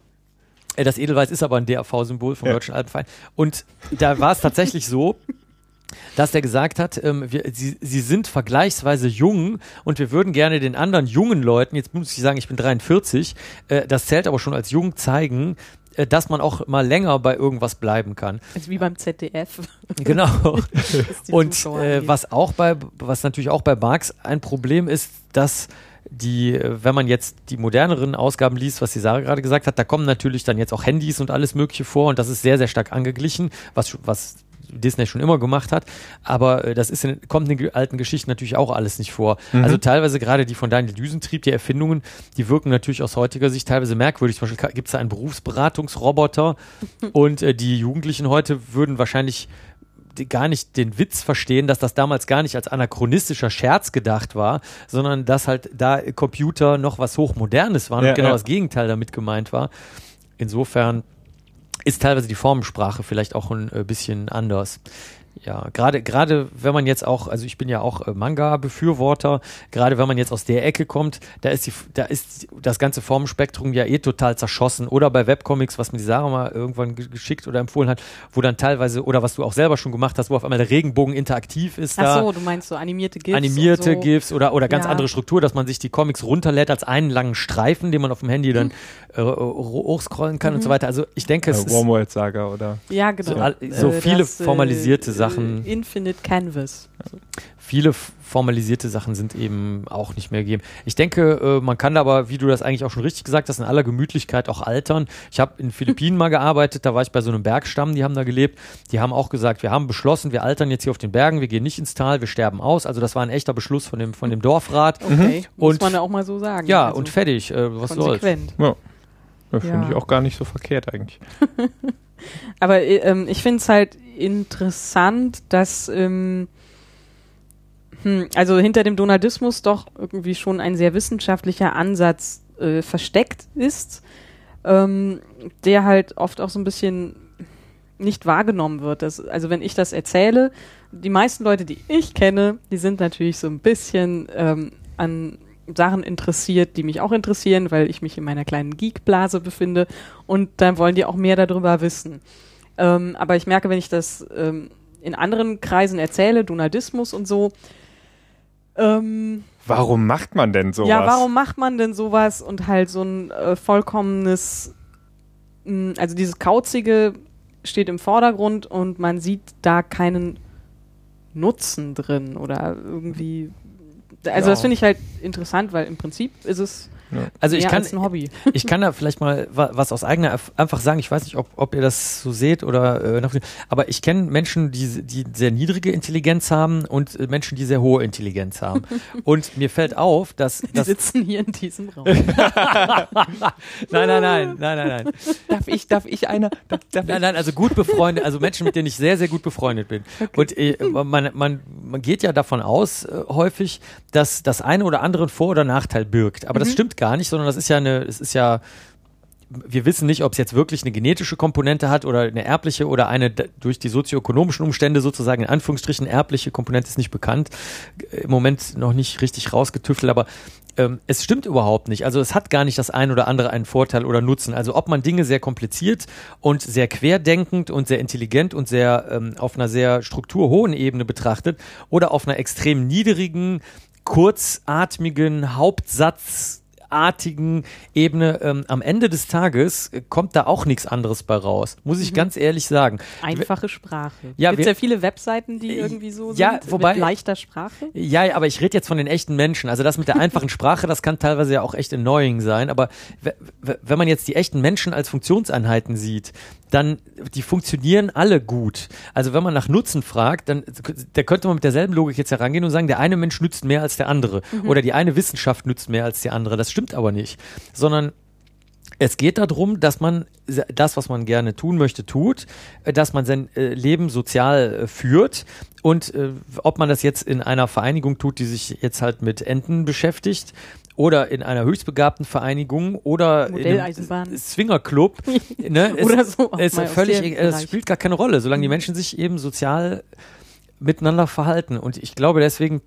äh, das Edelweiß ist aber ein DAV-Symbol vom Ja. Deutschen Alpenverein. Und da war es tatsächlich so, dass der gesagt hat, ähm, wir, sie, sie sind vergleichsweise jung und wir würden gerne den anderen jungen Leuten, jetzt muss ich sagen, ich bin 43, äh, das zählt aber schon als jung zeigen, äh, dass man auch mal länger bei irgendwas bleiben kann. Also wie beim ZDF. [laughs] Genau. [laughs] [laughs] Und äh, was auch bei, was natürlich auch bei Marx ein Problem ist, dass die, äh, wenn man jetzt die moderneren Ausgaben liest, was die Sarah gerade gesagt hat, da kommen natürlich dann jetzt auch Handys und alles Mögliche vor und das ist sehr, sehr stark angeglichen, was, was Disney schon immer gemacht hat. Aber äh, das ist in, kommt in den alten Geschichten natürlich auch alles nicht vor. Also teilweise gerade die von Daniel Düsentrieb, die Erfindungen, die wirken natürlich aus heutiger Sicht teilweise merkwürdig. Zum Beispiel gibt es da einen Berufsberatungsroboter [laughs] und äh, die Jugendlichen heute würden wahrscheinlich gar nicht den Witz verstehen, dass das damals gar nicht als anachronistischer Scherz gedacht war, sondern dass halt da Computer noch was Hochmodernes waren Ja, und genau ja. das Gegenteil damit gemeint war. Insofern ist teilweise die Formensprache vielleicht auch ein äh, bisschen anders. Ja, gerade gerade wenn man jetzt auch, also ich bin ja auch äh, Manga-Befürworter, gerade wenn man jetzt aus der Ecke kommt, da ist die, da ist das ganze Formenspektrum ja eh total zerschossen. Oder bei Webcomics, was mir die Sarah mal irgendwann ge- geschickt oder empfohlen hat, wo dann teilweise, oder was du auch selber schon gemacht hast, wo auf einmal der Regenbogen interaktiv ist Ach da so, du meinst so animierte GIFs animierte und so. GIFs oder, oder ganz Ja. andere Struktur, dass man sich die Comics runterlädt als einen langen Streifen, den man auf dem Handy dann äh, hochscrollen kann Mhm. und so weiter. Also ich denke, es Äh, ist Saga oder. Ja, genau. So so viele das, formalisierte Sachen. Infinite Canvas. viele formalisierte Sachen sind eben auch nicht mehr gegeben. Ich denke, äh, man kann aber, wie du das eigentlich auch schon richtig gesagt hast, in aller Gemütlichkeit auch altern. Ich habe in den Philippinen [laughs] mal gearbeitet, da war ich bei so einem Bergstamm, die haben da gelebt. Die haben auch gesagt, wir haben beschlossen, wir altern jetzt hier auf den Bergen, wir gehen nicht ins Tal, wir sterben aus. Also das war ein echter Beschluss von dem, von dem Dorfrat. Okay, muss Mhm. Und- man ja auch mal so sagen. Ja, Also und fertig. Äh, was soll's. Ja. Ja, Finde Ja. ich auch gar nicht so verkehrt eigentlich. [laughs] Aber äh, ähm, ich finde es halt interessant, dass ähm, hm, also hinter dem Donaldismus doch irgendwie schon ein sehr wissenschaftlicher Ansatz äh, versteckt ist, ähm, der halt oft auch so ein bisschen nicht wahrgenommen wird. Das, also wenn ich das erzähle, die meisten Leute, die ich kenne, die sind natürlich so ein bisschen ähm, an Sachen interessiert, die mich auch interessieren, weil ich mich in meiner kleinen Geek-Blase befinde und dann wollen die auch mehr darüber wissen. Ähm, aber ich merke, wenn ich das ähm, in anderen Kreisen erzähle, Donaldismus und so, ähm, Warum macht man denn sowas? ja, warum macht man denn sowas und halt so ein äh, vollkommenes, mh, also dieses Kauzige steht im Vordergrund und man sieht da keinen Nutzen drin oder irgendwie. Also Ja. das finde ich halt interessant, weil im Prinzip ist es Also ich mehr kann, als ein Hobby. [laughs] ich kann da vielleicht mal wa- was aus eigener Erf einfach sagen. Ich weiß nicht, ob, ob ihr das so seht oder äh, aber ich kenne Menschen, die, die sehr niedrige Intelligenz haben und äh, Menschen, die sehr hohe Intelligenz haben. [laughs] und mir fällt auf, dass, Die dass sitzen hier in diesem Raum. [laughs] nein, nein, nein, nein, nein, nein. Darf ich, darf ich einer? Darf, darf Nein, nein, also gut befreundet, also Menschen, mit denen ich sehr, sehr gut befreundet bin. Und äh, man, man, man geht ja davon aus, äh, häufig, dass das eine oder andere einen Vor- oder Nachteil birgt. Aber das stimmt gar nicht, sondern das ist ja eine, es ist ja, wir wissen nicht, ob es jetzt wirklich eine genetische Komponente hat oder eine erbliche oder eine durch die sozioökonomischen Umstände sozusagen in Anführungsstrichen erbliche Komponente ist nicht bekannt. Im Moment noch nicht richtig rausgetüftelt, aber ähm, es stimmt überhaupt nicht. Also es hat gar nicht das ein oder andere einen Vorteil oder Nutzen. Also ob man Dinge sehr kompliziert und sehr querdenkend und sehr intelligent und sehr ähm, auf einer sehr strukturhohen Ebene betrachtet oder auf einer extrem niedrigen, kurzatmigen Hauptsatz artigen Ebene ähm, am Ende des Tages kommt da auch nichts anderes bei raus, muss ich ganz ehrlich sagen. Einfache Sprache. Ja, Gibt wir- ja viele Webseiten, die Äh, irgendwie so ja, sind, wobei- mit leichter Sprache. Ja, aber ich rede jetzt von den echten Menschen. Also das mit der einfachen [laughs] Sprache, das kann teilweise ja auch echt annoying sein. Aber wenn man jetzt die echten Menschen als Funktionseinheiten sieht, dann die funktionieren alle gut. Also wenn man nach Nutzen fragt, dann da könnte man mit derselben Logik jetzt herangehen und sagen, der eine Mensch nützt mehr als der andere oder die eine Wissenschaft nützt mehr als die andere. Das stimmt aber nicht, sondern es geht darum, dass man das, was man gerne tun möchte, tut, dass man sein äh, Leben sozial äh, führt und äh, ob man das jetzt in einer Vereinigung tut, die sich jetzt halt mit Enten beschäftigt oder in einer höchstbegabten Vereinigung oder in einem Swingerclub, [laughs] ne, es, Oder so, es mal aus völlig, es spielt gar keine Rolle, solange die Menschen sich eben sozial miteinander verhalten. Und ich glaube deswegen,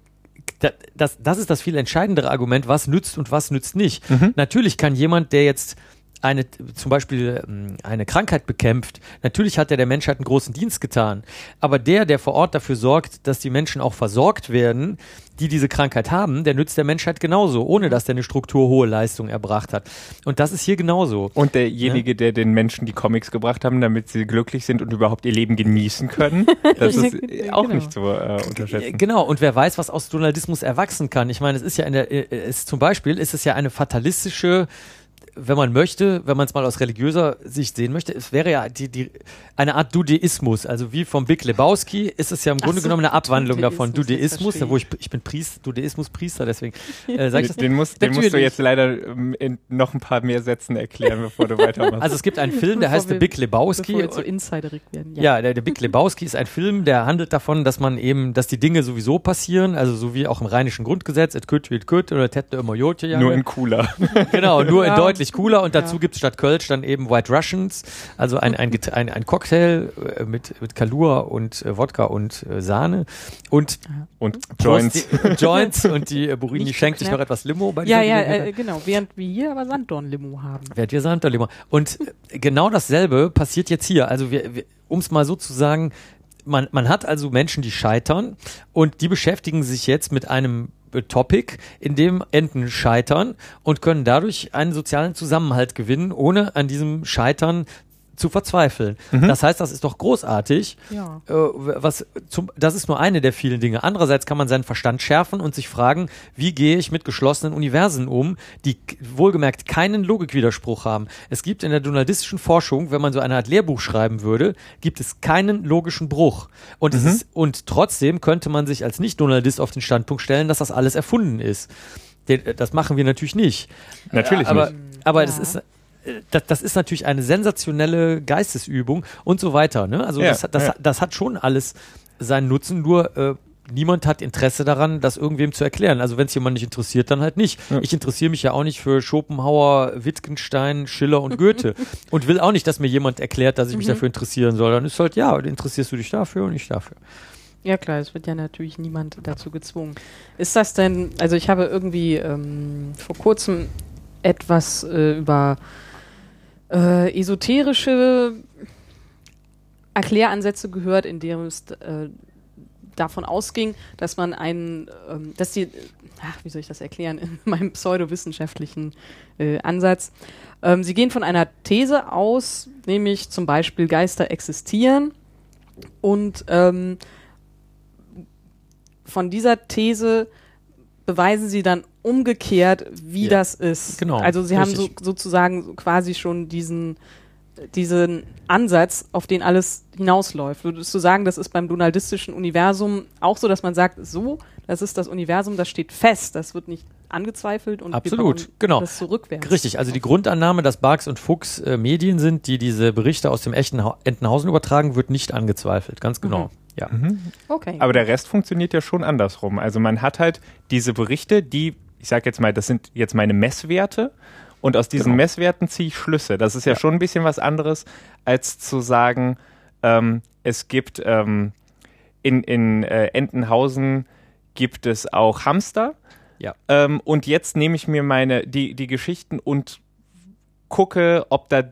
da- das, das ist das viel entscheidendere Argument, was nützt und was nützt nicht. Natürlich kann jemand, der jetzt eine, zum Beispiel ähm, eine Krankheit bekämpft, natürlich hat er der Menschheit einen großen Dienst getan. Aber der, der vor Ort dafür sorgt, dass die Menschen auch versorgt werden, die diese Krankheit haben, der nützt der Menschheit genauso, ohne dass der eine strukturhohe Leistung erbracht hat. Und das ist hier genauso. Und derjenige, der den Menschen die Comics gebracht haben, damit sie glücklich sind und überhaupt ihr Leben genießen können, [laughs] das ist Ja, auch genau. nicht zu äh, Äh, unterschätzen. Genau, und wer weiß, was aus Donaldismus erwachsen kann. Ich meine, es ist ja in der, äh, es, zum Beispiel ist es ja eine fatalistische, wenn man möchte, wenn man es mal aus religiöser Sicht sehen möchte, es wäre ja die, die, eine Art Dudeismus. Also wie vom Big Lebowski ist es ja im Grunde so, genommen eine Abwandlung davon. Dudeismus, jetzt Dudeismus, wo ich, ich bin Priester, Dudeismus-Priester, deswegen äh, sag ich das. Den, musst, den musst du jetzt leider ähm, in noch ein paar mehr Sätzen erklären, bevor du weitermachst. Also es gibt einen Film, der Bevor heißt The Big Bevor Lebowski. wir zu insiderig werden. Ja, der, der Big Lebowski ist ein Film, der handelt davon, dass man eben, dass die Dinge sowieso passieren, also so wie auch im rheinischen Grundgesetz, et kütt, et kütt oder tette immer Jotje. Nur in cooler. Genau, nur in Ja. Deutlich cooler und dazu Ja. gibt's statt Kölsch dann eben White Russians, also ein, ein, ein, ein Cocktail äh, mit, mit Kalur und äh, Wodka und äh, Sahne und Und Prost, Joints. Die, Joints [laughs] und die äh, Burini Nicht schenkt sich noch etwas Limo bei Ja, ja, äh, genau. Während wir hier aber Sanddorn-Limo haben. Während wir Santa Limo. Und äh, genau dasselbe passiert jetzt hier. Also wir, wir um es mal so zu sagen, man, man hat also Menschen, die scheitern und die beschäftigen sich jetzt mit einem Topic, in dem Enten scheitern und können dadurch einen sozialen Zusammenhalt gewinnen, ohne an diesem Scheitern zu verzweifeln. Das heißt, das ist doch großartig. Ja. Äh, was zum, das ist nur eine der vielen Dinge. Andererseits kann man seinen Verstand schärfen und sich fragen, wie gehe ich mit geschlossenen Universen um, die wohlgemerkt keinen Logikwiderspruch haben. Es gibt in der donaldistischen Forschung, wenn man so eine Art Lehrbuch schreiben würde, gibt es keinen logischen Bruch. Und es ist, und trotzdem könnte man sich als Nicht-Donaldist auf den Standpunkt stellen, dass das alles erfunden ist. Den, das machen wir natürlich nicht. Natürlich aber, nicht. Aber Ja. das ist das, das ist natürlich eine sensationelle Geistesübung und so weiter. Ne? Also Ja, das, das, ja. das hat schon alles seinen Nutzen, nur äh, niemand hat Interesse daran, das irgendwem zu erklären. Also wenn es jemand nicht interessiert, dann halt nicht. Ja. Ich interessiere mich ja auch nicht für Schopenhauer, Wittgenstein, Schiller und Goethe [laughs] und will auch nicht, dass mir jemand erklärt, dass ich mich dafür interessieren soll. Dann ist halt, ja, interessierst du dich dafür und ich dafür. Ja klar, es wird ja natürlich niemand dazu gezwungen. Ist das denn, also ich habe irgendwie ähm, vor kurzem etwas äh, über äh, esoterische Erkläransätze gehört, in dem es äh, davon ausging, dass man einen, ähm, dass die, ach, wie soll ich das erklären, in [laughs] meinem pseudowissenschaftlichen äh, Ansatz. Ähm, sie gehen von einer These aus, nämlich zum Beispiel Geister existieren und ähm, von dieser These beweisen sie dann umgekehrt, wie Ja, das ist. genau, Also sie haben so, richtig. sozusagen so quasi schon diesen, diesen Ansatz, auf den alles hinausläuft. Würdest du sagen, das ist beim donaldistischen Universum auch so, dass man sagt, so, das ist das Universum, das steht fest, das wird nicht angezweifelt und wir Absolut, genau. das zurückwärts. Richtig, also die Grundannahme, dass Barks und Fuchs äh, Medien sind, die diese Berichte aus dem echten ha Entenhausen übertragen, wird nicht angezweifelt. Ganz genau. Ja. Okay. Aber der Rest funktioniert ja schon andersrum. Also man hat halt diese Berichte, die, ich sag jetzt mal, das sind jetzt meine Messwerte und aus diesen Genau. Messwerten ziehe ich Schlüsse. Das ist ja, Ja. schon ein bisschen was anderes, als zu sagen, ähm, es gibt ähm, in, in äh, Entenhausen gibt es auch Hamster. Ja. Ähm, und jetzt nehme ich mir meine, die, die Geschichten und gucke, ob da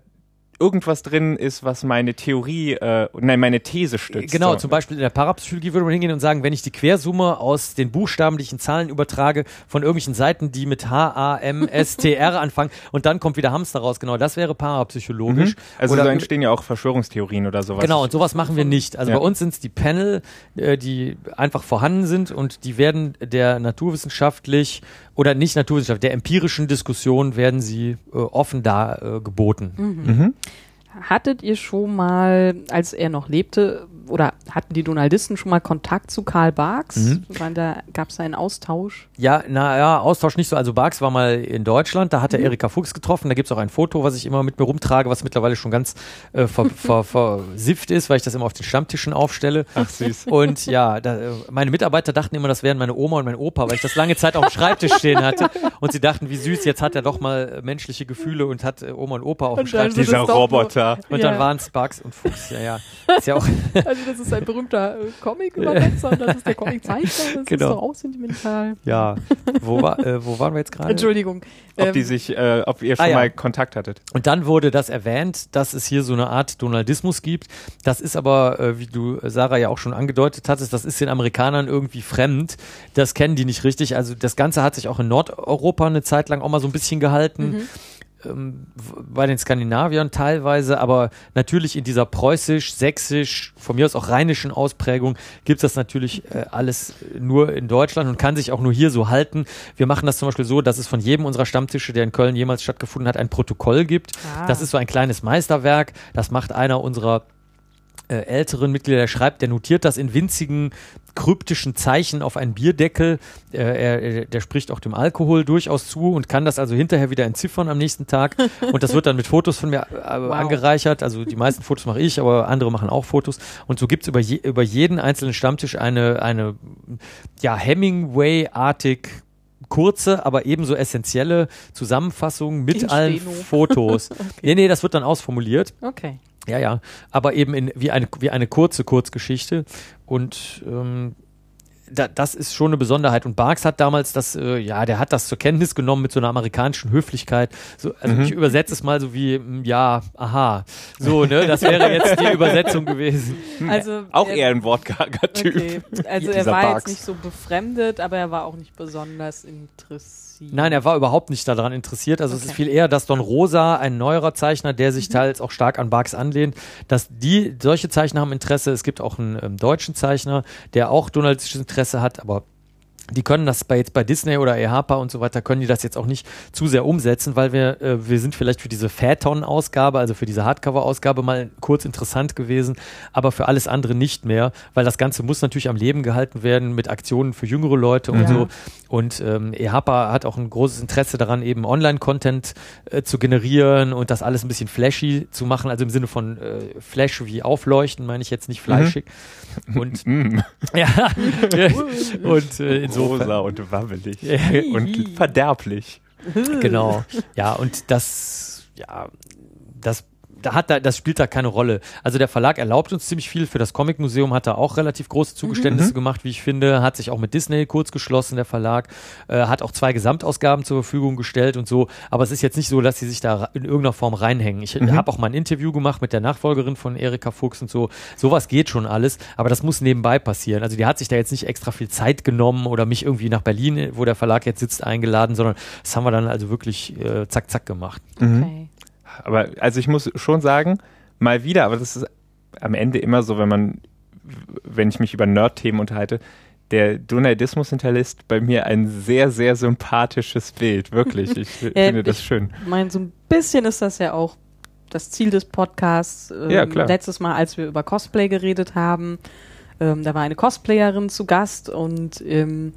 irgendwas drin ist, was meine Theorie, äh, nein, meine These stützt. Genau, So. zum Beispiel in der Parapsychologie würde man hingehen und sagen, wenn ich die Quersumme aus den buchstabenlichen Zahlen übertrage von irgendwelchen Seiten, die mit H, A, M, S, T, R [laughs] anfangen und dann kommt wieder Hamster raus, genau, das wäre parapsychologisch. Mhm. Also Oder so entstehen ja auch Verschwörungstheorien oder sowas. Genau, und sowas machen wir nicht. Also Ja. bei uns sind es die Panel, äh, die einfach vorhanden sind und die werden der naturwissenschaftlich oder nicht naturwissenschaftlich, der empirischen Diskussion werden sie äh, offen da äh, geboten. Mhm. Hattet ihr schon mal, als er noch lebte, oder hatten die Donaldisten schon mal Kontakt zu Karl Barks? Mhm. Da gab es einen Austausch. Ja, naja, Austausch nicht so. Also Barks war mal in Deutschland, da hat er Erika Fuchs getroffen. Da gibt's auch ein Foto, was ich immer mit mir rumtrage, was mittlerweile schon ganz äh, ver, [laughs] ver, versifft ist, weil ich das immer auf den Stammtischen aufstelle. Ach süß. [laughs] Und ja, da, äh, meine Mitarbeiter dachten immer, das wären meine Oma und mein Opa, weil ich das lange Zeit auf dem Schreibtisch stehen [laughs] hatte. Und sie dachten, wie süß, jetzt hat er doch mal äh, menschliche Gefühle und hat äh, Oma und Opa auf dem Und dann Schreibtisch. Dieser es Roboter. Und Ja. dann waren es Barks und Fuchs. Ja, ja. Ist ja auch Also das ist ein berühmter äh, Comic-Übersetzer und [laughs] das ist der Comic-Zeichner. Das Genau. ist doch auch sentimental. Ja, wo, war, äh, wo waren wir jetzt gerade? Entschuldigung. Ob Ähm, die sich, äh, ob ihr schon ah, ja. mal Kontakt hattet. Und dann wurde das erwähnt, dass es hier so eine Art Donaldismus gibt. Das ist aber, äh, wie du, äh, Sarah, ja auch schon angedeutet hattest, das ist den Amerikanern irgendwie fremd. Das kennen die nicht richtig. Also das Ganze hat sich auch in Nordeuropa eine Zeit lang auch mal so ein bisschen gehalten. Ähm, bei den Skandinaviern teilweise, aber natürlich in dieser preußisch, sächsisch, von mir aus auch rheinischen Ausprägung gibt es das natürlich äh, alles nur in Deutschland und kann sich auch nur hier so halten. Wir machen das zum Beispiel so, dass es von jedem unserer Stammtische, der in Köln jemals stattgefunden hat, ein Protokoll gibt. Ah. Das ist so ein kleines Meisterwerk. Das macht einer unserer äh, älteren Mitglieder, der schreibt, der notiert das in winzigen kryptischen Zeichen auf einen Bierdeckel. Äh, er, er, der spricht auch dem Alkohol durchaus zu und kann das also hinterher wieder entziffern am nächsten Tag. [laughs] Und das wird dann mit Fotos von mir äh, angereichert. Also die meisten Fotos mache ich, aber andere machen auch Fotos. Und so gibt's über, je, über jeden einzelnen Stammtisch eine, eine ja, Hemingway-artig kurze, aber ebenso essentielle Zusammenfassung mit In allen Steno. [laughs] Fotos. Nee, nee, das wird dann ausformuliert. Okay. Ja, ja. Aber eben in, wie, eine, wie eine kurze Kurzgeschichte. Und ähm, da, das ist schon eine Besonderheit. Und Barks hat damals das, äh, ja, der hat das zur Kenntnis genommen mit so einer amerikanischen Höflichkeit. So, also ich übersetze es mal so wie, mm, ja, aha. So, ne, das wäre jetzt die Übersetzung gewesen. Also, Auch er- eher ein Wortkarger-Typ. Okay. Also er war Barks. jetzt nicht so befremdet, aber er war auch nicht besonders interessiert. Nein, er war überhaupt nicht daran interessiert. Also es Okay. ist viel eher, dass Don Rosa, ein neuerer Zeichner, der sich teils auch stark an Barks anlehnt, dass die, solche Zeichner haben Interesse. Es gibt auch einen ähm, deutschen Zeichner, der auch donaldistisches Interesse hat, aber die können das bei jetzt bei Disney oder EHPA und so weiter, können die das jetzt auch nicht zu sehr umsetzen, weil wir, äh, wir sind vielleicht für diese Phaeton-Ausgabe, also für diese Hardcover-Ausgabe mal kurz interessant gewesen, aber für alles andere nicht mehr, weil das Ganze muss natürlich am Leben gehalten werden mit Aktionen für jüngere Leute und Ja. so. Und ähm, EHPA hat auch ein großes Interesse daran, eben Online-Content äh, zu generieren und das alles ein bisschen flashy zu machen, also im Sinne von äh, Flash wie aufleuchten, meine ich jetzt nicht fleischig. Und Mm, [laughs] [laughs] ja, [laughs] und äh, insofern. rosa und wabbelig und verderblich. Genau. Ja, und das, ja, das, da hat da, das spielt da keine Rolle. Also der Verlag erlaubt uns ziemlich viel. Für das Comic-Museum hat er auch relativ große Zugeständnisse gemacht, wie ich finde. Hat sich auch mit Disney kurz geschlossen, der Verlag. Äh, hat auch zwei Gesamtausgaben zur Verfügung gestellt und so. Aber es ist jetzt nicht so, dass sie sich da in irgendeiner Form reinhängen. Ich habe auch mal ein Interview gemacht mit der Nachfolgerin von Erika Fuchs und so. Sowas geht schon alles, aber das muss nebenbei passieren. Also die hat sich da jetzt nicht extra viel Zeit genommen oder mich irgendwie nach Berlin, wo der Verlag jetzt sitzt, eingeladen, sondern das haben wir dann also wirklich äh, zack, zack gemacht. Okay. Aber also ich muss schon sagen, mal wieder, aber das ist am Ende immer so, wenn man, wenn ich mich über Nerd-Themen unterhalte, der Donaldismus hinterlässt bei mir ein sehr, sehr sympathisches Bild. Wirklich. Ich [laughs] finde das ich schön. Ich meine, so ein bisschen ist das ja auch das Ziel des Podcasts. Ähm, Ja, klar. Letztes Mal, als wir über Cosplay geredet haben, ähm, da war eine Cosplayerin zu Gast und ähm,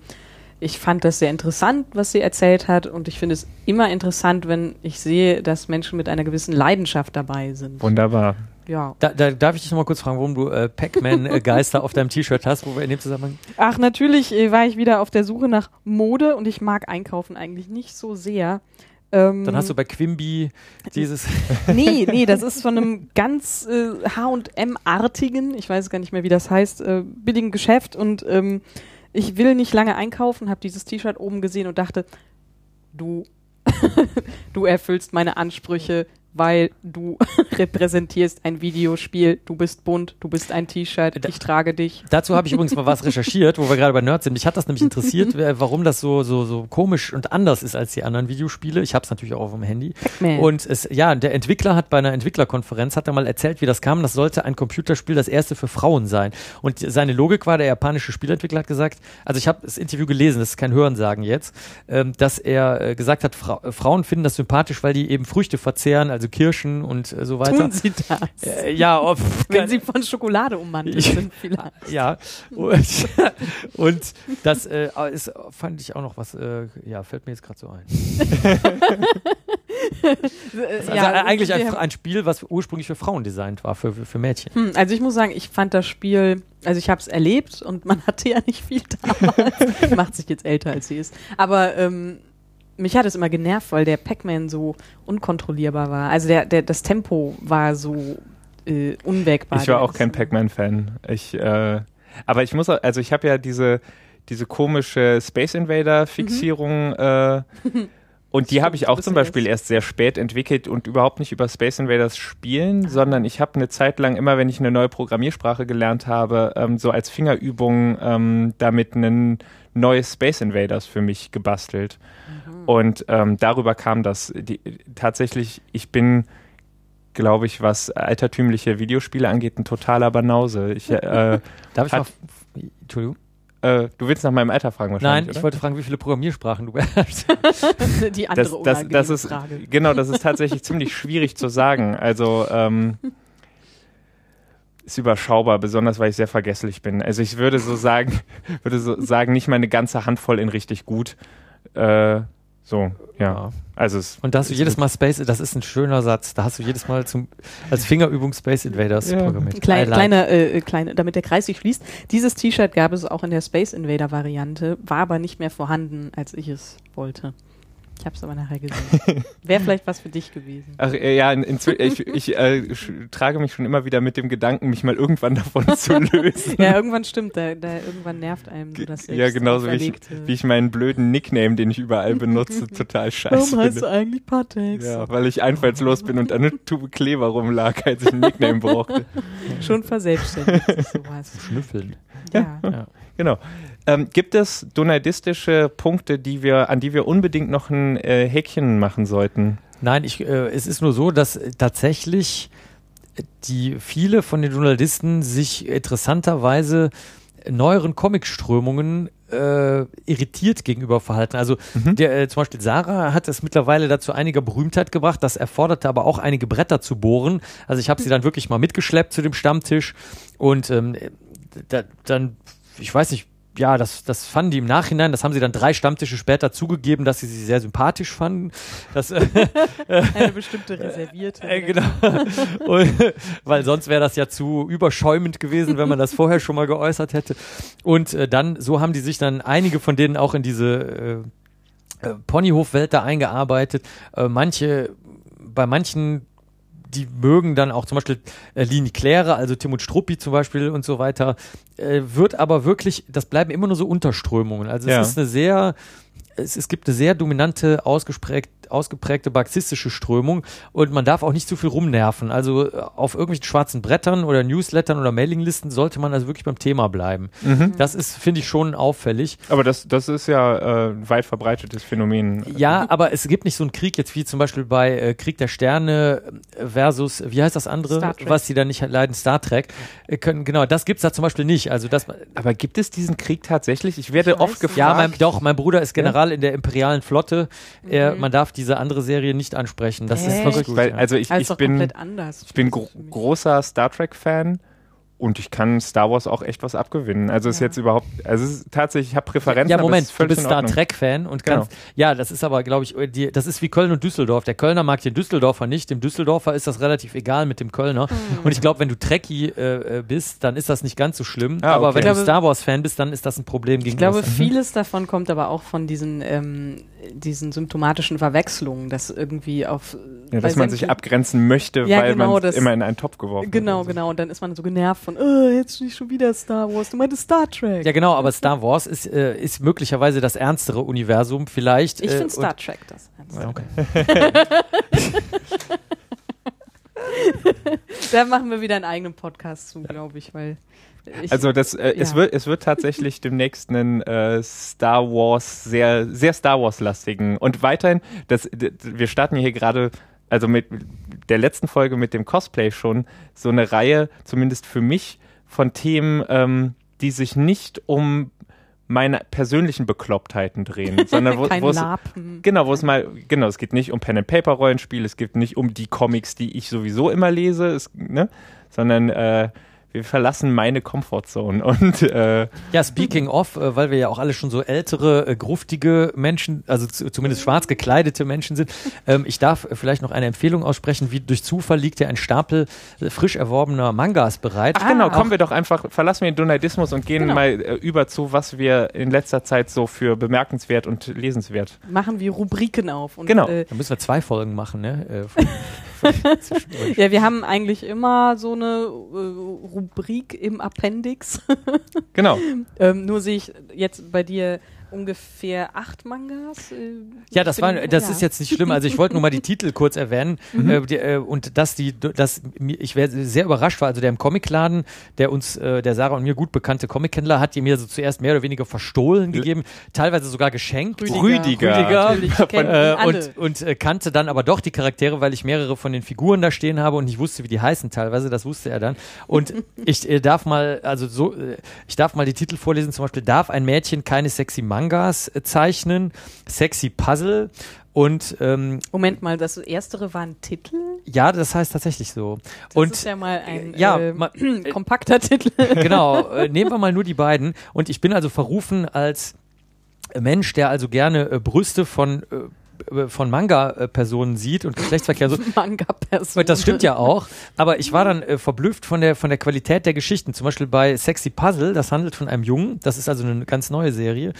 ich fand das sehr interessant, was sie erzählt hat und ich finde es immer interessant, wenn ich sehe, dass Menschen mit einer gewissen Leidenschaft dabei sind. Wunderbar. Ja. Da, da darf ich dich noch mal kurz fragen, warum du äh, Pac-Man-Geister auf deinem T-Shirt hast, wo wir in dem Zusammenhang. Ach, natürlich äh, war ich wieder auf der Suche nach Mode und ich mag einkaufen eigentlich nicht so sehr. Ähm, Dann hast du bei Quimby dieses. [laughs] nee, nee, das ist von einem ganz äh, H&M-artigen, ich weiß gar nicht mehr, wie das heißt, äh, billigen Geschäft und ähm, ich will nicht lange einkaufen, habe dieses T-Shirt oben gesehen und dachte, du, [laughs] du erfüllst meine Ansprüche, weil du [laughs] repräsentierst ein Videospiel, du bist bunt, du bist ein T-Shirt, ich trage dich. Dazu habe ich übrigens mal was recherchiert, wo wir gerade bei Nerds sind. Mich hat das nämlich interessiert, [laughs] warum das so, so, so komisch und anders ist als die anderen Videospiele. Ich habe es natürlich auch auf dem Handy. Pac-Man. Und es, ja, der Entwickler hat bei einer Entwicklerkonferenz hat er mal erzählt, wie das kam. Das sollte ein Computerspiel das erste für Frauen sein. Und seine Logik war, der japanische Spielentwickler hat gesagt, also ich habe das Interview gelesen, das ist kein Hörensagen jetzt, ähm, dass er äh, gesagt hat, Fra äh, Frauen finden das sympathisch, weil die eben Früchte verzehren, also Kirschen und äh, so weiter. Tun sie das? Äh, ja, ob, [laughs] Wenn sie von Schokolade ummantelt [laughs] sind, vielleicht. ja, und, [laughs] und das äh, ist, fand ich auch noch was, äh, ja, fällt mir jetzt gerade so ein. Also eigentlich ein, ein Spiel, was ursprünglich für Frauen designt war, für, für, für Mädchen. Hm, also ich muss sagen, ich fand das Spiel, also ich habe es erlebt und man hatte ja nicht viel damals. Macht sich jetzt älter als sie ist. Aber ähm, mich hat es immer genervt, weil der Pac-Man so unkontrollierbar war. Also der, der, das Tempo war so äh, unwägbar. Ich war auch kein Pac-Man-Fan. Ich, äh, aber ich muss, auch- also ich habe ja diese, diese komische Space Invader-Fixierung äh, [laughs] und die habe ich auch zum Beispiel erst sehr spät entwickelt und überhaupt nicht über Space Invaders spielen, sondern ich habe eine Zeit lang immer, wenn ich eine neue Programmiersprache gelernt habe, ähm, so als Fingerübung ähm, damit ein neues Space Invaders für mich gebastelt. Und ähm, darüber kam das. Die, tatsächlich, ich bin, glaube ich, was altertümliche Videospiele angeht, ein totaler Banause. Ich, äh, [laughs] Darf ich Hat- mal. Entschuldigung. äh, du willst nach meinem Alter fragen wahrscheinlich, Nein, ich oder? wollte fragen, wie viele Programmiersprachen du beherrschst. [laughs] Die andere das, das, das ist Frage. genau, das ist tatsächlich ziemlich schwierig zu sagen. Also ähm, [laughs] ist überschaubar, besonders weil ich sehr vergesslich bin. Also ich würde so sagen, [laughs] würde so sagen, nicht mal eine ganze Handvoll in richtig gut. Äh, so, ja. Also es, Und da hast du es jedes Mal Space, das ist ein schöner Satz, da hast du jedes Mal zum, als Fingerübung Space Invaders Ja. programmiert. Klein, like. kleine, äh, kleine, damit der Kreis sich schließt. Dieses T-Shirt gab es auch in der Space Invader Variante, war aber nicht mehr vorhanden, als ich es wollte. Ich habe es aber nachher gesehen. [laughs] Wäre vielleicht was für dich gewesen. Ach, äh, ja, in, inzwi- ich, ich äh, trage mich schon immer wieder mit dem Gedanken, mich mal irgendwann davon zu [laughs] lösen. Ja, irgendwann stimmt, da, da irgendwann nervt einem so das ja, genauso wie ich, wie ich meinen blöden Nickname, den ich überall benutze, [laughs] total scheiße Warum heißt du finde. eigentlich Patex? Ja, weil ich einfallslos bin und eine Tube Kleber rumlag, als ich einen Nickname brauchte. Schon verselbstständigt sich sowas. Schnüffeln. Ja. Ja. Genau. Ähm, gibt es donaldistische Punkte, die wir, an die wir unbedingt noch ein äh, Häkchen machen sollten? Nein, ich, äh, es ist nur so, dass äh, tatsächlich die viele von den Journalisten sich interessanterweise neueren Comicströmungen äh, irritiert gegenüber verhalten. Also der, äh, zum Beispiel Sarah hat es mittlerweile dazu einiger Berühmtheit gebracht. Das erforderte aber auch einige Bretter zu bohren. Also ich habe sie dann wirklich mal mitgeschleppt zu dem Stammtisch und ähm, da, dann, ich weiß nicht, ja, das, das fanden die im Nachhinein, das haben sie dann drei Stammtische später zugegeben, dass sie sie sehr sympathisch fanden. Das, [laughs] äh, Eine bestimmte reservierte. äh, genau. Und, weil sonst wäre das ja zu überschäumend gewesen, wenn man das vorher schon mal geäußert hätte. Und äh, dann, so haben die sich dann einige von denen auch in diese äh, äh, Ponyhof-Welt da eingearbeitet. Äh, manche, bei manchen die mögen dann auch zum Beispiel äh, Lini Kläre, also Timon Struppi zum Beispiel und so weiter, äh, wird aber wirklich, das bleiben immer nur so Unterströmungen. Also Ja. es ist eine sehr, es, es gibt eine sehr dominante, ausgeprägt, ausgeprägte marxistische Strömung und man darf auch nicht zu viel rumnerven. Also äh, auf irgendwelchen schwarzen Brettern oder Newslettern oder Mailinglisten sollte man also wirklich beim Thema bleiben. Das ist, finde ich, schon auffällig. Aber das, das ist ja äh, ein weit verbreitetes Phänomen. Ja, aber es gibt nicht so einen Krieg jetzt wie zum Beispiel bei äh, Krieg der Sterne äh, versus, wie heißt das andere, Star Trek. was die da nicht leiden, Star Trek. Äh, können, genau, das gibt's da zum Beispiel nicht. Also das, Aber gibt es diesen Krieg tatsächlich? Ich werde Ich oft gefragt. ja, mein, doch, mein Bruder ist General in der imperialen Flotte. Er, man darf diese andere Serie nicht ansprechen. Das ist Echt? verrückt. weil, also ich, Also ich bin, ich bin gro großer Star Trek-Fan und ich kann Star Wars auch echt was abgewinnen. Also ist Ja. jetzt überhaupt, also es ist tatsächlich, ich habe Präferenzen. ja, aber Moment, es ist du bist Star. Trek-Fan und Genau. kannst, ja, das ist aber, glaube ich, die, das ist wie Köln und Düsseldorf. Der Kölner mag den Düsseldorfer nicht, dem Düsseldorfer ist das relativ egal mit dem Kölner. Hm. Und ich glaube, wenn du Trekkie äh, äh, bist, dann ist das nicht ganz so schlimm. Ah, aber okay. wenn Ich du glaube- Star Wars-Fan bist, dann ist das ein Problem gegen Ich glaube, das. vieles davon kommt aber auch von diesen, ähm, diesen symptomatischen Verwechslungen, dass irgendwie auf. Ja, bei dass man sich abgrenzen möchte, Ja, weil genau, man immer in einen Topf geworfen Genau, wird. genau. Und dann ist man so genervt von, oh, jetzt nicht schon wieder Star Wars, du meintest Star Trek. Ja, genau, aber Star Wars ist, äh, ist möglicherweise das ernstere Universum vielleicht. ich äh, finde Star Trek das. Ja, okay. [laughs] [laughs] Da machen wir wieder einen eigenen Podcast zu, glaube ich, weil. Ich, Also das, äh, es, Ja. wird, es wird tatsächlich demnächst einen äh, Star Wars, sehr, sehr Star Wars-lastigen. Und weiterhin, das, wir starten hier gerade, also mit der letzten Folge mit dem Cosplay schon, so eine Reihe, zumindest für mich, von Themen, ähm, die sich nicht um meine persönlichen Beklopptheiten drehen, sondern wo, [laughs] wo es. Genau, wo es mal, genau, es geht nicht um Pen and Paper Rollenspiel, es geht nicht um die Comics, die ich sowieso immer lese, es, ne, sondern äh, wir verlassen meine Comfortzone [laughs] und äh, Ja, speaking of, äh, weil wir ja auch alle schon so ältere, äh, gruftige Menschen, also zu, zumindest schwarz gekleidete Menschen sind, [laughs] ähm, ich darf äh, vielleicht noch eine Empfehlung aussprechen, wie durch Zufall liegt ja ein Stapel äh, frisch erworbener Mangas bereit. ach genau, Ah, kommen wir doch einfach, verlassen wir den Donatismus und gehen Genau. mal äh, über zu, was wir in letzter Zeit so für bemerkenswert und lesenswert. Machen wir Rubriken auf. Und, Genau. Äh, Da müssen wir zwei Folgen machen, ne? [laughs] Ja, wir haben eigentlich immer so eine äh, Rubrik im Appendix. Genau. ähm, nur sehe ich jetzt bei dir ungefähr acht Mangas. Äh, Ja, das war, das ja. ist jetzt nicht schlimm. Also ich wollte nur mal die Titel kurz erwähnen [laughs] äh, die, äh, und dass die, dass ich wär sehr überrascht war. Also der im Comicladen, der uns, äh, der Sarah und mir gut bekannte Comichändler, hat die mir so zuerst mehr oder weniger verstohlen gegeben, teilweise sogar geschenkt. Rüdiger. Rüdiger. Rüdiger. [laughs] Äh, und und äh, kannte dann aber doch die Charaktere, weil ich mehrere von den Figuren da stehen habe und ich wusste, wie die heißen teilweise, das wusste er dann. Und [laughs] ich äh, darf mal, also so, äh, ich darf mal die Titel vorlesen, zum Beispiel, darf ein Mädchen keine sexy Mangas äh, zeichnen, sexy Puzzle und ähm, Moment mal, das erstere war ein Titel? ja, das heißt tatsächlich so. Das und ist ja mal ein ja, äh, ma- [clears throat] kompakter Titel. [laughs] genau, äh, nehmen wir mal nur die beiden. Und ich bin also verrufen als Mensch, der also gerne äh, Brüste von, äh, von Manga-Personen sieht und Geschlechtsverkehr so. [laughs] Manga-Person. Und das stimmt ja auch, aber ich war dann äh, verblüfft von der, von der Qualität der Geschichten. Zum Beispiel bei Sexy Puzzle, das handelt von einem Jungen, das ist also eine ganz neue Serie,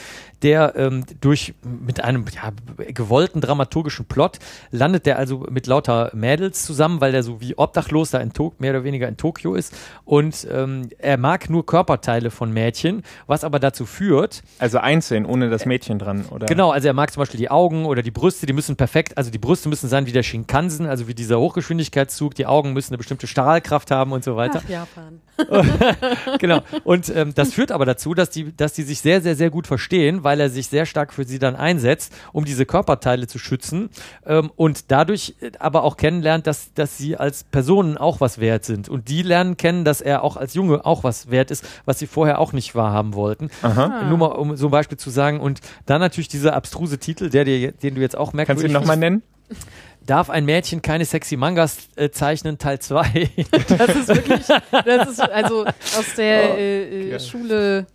der ähm, durch mit einem ja, gewollten dramaturgischen Plot landet der also mit lauter Mädels zusammen, weil der so wie obdachlos da in Tok mehr oder weniger in Tokio ist. Und ähm, er mag nur Körperteile von Mädchen, was aber dazu führt, Also einzeln, ohne das Mädchen dran, oder? Genau, also er mag zum Beispiel die Augen oder die Brüste Brüste, die müssen perfekt, also die Brüste müssen sein wie der Shinkansen, also wie dieser Hochgeschwindigkeitszug, die Augen müssen eine bestimmte Strahlkraft haben und so weiter. Ach, Japan. [laughs] genau. Und ähm, das führt aber dazu, dass die, dass die sich sehr, sehr, sehr gut verstehen, weil er sich sehr stark für sie dann einsetzt, um diese Körperteile zu schützen ähm, und dadurch äh, aber auch kennenlernt, dass, dass sie als Personen auch was wert sind. Und die lernen kennen, dass er auch als Junge auch was wert ist, was sie vorher auch nicht wahrhaben wollten. Aha. Nur mal, um so ein Beispiel zu sagen. Und dann natürlich dieser abstruse Titel, der dir, den du jetzt auch merkst. Kannst du ihn nochmal nennen? [laughs] Darf ein Mädchen keine sexy Mangas äh, zeichnen, Teil 2. Das ist wirklich, das ist also aus der [laughs] Oh, äh, äh. Schule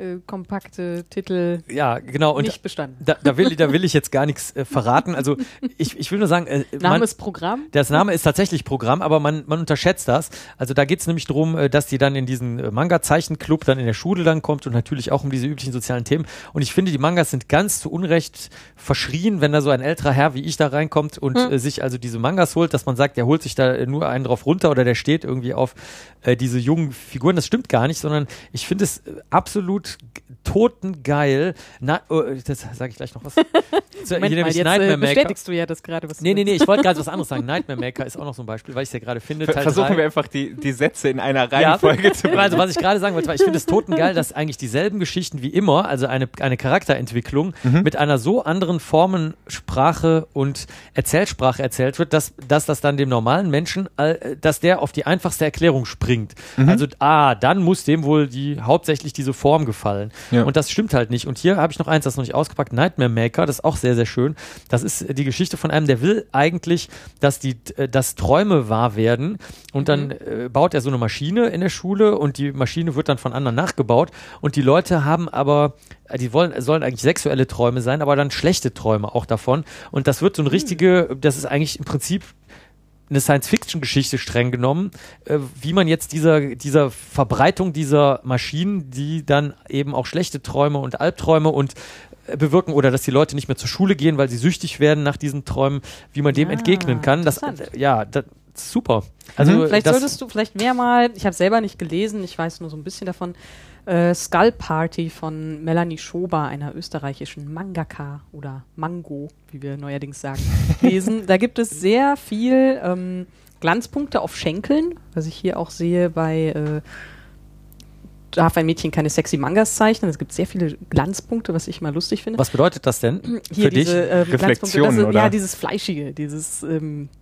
äh, kompakte Titel ja, genau. Und nicht bestanden. da, da, will, da will ich jetzt gar nichts äh, verraten. Also ich, ich will nur sagen, äh, Name man, ist Programm. das Name ist tatsächlich Programm, aber man, man unterschätzt das. Also da geht es nämlich darum, äh, dass die dann in diesen äh, Manga-Zeichenclub dann in der Schule dann kommt und natürlich auch um diese üblichen sozialen Themen. Und ich finde, die Mangas sind ganz zu Unrecht verschrien, wenn da so ein älterer Herr wie ich da reinkommt und Hm. sich also diese Mangas holt, dass man sagt, der holt sich da nur einen drauf runter oder der steht irgendwie auf diese jungen Figuren. Das stimmt gar nicht, sondern ich finde es absolut totengeil. Na, oh, das sage ich gleich noch was. [laughs] Zu- Moment hier mal, nämlich jetzt Nightmare äh, Maker. bestätigst du ja das gerade, was Nee, nee, nee, ich wollte gerade was [laughs] anderes sagen. Nightmare Maker ist auch noch so ein Beispiel, weil ich es ja gerade finde. Teil Versuchen drei. wir einfach die, die Sätze in einer Reihenfolge zu [laughs] Also was ich gerade sagen wollte, war, ich finde es totengeil, dass eigentlich dieselben Geschichten wie immer, also eine, eine Charakterentwicklung Mhm. mit einer so anderen Formensprache und Erzählsprache erzählt wird, dass, dass das dann dem normalen Menschen, äh, dass der auf die einfachste Erklärung springt. Mhm. Also, ah, dann muss dem wohl die hauptsächlich diese Form gefallen. Ja. Und das stimmt halt nicht. Und hier habe ich noch eins, das ist noch nicht ausgepackt, Nightmare Maker, das ist auch sehr, sehr schön. Das ist die Geschichte von einem, der will eigentlich, dass die, äh, dass Träume wahr werden. Und dann äh, baut er so eine Maschine in der Schule und die Maschine wird dann von anderen nachgebaut. Und die Leute haben aber, äh, die wollen, sollen eigentlich sexuelle Träume sein, aber dann schlechte Träume auch davon. Und das wird so eine richtige, das ist eigentlich im Prinzip eine Science-Fiction-Geschichte streng genommen, äh, wie man jetzt dieser, dieser Verbreitung dieser Maschinen, die dann eben auch schlechte Träume und Albträume und äh, bewirken oder dass die Leute nicht mehr zur Schule gehen, weil sie süchtig werden nach diesen Träumen, wie man dem Ah, entgegnen kann. Das, interessant. äh, ja, das ist super. Also Mhm. Vielleicht das, solltest du vielleicht mehr mal, ich habe selber nicht gelesen, ich weiß nur so ein bisschen davon, äh, Skull Party von Melanie Schober, einer österreichischen Mangaka oder Mango, wie wir neuerdings sagen, [laughs] lesen. Da gibt es sehr viel ähm, Glanzpunkte auf Schenkeln, was ich hier auch sehe bei äh, Darf ein Mädchen keine sexy Mangas zeichnen? Es gibt sehr viele Glanzpunkte, was ich mal lustig finde. was bedeutet das denn Hier für dich? diese ähm, Reflexion, Glanzpunkte, das, oder? Ja, dieses Fleischige, dieses ähm, äh,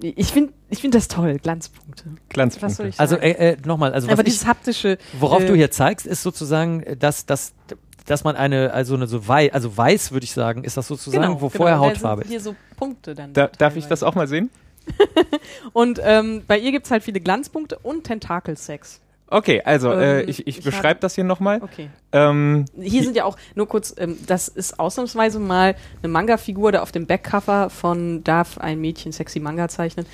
ich finde ich find das toll, Glanzpunkte. Was soll Glanzpunkte. ich Also sagen? äh, äh, nochmal, also was Aber ich, dieses haptische, worauf äh, du hier zeigst, ist sozusagen, äh, dass, dass, dass man eine, also eine so weiß, also weiß würde ich sagen, ist das sozusagen, wo vorher genau, da Hautfarbe sind ist. Hier so Punkte dann. Da, darf ich das auch mal sehen? [laughs] Und ähm, bei ihr gibt es halt viele Glanzpunkte und Tentakelsex. Okay, also äh, Ähm, ich, ich ich beschreibe das hier nochmal. Okay. Ähm, Hier sind ja auch, nur kurz, ähm, das ist ausnahmsweise mal eine Manga-Figur, da auf dem Backcover von Darf ein Mädchen sexy Manga zeichnen.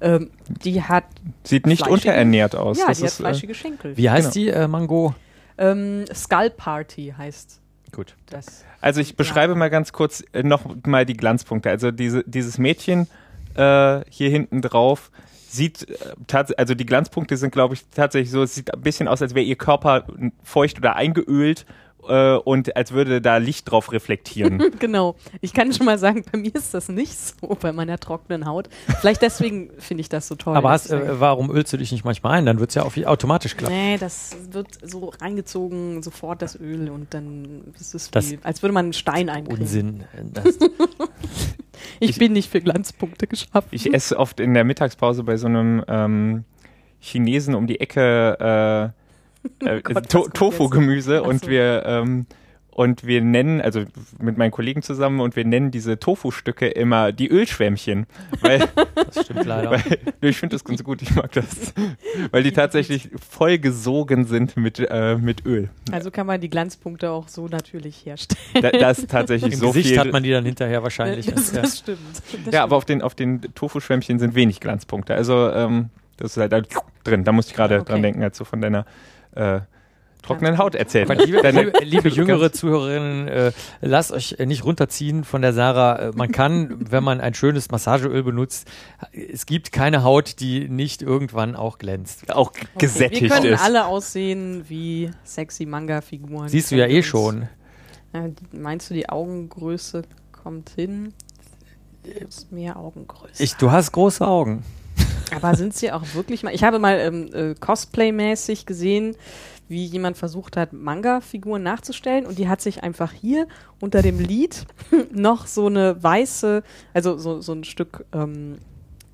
Ähm, die hat, sieht nicht unterernährt aus. ja, das die hat ist, äh, fleischige Schenkel. Wie heißt Genau. die, äh, Mango? Ähm, Skull Party heißt Gut. das. Also ich beschreibe Ja. mal ganz kurz äh, noch mal die Glanzpunkte. Also diese, dieses Mädchen äh, hier hinten drauf sieht, äh, also die Glanzpunkte sind, glaube ich, tatsächlich so, es sieht ein bisschen aus, als wäre ihr Körper feucht oder eingeölt äh, und als würde da Licht drauf reflektieren. [laughs] Genau. Ich kann schon mal sagen, bei mir ist das nicht so, [laughs] bei meiner trockenen Haut. Vielleicht deswegen finde ich das so toll. Aber hast, äh, warum ölst du dich nicht manchmal ein? Dann wird es ja auch automatisch klappen. Nee, das wird so reingezogen, sofort das Öl und dann ist es Das- wie, als würde man einen Stein eincremen. Unsinn. Das, [laughs] Ich, Ich- bin nicht für Glanzpunkte geschaffen. Ich esse oft in der Mittagspause bei so einem ähm, Chinesen um die Ecke äh, [laughs] äh, kommt Tofu-Gemüse und wir ähm, und wir nennen, also mit meinen Kollegen zusammen, und wir nennen diese Tofu-Stücke immer die Ölschwämmchen. Weil, [laughs] das stimmt leider. weil ich finde das ganz gut, ich mag das. Weil die tatsächlich voll gesogen sind mit, äh, mit Öl. Also kann man die Glanzpunkte auch so natürlich herstellen. Da, da ist tatsächlich Im so Gesicht viel. hat man die dann hinterher wahrscheinlich. Das, ja. das stimmt. Das ja, aber auf den, auf den Tofu-Schwämmchen sind wenig Glanzpunkte. Also ähm, das ist halt da drin. Da musste ich gerade Okay. dran denken, als du von deiner äh, trockenen Haut erzählt liebe, liebe, liebe jüngere Zuhörerinnen, äh, lasst euch äh, nicht runterziehen von der Sarah. Äh, man kann, [laughs] wenn man ein schönes Massageöl benutzt, es gibt keine Haut, die nicht irgendwann auch glänzt. auch Okay, gesättigt Wir können ist. alle aussehen wie sexy Manga-Figuren. Siehst du ja eh schon. Ja, meinst du, die Augengröße kommt hin. Ist mehr Augengröße. Ich, du hast große Augen. Aber sind sie auch wirklich mal? Ich habe mal ähm, äh, Cosplay-mäßig gesehen, wie jemand versucht hat, Manga-Figuren nachzustellen und die hat sich einfach hier unter dem Lied [laughs] noch so eine weiße, also so, so ein Stück ähm,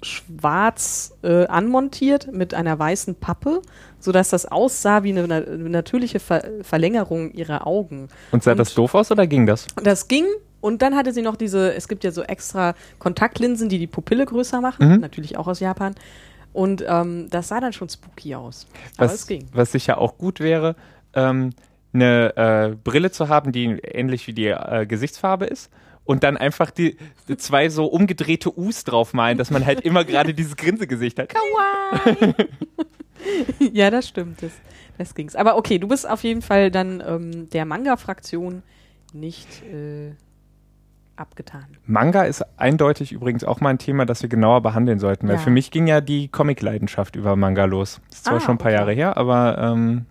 schwarz äh, anmontiert mit einer weißen Pappe, sodass das aussah wie eine, na- natürliche Ver Verlängerung ihrer Augen. Und sah Und- das doof aus oder ging das? Das ging und dann hatte sie noch diese, es gibt ja so extra Kontaktlinsen, die die Pupille größer machen, Mhm. natürlich auch aus Japan. Und ähm, das sah dann schon spooky aus. Aber es Was, ging. was sicher auch gut wäre, ähm, eine äh, Brille zu haben, die ähnlich wie die äh, Gesichtsfarbe ist. Und dann einfach die, die zwei so umgedrehte U's draufmalen, dass man halt [laughs] immer gerade dieses Grinsegesicht hat. Kawaii. ja, das stimmt. Das, das ging's. Aber okay, du bist auf jeden Fall dann ähm, der Manga-Fraktion nicht äh, abgetan. Manga ist eindeutig übrigens auch mal ein Thema, das wir genauer behandeln sollten. Weil Ja. für mich ging ja die Comic-Leidenschaft über Manga los. Ist zwar Ah, schon ein paar okay. Jahre her, aber ähm,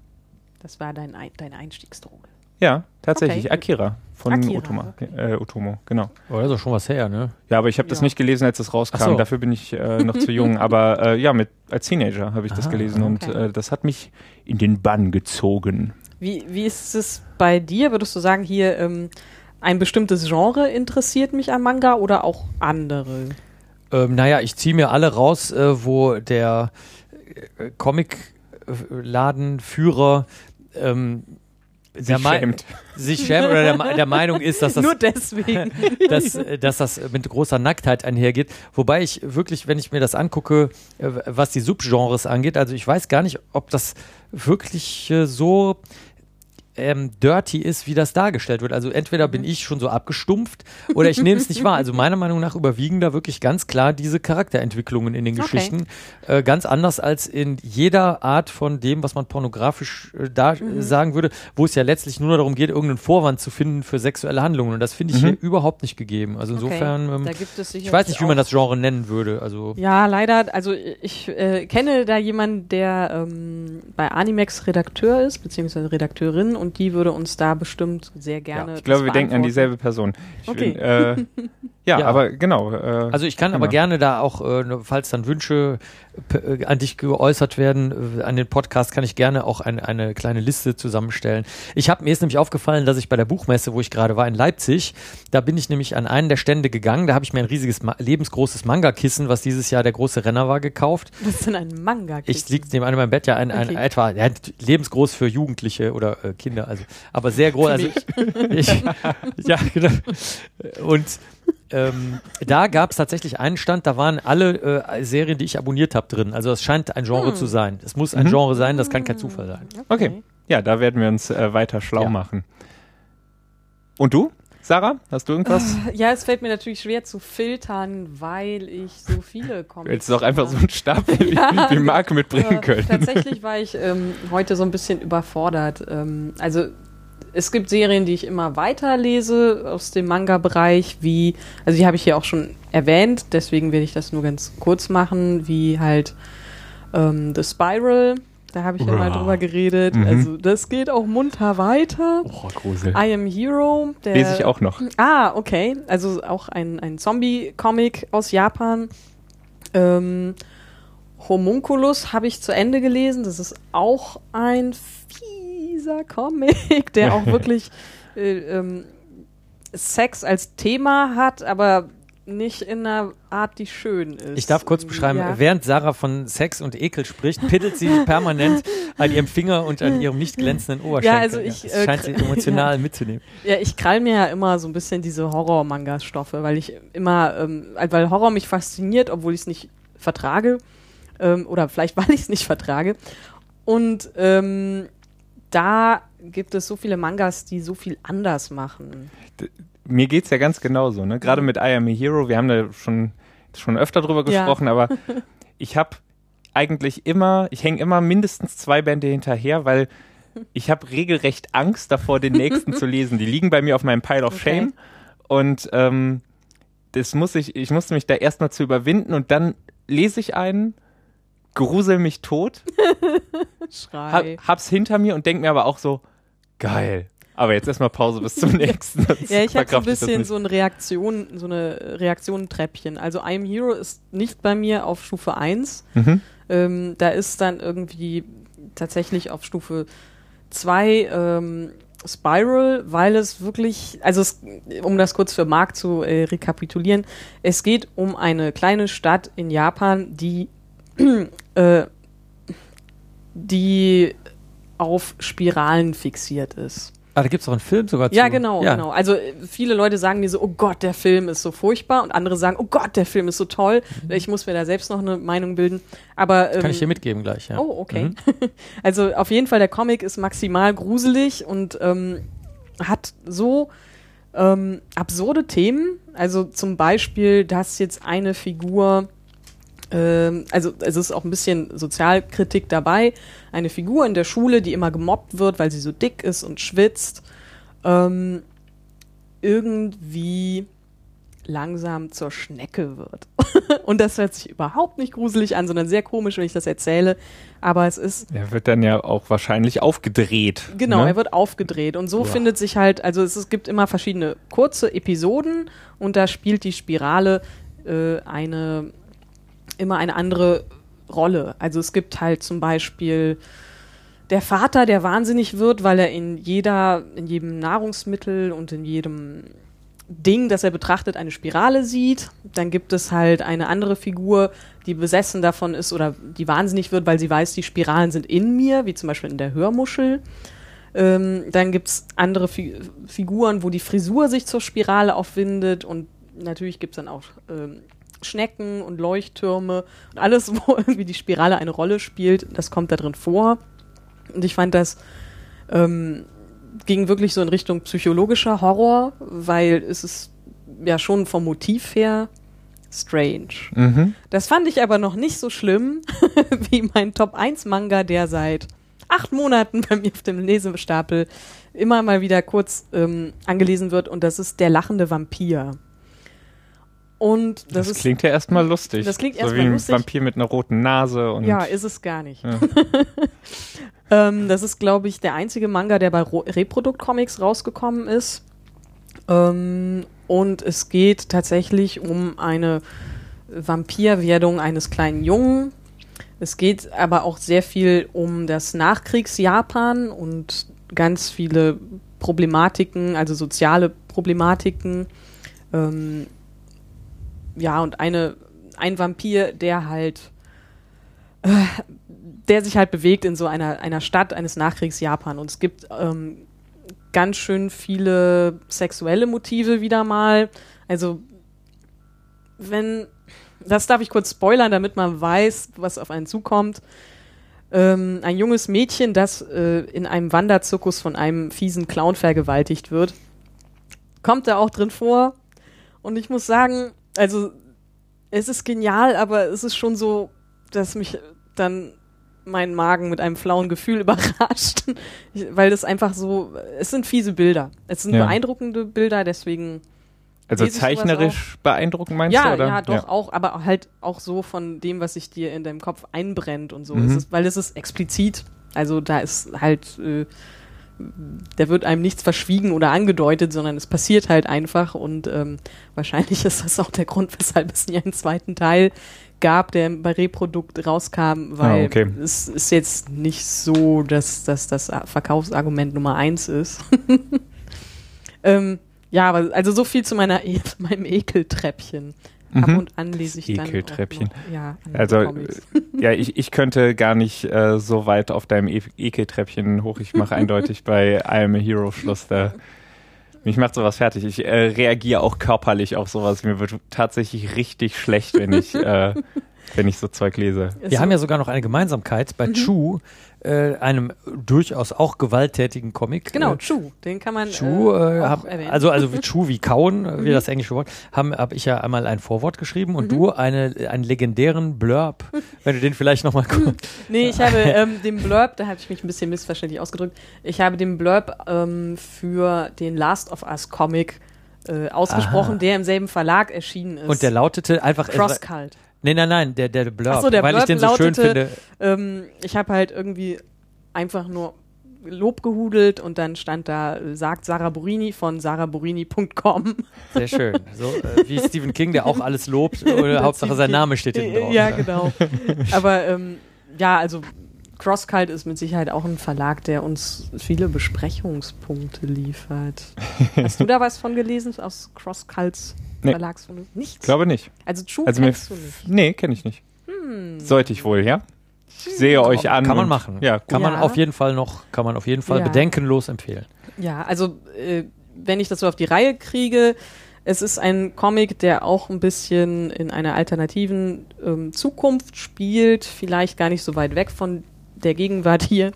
Das war dein, Ein- deine Einstiegsdroge. ja, tatsächlich. Okay. Akira von Akira, Otoma, okay. äh, Otomo, genau. Oh, das ist doch schon was her, ne? Ja, aber ich habe das Ja. nicht gelesen, als es rauskam. So. Dafür bin ich äh, noch zu jung. [laughs] Aber äh, ja, mit, als Teenager habe ich das Ah, gelesen und okay. äh, das hat mich in den Bann gezogen. Wie, wie ist es bei dir? Würdest du sagen, hier ähm, ein bestimmtes Genre interessiert mich am Manga oder auch andere? Ähm, naja, ich ziehe mir alle raus, äh, wo der äh, Comic-Ladenführer ähm, der Mei- schämt. sich schämt oder der, der Meinung ist, dass [laughs] das Nur deswegen. [laughs] dass, äh, dass das mit großer Nacktheit einhergeht. Wobei ich wirklich, wenn ich mir das angucke, äh, was die Subgenres angeht, also ich weiß gar nicht, ob das wirklich äh, so ähm, dirty ist, wie das dargestellt wird. Also entweder bin ich schon so abgestumpft oder ich nehme es nicht wahr. Also meiner Meinung nach überwiegen da wirklich ganz klar diese Charakterentwicklungen in den Okay. Geschichten. Äh, ganz anders als in jeder Art von dem, was man pornografisch äh, da Mhm. äh, sagen würde, wo es ja letztlich nur darum geht, irgendeinen Vorwand zu finden für sexuelle Handlungen. Und das finde ich Mhm. hier überhaupt nicht gegeben. Also insofern, ähm, gibt es ich weiß nicht, wie man das Genre nennen würde. Also Ja, leider. Also ich äh, kenne da jemanden, der ähm, bei Animex Redakteur ist, beziehungsweise Redakteurin, und die würde uns da bestimmt sehr gerne. Ich glaube, wir denken an dieselbe Person. Ich Okay. Bin, äh, [laughs] ja, Ja. aber genau. Äh, Also ich kann aber Genau. gerne da auch, äh, ne, falls dann Wünsche äh, an dich geäußert werden, äh, an den Podcast kann ich gerne auch ein, eine kleine Liste zusammenstellen. Ich habe mir ist nämlich aufgefallen, dass ich bei der Buchmesse, wo ich gerade war in Leipzig, da bin ich nämlich an einen der Stände gegangen, da habe ich mir ein riesiges, Ma lebensgroßes Manga-Kissen, was dieses Jahr der große Renner war, gekauft. Das ist denn ein Manga. Ich liegt neben einem meinem Bett ja ein, ein Okay. etwa ja, lebensgroß für Jugendliche oder äh, Kinder, also aber sehr groß. Also ich, [laughs] ich, ja, genau. Und ähm, da gab es tatsächlich einen Stand, da waren alle äh, Serien, die ich abonniert habe, drin. Also es scheint ein Genre Hm. zu sein. Es muss ein Mhm. Genre sein, das kann kein Zufall sein. okay. Ja, da werden wir uns äh, weiter schlau Ja. machen. Und du, Sarah? Hast du irgendwas? Ja, es fällt mir natürlich schwer zu filtern, weil ich so viele Comics. Du hättest doch einfach so einen Stab wie, Ja. wie Marc mitbringen Äh, können. Tatsächlich war ich ähm, heute so ein bisschen überfordert. Ähm, also es gibt Serien, die ich immer weiter lese aus dem Manga-Bereich, wie, also die habe ich hier auch schon erwähnt, deswegen werde ich das nur ganz kurz machen, wie halt ähm, The Spiral, da habe ich ja mal drüber geredet. Mhm. Also das geht auch munter weiter. Oh, Grusel. I Am Hero, der Lese ich auch noch. Ah, okay. Also auch ein, ein Zombie-Comic aus Japan. Ähm, Homunculus habe ich zu Ende gelesen. Das ist auch ein fieser Comic, der auch [laughs] wirklich äh, ähm, Sex als Thema hat, aber nicht in einer Art, die schön ist. Ich darf kurz beschreiben, Ja. während Sarah von Sex und Ekel spricht, piddelt sie permanent an ihrem Finger und an ihrem nicht glänzenden Oberschenkel. also ich, das äh, scheint sie emotional [laughs] mitzunehmen. Ja, ich krall mir ja immer so ein bisschen diese Horror-Manga-Stoffe, weil ich immer, ähm, weil Horror mich fasziniert, obwohl ich es nicht vertrage. Ähm, oder vielleicht, [laughs] weil ich es nicht vertrage. Und ähm, da gibt es so viele Mangas, die so viel anders machen. Mir geht's ja ganz genauso, ne? Gerade mit I Am a Hero, wir haben da schon, schon öfter drüber Ja. gesprochen, aber [laughs] ich habe eigentlich immer, ich hänge immer mindestens zwei Bände hinterher, weil ich habe regelrecht Angst davor, den nächsten zu [laughs] lesen. Die liegen bei mir auf meinem Pile of Okay. Shame und ähm, das muss ich, ich musste mich da erstmal zu überwinden und dann lese ich einen, grusel mich tot, hab, [laughs] Schrei. hab's hinter mir und denk mir aber auch so, geil. Aber jetzt erstmal Pause bis zum [laughs] nächsten. Ja, ich habe so ein bisschen so ein Reaktion, so eine Reaktionentreppchen. Also I Am Hero ist nicht bei mir auf Stufe 1. Mhm. Ähm, da ist dann irgendwie tatsächlich auf Stufe 2 ähm, Spiral, weil es wirklich, also es, um das kurz für Marc zu äh, rekapitulieren, es geht um eine kleine Stadt in Japan, die, äh, die auf Spiralen fixiert ist. Ah, da gibt es auch einen Film sogar zu. Ja, genau, genau. Also äh, viele Leute sagen mir so, oh Gott, der Film ist so furchtbar und andere sagen, oh Gott, der Film ist so toll. Ich muss mir da selbst noch eine Meinung bilden. Aber ähm, Kann ich dir mitgeben gleich, ja. Oh, okay. Mhm. [laughs] Also auf jeden Fall, der Comic ist maximal gruselig und ähm, hat so ähm, absurde Themen. Also zum Beispiel, dass jetzt eine Figur, ähm, also es ist auch ein bisschen Sozialkritik dabei, eine Figur in der Schule, die immer gemobbt wird, weil sie so dick ist und schwitzt, ähm, irgendwie langsam zur Schnecke wird. [laughs] und das hört sich überhaupt nicht gruselig an, sondern sehr komisch, wenn ich das erzähle. Aber es ist Er wird dann ja auch wahrscheinlich aufgedreht. Genau, ne? er wird aufgedreht. Und so Ja. findet sich halt, also es, es gibt immer verschiedene kurze Episoden und da spielt die Spirale äh, eine immer eine andere Rolle. Also es gibt halt zum Beispiel der Vater, der wahnsinnig wird, weil er in jeder, in jedem Nahrungsmittel und in jedem Ding, das er betrachtet, eine Spirale sieht. Dann gibt es halt eine andere Figur, die besessen davon ist oder die wahnsinnig wird, weil sie weiß, die Spiralen sind in mir, wie zum Beispiel in der Hörmuschel. Ähm, dann gibt's andere Fi Figuren, wo die Frisur sich zur Spirale aufwindet und natürlich gibt's dann auch ähm, Schnecken und Leuchttürme und alles, [laughs] wo irgendwie die Spirale eine Rolle spielt, das kommt da drin vor. Und ich fand das ähm, ging wirklich so in Richtung psychologischer Horror, weil es ist ja schon vom Motiv her strange. Mhm. Das fand ich aber noch nicht so schlimm [laughs] wie mein Top 1 Manga, der seit acht Monaten bei mir auf dem Lesestapel immer mal wieder kurz ähm, angelesen wird und das ist Der lachende Vampir. Und das, Das, ist klingt ja erstmal lustig. Das klingt so erstmal wie ein lustig. Vampir mit einer roten Nase und ja, ist es gar nicht. Ja. [laughs] ähm, das ist, glaube ich, der einzige Manga, der bei Ro Reprodukt Comics rausgekommen ist. Ähm, und es geht tatsächlich um eine Vampirwerdung eines kleinen Jungen. Es geht aber auch sehr viel um das Nachkriegsjapan und ganz viele Problematiken, also soziale Problematiken. Ähm, ja, und eine, ein Vampir, der halt der sich halt bewegt in so einer, einer Stadt eines Nachkriegs-Japan. Und es gibt ähm, ganz schön viele sexuelle Motive wieder mal. Also, wenn, das darf ich kurz spoilern, damit man weiß, was auf einen zukommt. Ähm, ein junges Mädchen, das äh, in einem Wanderzirkus von einem fiesen Clown vergewaltigt wird, kommt da auch drin vor. Und ich muss sagen, also, es ist genial, aber es ist schon so, dass mich dann mein Magen mit einem flauen Gefühl [laughs] überrascht, weil das einfach so, es sind fiese Bilder. Es sind Ja. beeindruckende Bilder, deswegen also zeichnerisch beeindruckend meinst ja, du? Oder? ja, doch auch, aber halt auch so von dem, was sich dir in deinem Kopf einbrennt und so. Mhm. Es ist, weil es ist explizit. Also da ist halt, äh, da wird einem nichts verschwiegen oder angedeutet, sondern es passiert halt einfach und ähm, wahrscheinlich [laughs] ist das auch der Grund, weshalb es nie einen zweiten Teil gab, der bei Reprodukt rauskam, weil Ah, okay. es ist jetzt nicht so, dass, dass das Verkaufsargument Nummer eins ist. [laughs] ähm, ja, aber also so viel zu meiner [laughs] meinem Ekeltreppchen. Ab Mhm. und an lese ich dann Ekeltreppchen. Noch, ja, Also, Comics. Ja, ich, ich könnte gar nicht äh, so weit auf deinem e Ekeltreppchen hoch. Ich mache eindeutig bei I Am a Hero Schluss. Da, mich macht sowas fertig. Ich äh, reagiere auch körperlich auf sowas. Mir wird tatsächlich richtig schlecht, wenn ich, äh, wenn ich so Zeug lese. Es- Wir haben ja sogar noch eine Gemeinsamkeit Mhm. bei Chu, äh, einem durchaus auch gewalttätigen Comic. genau, Äh, Chu, den kann man Chu, äh, äh, hab, erwähnen. also also wie [laughs] Chu wie kauen, äh, wie Mhm. das englische Wort, haben habe ich ja einmal ein Vorwort geschrieben und Mhm. du eine einen legendären Blurb, [laughs] wenn du den vielleicht noch mal kurz. Nee, ich habe [laughs] ähm, den Blurb, da habe ich mich ein bisschen missverständlich ausgedrückt, ich habe den Blurb ähm, für den Last of Us Comic äh, ausgesprochen, Aha. der im selben Verlag erschienen ist. und der lautete einfach Cross Cult. Nee, nein, nein, der der Blurb, Ach so, der weil ich Blurb den so schön lautete- finde. Ähm, ich habe halt irgendwie einfach nur Lob gehudelt und dann stand da, sagt Sarah Borini von sarahborini.com. Sehr schön. So äh, wie Stephen King, der auch alles lobt, [laughs] oder Hauptsache sein Name steht hinten drauf. Ja, genau. Aber ähm, ja, also CrossCult ist mit Sicherheit auch ein Verlag, der uns viele Besprechungspunkte liefert. [laughs] Hast du da was von gelesen aus CrossCults Nee. Verlagsfund? Nichts. Glaube nicht. also True Also mir, kennst du nicht. nee, kenne ich nicht. Hm. Sollte ich wohl, ja? Ich sehe euch an. Kann man machen. Ja, Kann man Ja. auf jeden Fall noch, kann man auf jeden Fall Ja. bedenkenlos empfehlen. Ja, also äh, wenn ich das so auf die Reihe kriege, es ist ein Comic, der auch ein bisschen in einer alternativen ähm, Zukunft spielt, vielleicht gar nicht so weit weg von der Gegenwart hier,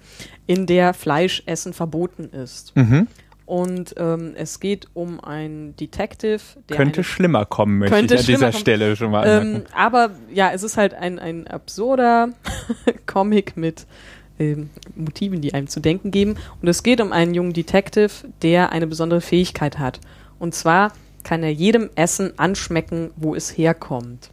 in der Fleischessen verboten ist. Mhm. Und ähm, es geht um einen Detective, der Könnte eine, schlimmer kommen, möchte ich an dieser kommen. Stelle schon mal ähm, aber ja, es ist halt ein, ein absurder [laughs] Comic mit ähm, Motiven, die einem zu denken geben. Und es geht um einen jungen Detective, der eine besondere Fähigkeit hat. Und zwar kann er jedem Essen anschmecken, wo es herkommt.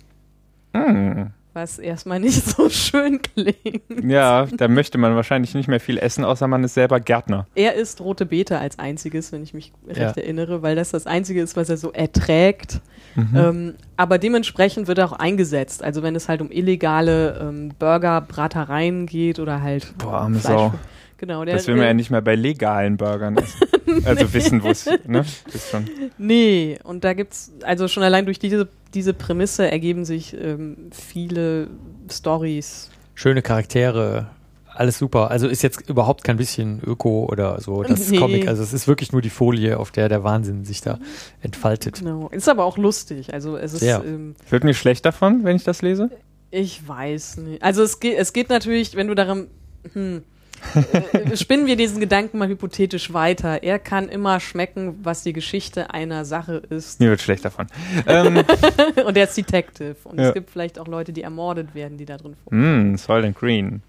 Hm. Was erstmal nicht so schön klingt. Ja, da möchte man wahrscheinlich nicht mehr viel essen, außer man ist selber Gärtner. Er isst rote Beete als einziges, wenn ich mich recht Ja. erinnere, weil das das einzige ist, was er so erträgt. Mhm. Ähm, aber dementsprechend wird er auch eingesetzt. Also wenn es halt um illegale ähm, Burgerbratereien geht oder halt Boah, arme Fleisch- Sau. Genau, der, Das will man ja nicht mehr bei legalen Burgern essen. [laughs] Also wissen, wo es, ne? Ist schon. Nee, und da gibt's, also schon allein durch diese, diese Prämisse ergeben sich ähm, viele Stories. Schöne Charaktere, alles super. Also ist jetzt überhaupt kein bisschen Öko oder so, [laughs] das Nee. Comic. Also es ist wirklich nur die Folie, auf der der Wahnsinn sich da entfaltet. Genau. Ist aber auch lustig. Also es ist, ähm, Wird mir schlecht davon, wenn ich das lese? ich weiß nicht. Also es geht, es geht natürlich, wenn du daran, hm, äh, spinnen wir diesen Gedanken mal hypothetisch weiter. Er kann immer schmecken, was die Geschichte einer Sache ist. Mir wird schlecht davon. ähm, [laughs] Und er ist Detective. Und Ja. es gibt vielleicht auch Leute, die ermordet werden, die da drin vor. mh, Soylent Green.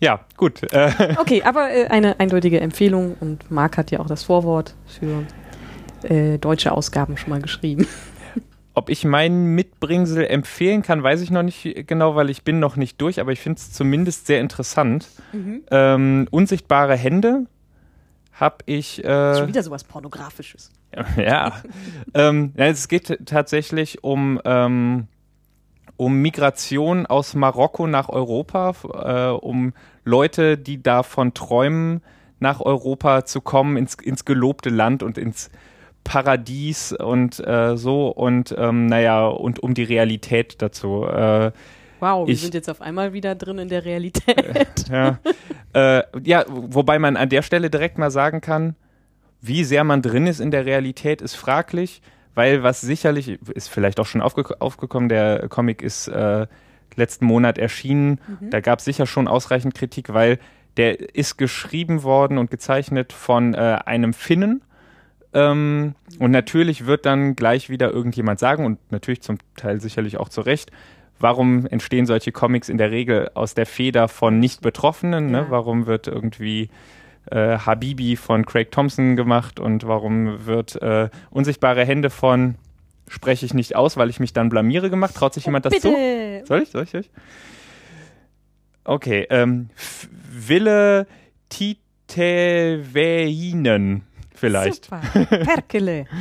Ja, gut. Äh, Okay, aber äh, eine eindeutige Empfehlung und Marc hat ja auch das Vorwort für äh, deutsche Ausgaben schon mal geschrieben. Ob ich meinen Mitbringsel empfehlen kann, weiß ich noch nicht genau, weil ich bin noch nicht durch, aber ich finde es zumindest sehr interessant. Ähm, unsichtbare Hände habe ich. Äh, Schon wieder sowas Pornografisches. [laughs] Ja. ähm, ja, es geht tatsächlich um, ähm, um Migration aus Marokko nach Europa, äh, um Leute, die davon träumen, nach Europa zu kommen, ins, ins gelobte Land und ins Paradies und äh, so und ähm, naja, und um die Realität dazu. Äh, Wow, wir Ich- sind jetzt auf einmal wieder drin in der Realität. [laughs] ja. äh, ja, wobei man an der Stelle direkt mal sagen kann, wie sehr man drin ist in der Realität, ist fraglich, weil was sicherlich, ist vielleicht auch schon aufge aufgekommen, der Comic ist äh, letzten Monat erschienen, da gab es sicher schon ausreichend Kritik, weil der ist geschrieben worden und gezeichnet von äh, einem Finnen. Ähm, und natürlich wird dann gleich wieder irgendjemand sagen, und natürlich zum Teil sicherlich auch zu Recht, warum entstehen solche Comics in der Regel aus der Feder von Nicht-Betroffenen? Ne? Ja. Warum wird irgendwie äh, Habibi von Craig Thompson gemacht und warum wird äh, Unsichtbare Hände von spreche ich nicht aus, weil ich mich dann blamiere gemacht? Traut sich jemand das zu? Soll ich? Soll ich? Soll ich? Okay, ähm, Wille Titeveinen vielleicht. Super. Perkele. [laughs]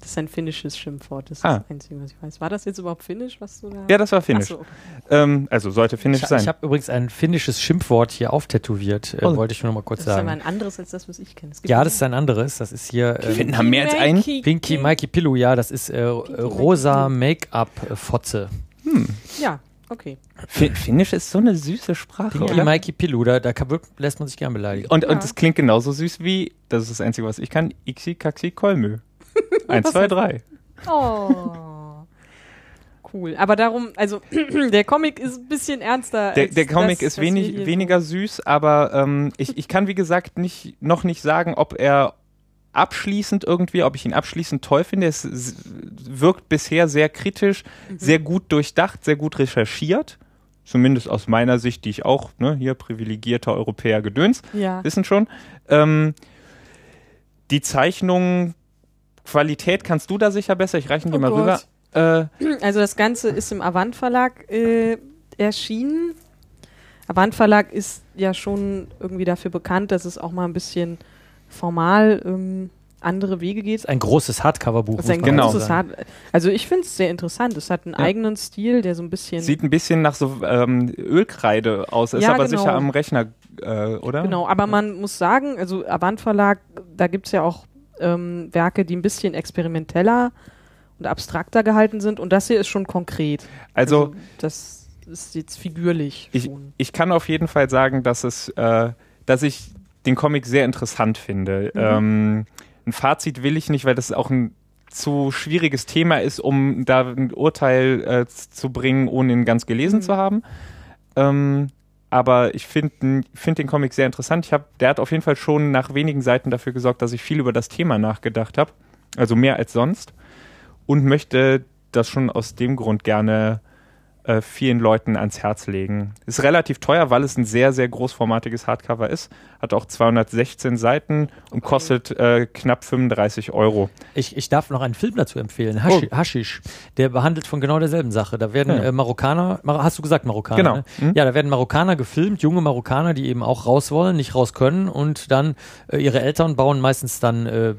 Das ist ein finnisches Schimpfwort. Das ist Ah. das Einzige, was ich weiß. War das jetzt überhaupt finnisch, was du da. Ja, das war Finnisch. So. Ähm, also sollte Finnisch Ich, sein. ich habe übrigens ein finnisches Schimpfwort hier auftätowiert, äh, Oh. wollte ich nur noch mal kurz Das ist aber sagen. ein anderes als das, was ich kenne. Ja, das ist ein anderes. Das ist hier äh, Finden haben mehr als einen. Pinky Mikey Pillow, ja, das ist äh, rosa Pillow. Make-up-Fotze. Ja, okay. Fin Finnisch ist so eine süße Sprache, Pinky oder? Mikey Pillow, da, da lässt man sich gern beleidigen. Und, Ja. und das klingt genauso süß wie, das ist das Einzige, was ich kann, Ixi Kaxi Kolmö. [laughs] Eins, zwei, drei. Oh. Cool. Aber darum, also [clears throat] der Comic ist ein bisschen ernster. Der, als der Comic das, ist wenig, weniger süß, aber ähm, ich, ich kann, wie gesagt, nicht, noch nicht sagen, ob er abschließend irgendwie, ob ich ihn abschließend toll finde. Es wirkt bisher sehr kritisch, Mhm. sehr gut durchdacht, sehr gut recherchiert. Zumindest aus meiner Sicht, die ich auch, ne, hier privilegierter Europäer Gedöns. Ja. wissen schon. Ähm, die Zeichnung, Qualität kannst du da sicher besser. Ich reiche ihn dir Oh mal rüber. Gott. Äh, Also das Ganze ist im Avant Verlag äh, erschienen. Avant Verlag ist ja schon irgendwie dafür bekannt, dass es auch mal ein bisschen formal ähm, andere Wege geht. Ein großes Hardcover-Buch. Das ist ein muss man Genau. großes. Hard also ich finde es sehr interessant. Es hat einen Ja. eigenen Stil, der so ein bisschen Sieht ein bisschen nach so ähm, Ölkreide aus, ist Ja, aber genau. sicher am Rechner, äh, oder? Genau, aber man muss sagen, also Avant Verlag, da gibt es ja auch ähm, Werke, die ein bisschen experimenteller und abstrakter gehalten sind und das hier ist schon konkret. Also das ist jetzt figürlich ich, ich kann auf jeden Fall sagen, dass es, äh, dass ich den Comic sehr interessant finde. Mhm. Ähm, ein Fazit will ich nicht, weil das auch ein zu schwieriges Thema ist, um da ein Urteil äh, zu bringen, ohne ihn ganz gelesen Mhm. zu haben. Ähm, aber ich finde find den Comic sehr interessant. Ich hab, der hat auf jeden Fall schon nach wenigen Seiten dafür gesorgt, dass ich viel über das Thema nachgedacht habe. Also mehr als sonst. Und möchte das schon aus dem Grund gerne äh, vielen Leuten ans Herz legen. Ist relativ teuer, weil es ein sehr, sehr großformatiges Hardcover ist. Hat auch 216 Seiten und kostet äh, knapp 35 Euro. Ich, ich darf noch einen Film dazu empfehlen, Hashi, Haschisch. Der behandelt von genau derselben Sache. Da werden Ja. äh, Marokkaner, Mar hast du gesagt Marokkaner? Genau. Ne? Hm? Ja, da werden Marokkaner gefilmt, junge Marokkaner, die eben auch raus wollen, nicht raus können und dann äh, ihre Eltern bauen meistens dann äh,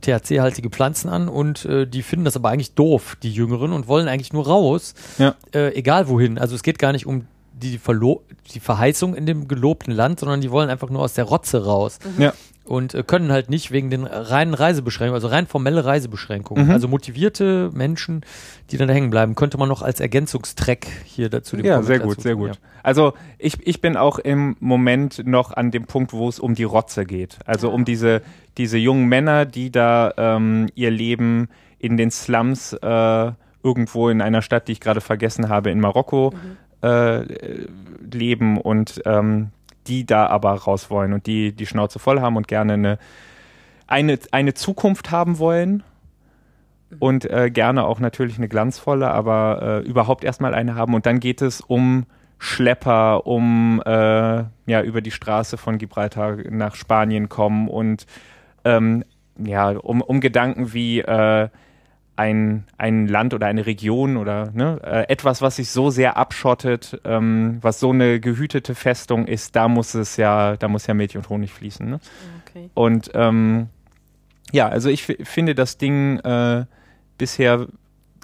THC-haltige Pflanzen an und äh, die finden das aber eigentlich doof, die Jüngeren, und wollen eigentlich nur raus, Ja. äh, egal wohin. Also es geht gar nicht um die, Verlo die Verheißung in dem gelobten Land, sondern die wollen einfach nur aus der Rotze raus Ja. und äh, können halt nicht wegen den reinen Reisebeschränkungen, also rein formelle Reisebeschränkungen. Mhm. Also motivierte Menschen, die dann da hängen bleiben, könnte man noch als Ergänzungstrack hier dazu dem Ja, Comic sehr gut, dazu sehr gut. Also ich, ich bin auch im Moment noch an dem Punkt, wo es um die Rotze geht. Also um diese, diese jungen Männer, die da ähm, ihr Leben in den Slums äh, irgendwo in einer Stadt, die ich gerade vergessen habe, in Marokko äh, leben und ähm, die da aber raus wollen und die die Schnauze voll haben und gerne eine, eine, eine Zukunft haben wollen und äh, gerne auch natürlich eine glanzvolle, aber äh, überhaupt erstmal eine haben. Und dann geht es um Schlepper, um äh, ja über die Straße von Gibraltar nach Spanien kommen und ähm, ja um, um Gedanken wie äh, ein, ein Land oder eine Region oder ne, äh, etwas, was sich so sehr abschottet, ähm, was so eine gehütete Festung ist, da muss es ja, da muss ja Milch und Honig fließen. Ne? Okay. Und ähm, ja, also ich fi- finde das Ding äh, bisher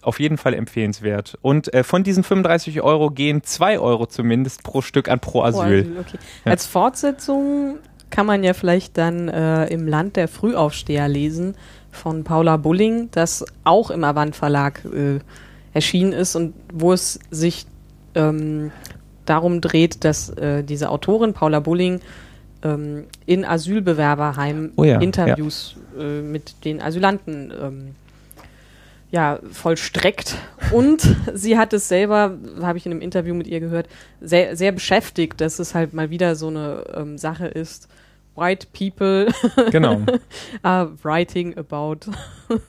auf jeden Fall empfehlenswert. Und äh, von diesen 35 Euro gehen 2 Euro zumindest pro Stück an Pro Oh, Asyl. okay. Ja. Als Fortsetzung kann man ja vielleicht dann äh, im Land der Frühaufsteher lesen von Paula Bulling, das auch im Avant Verlag äh, erschienen ist und wo es sich ähm, darum dreht, dass äh, diese Autorin Paula Bulling ähm, in Asylbewerberheimen Oh ja, Interviews äh, mit den Asylanten ähm, ja, vollstreckt. Und [laughs] sie hat es selber, habe ich in einem Interview mit ihr gehört, sehr, sehr beschäftigt, dass es halt mal wieder so eine ähm, Sache ist. White people Genau. [laughs] are writing about. [laughs]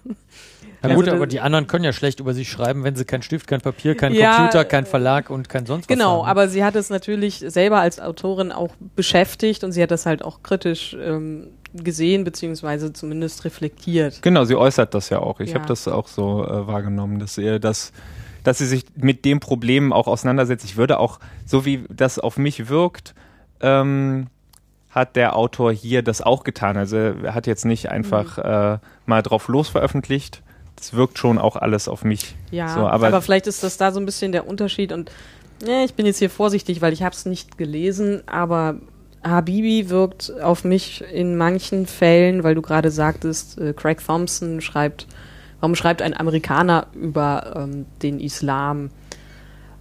Ja, Also gut, aber die anderen können ja schlecht über sich schreiben, wenn sie kein Stift, kein Papier, kein Ja, Computer, kein Verlag und kein sonst was Genau, haben. aber sie hat es natürlich selber als Autorin auch beschäftigt und sie hat das halt auch kritisch ähm, gesehen, beziehungsweise zumindest reflektiert. Genau, sie äußert das ja auch. Ich Ja. habe das auch so äh, wahrgenommen, dass ihr das dass sie sich mit dem Problem auch auseinandersetzt. Ich würde auch, so wie das auf mich wirkt, ähm, hat der Autor hier das auch getan. Also er hat jetzt nicht einfach äh, mal drauf los veröffentlicht. Das wirkt schon auch alles auf mich. Ja, So, aber- aber, vielleicht ist das da so ein bisschen der Unterschied und ja, ich bin jetzt hier vorsichtig, weil ich habe es nicht gelesen, aber Habibi wirkt auf mich in manchen Fällen, weil du gerade sagtest, äh, Craig Thompson schreibt, warum schreibt ein Amerikaner über ähm, den Islam?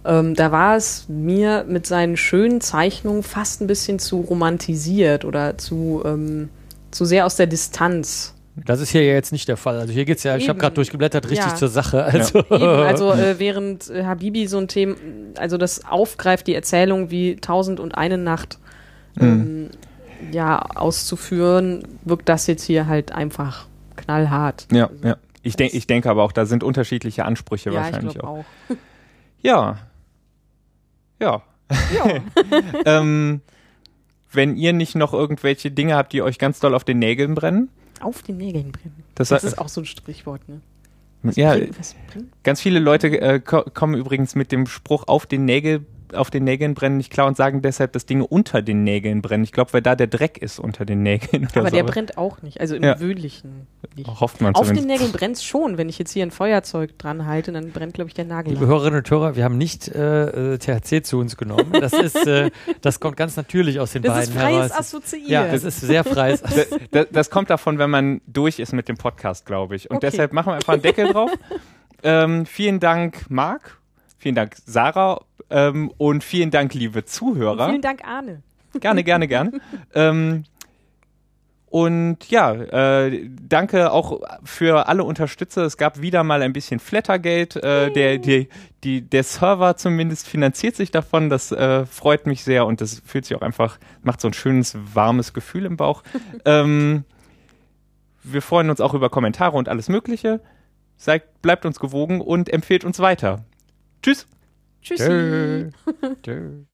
Ähm, da war es mir mit seinen schönen Zeichnungen fast ein bisschen zu romantisiert oder zu, ähm, zu sehr aus der Distanz. Das ist hier ja jetzt nicht der Fall. Also hier geht's ja, ich habe Eben. gerade durchgeblättert, richtig Ja. zur Sache. Also, Eben, also äh, [laughs] während äh, Habibi so ein Thema, also das aufgreift, die Erzählung wie Tausend und eine Nacht ähm, ja, auszuführen, wirkt das jetzt hier halt einfach knallhart. Ja, ja. Ich, denk, ich denke aber auch, da sind unterschiedliche Ansprüche ja, ich wahrscheinlich auch. auch. Ja. Ja. Ja. [laughs] ähm, wenn ihr nicht noch irgendwelche Dinge habt, die euch ganz doll auf den Nägeln brennen, Auf den Nägeln brennen. das, Das ist auch so ein Sprichwort, ne? Was ja, bringt- bringt? ganz viele Leute äh, ko kommen übrigens mit dem Spruch auf den Nägel auf den Nägeln brennen nicht klar und sagen deshalb, dass Dinge unter den Nägeln brennen. Ich glaube, weil da der Dreck ist unter den Nägeln. Aber so. der brennt auch nicht, also im Ja. gewöhnlichen nicht. Hofft man Auf den. Nägeln brennt schon. Wenn ich jetzt hier ein Feuerzeug dran halte, dann brennt, glaube ich, der Nagel. Liebe Hörerinnen und Hörer, wir haben nicht äh, äh, THC zu uns genommen. Das [laughs] ist, äh, das kommt ganz natürlich aus den das beiden ist freies heraus. Assoziieren. Ja, es ist sehr freies. [laughs] das, das, das kommt davon, wenn man durch ist mit dem Podcast, glaube ich. Und Okay. deshalb machen wir einfach einen Deckel drauf. [laughs] Ähm, vielen Dank, Marc. Vielen Dank, Sarah. Ähm, und vielen Dank, liebe Zuhörer. Vielen Dank, Arne. Gerne, gerne, gerne. [laughs] ähm, und ja, äh, danke auch für alle Unterstützer. Es gab wieder mal ein bisschen Flattergeld. Äh, der, die, die, der Server zumindest finanziert sich davon. Das äh, freut mich sehr und das fühlt sich auch einfach, macht so ein schönes, warmes Gefühl im Bauch. [laughs] ähm, wir freuen uns auch über Kommentare und alles Mögliche. Seid, bleibt uns gewogen und empfehlt uns weiter. Tschüss. Tschüssi. Tschö. [laughs] Tschö.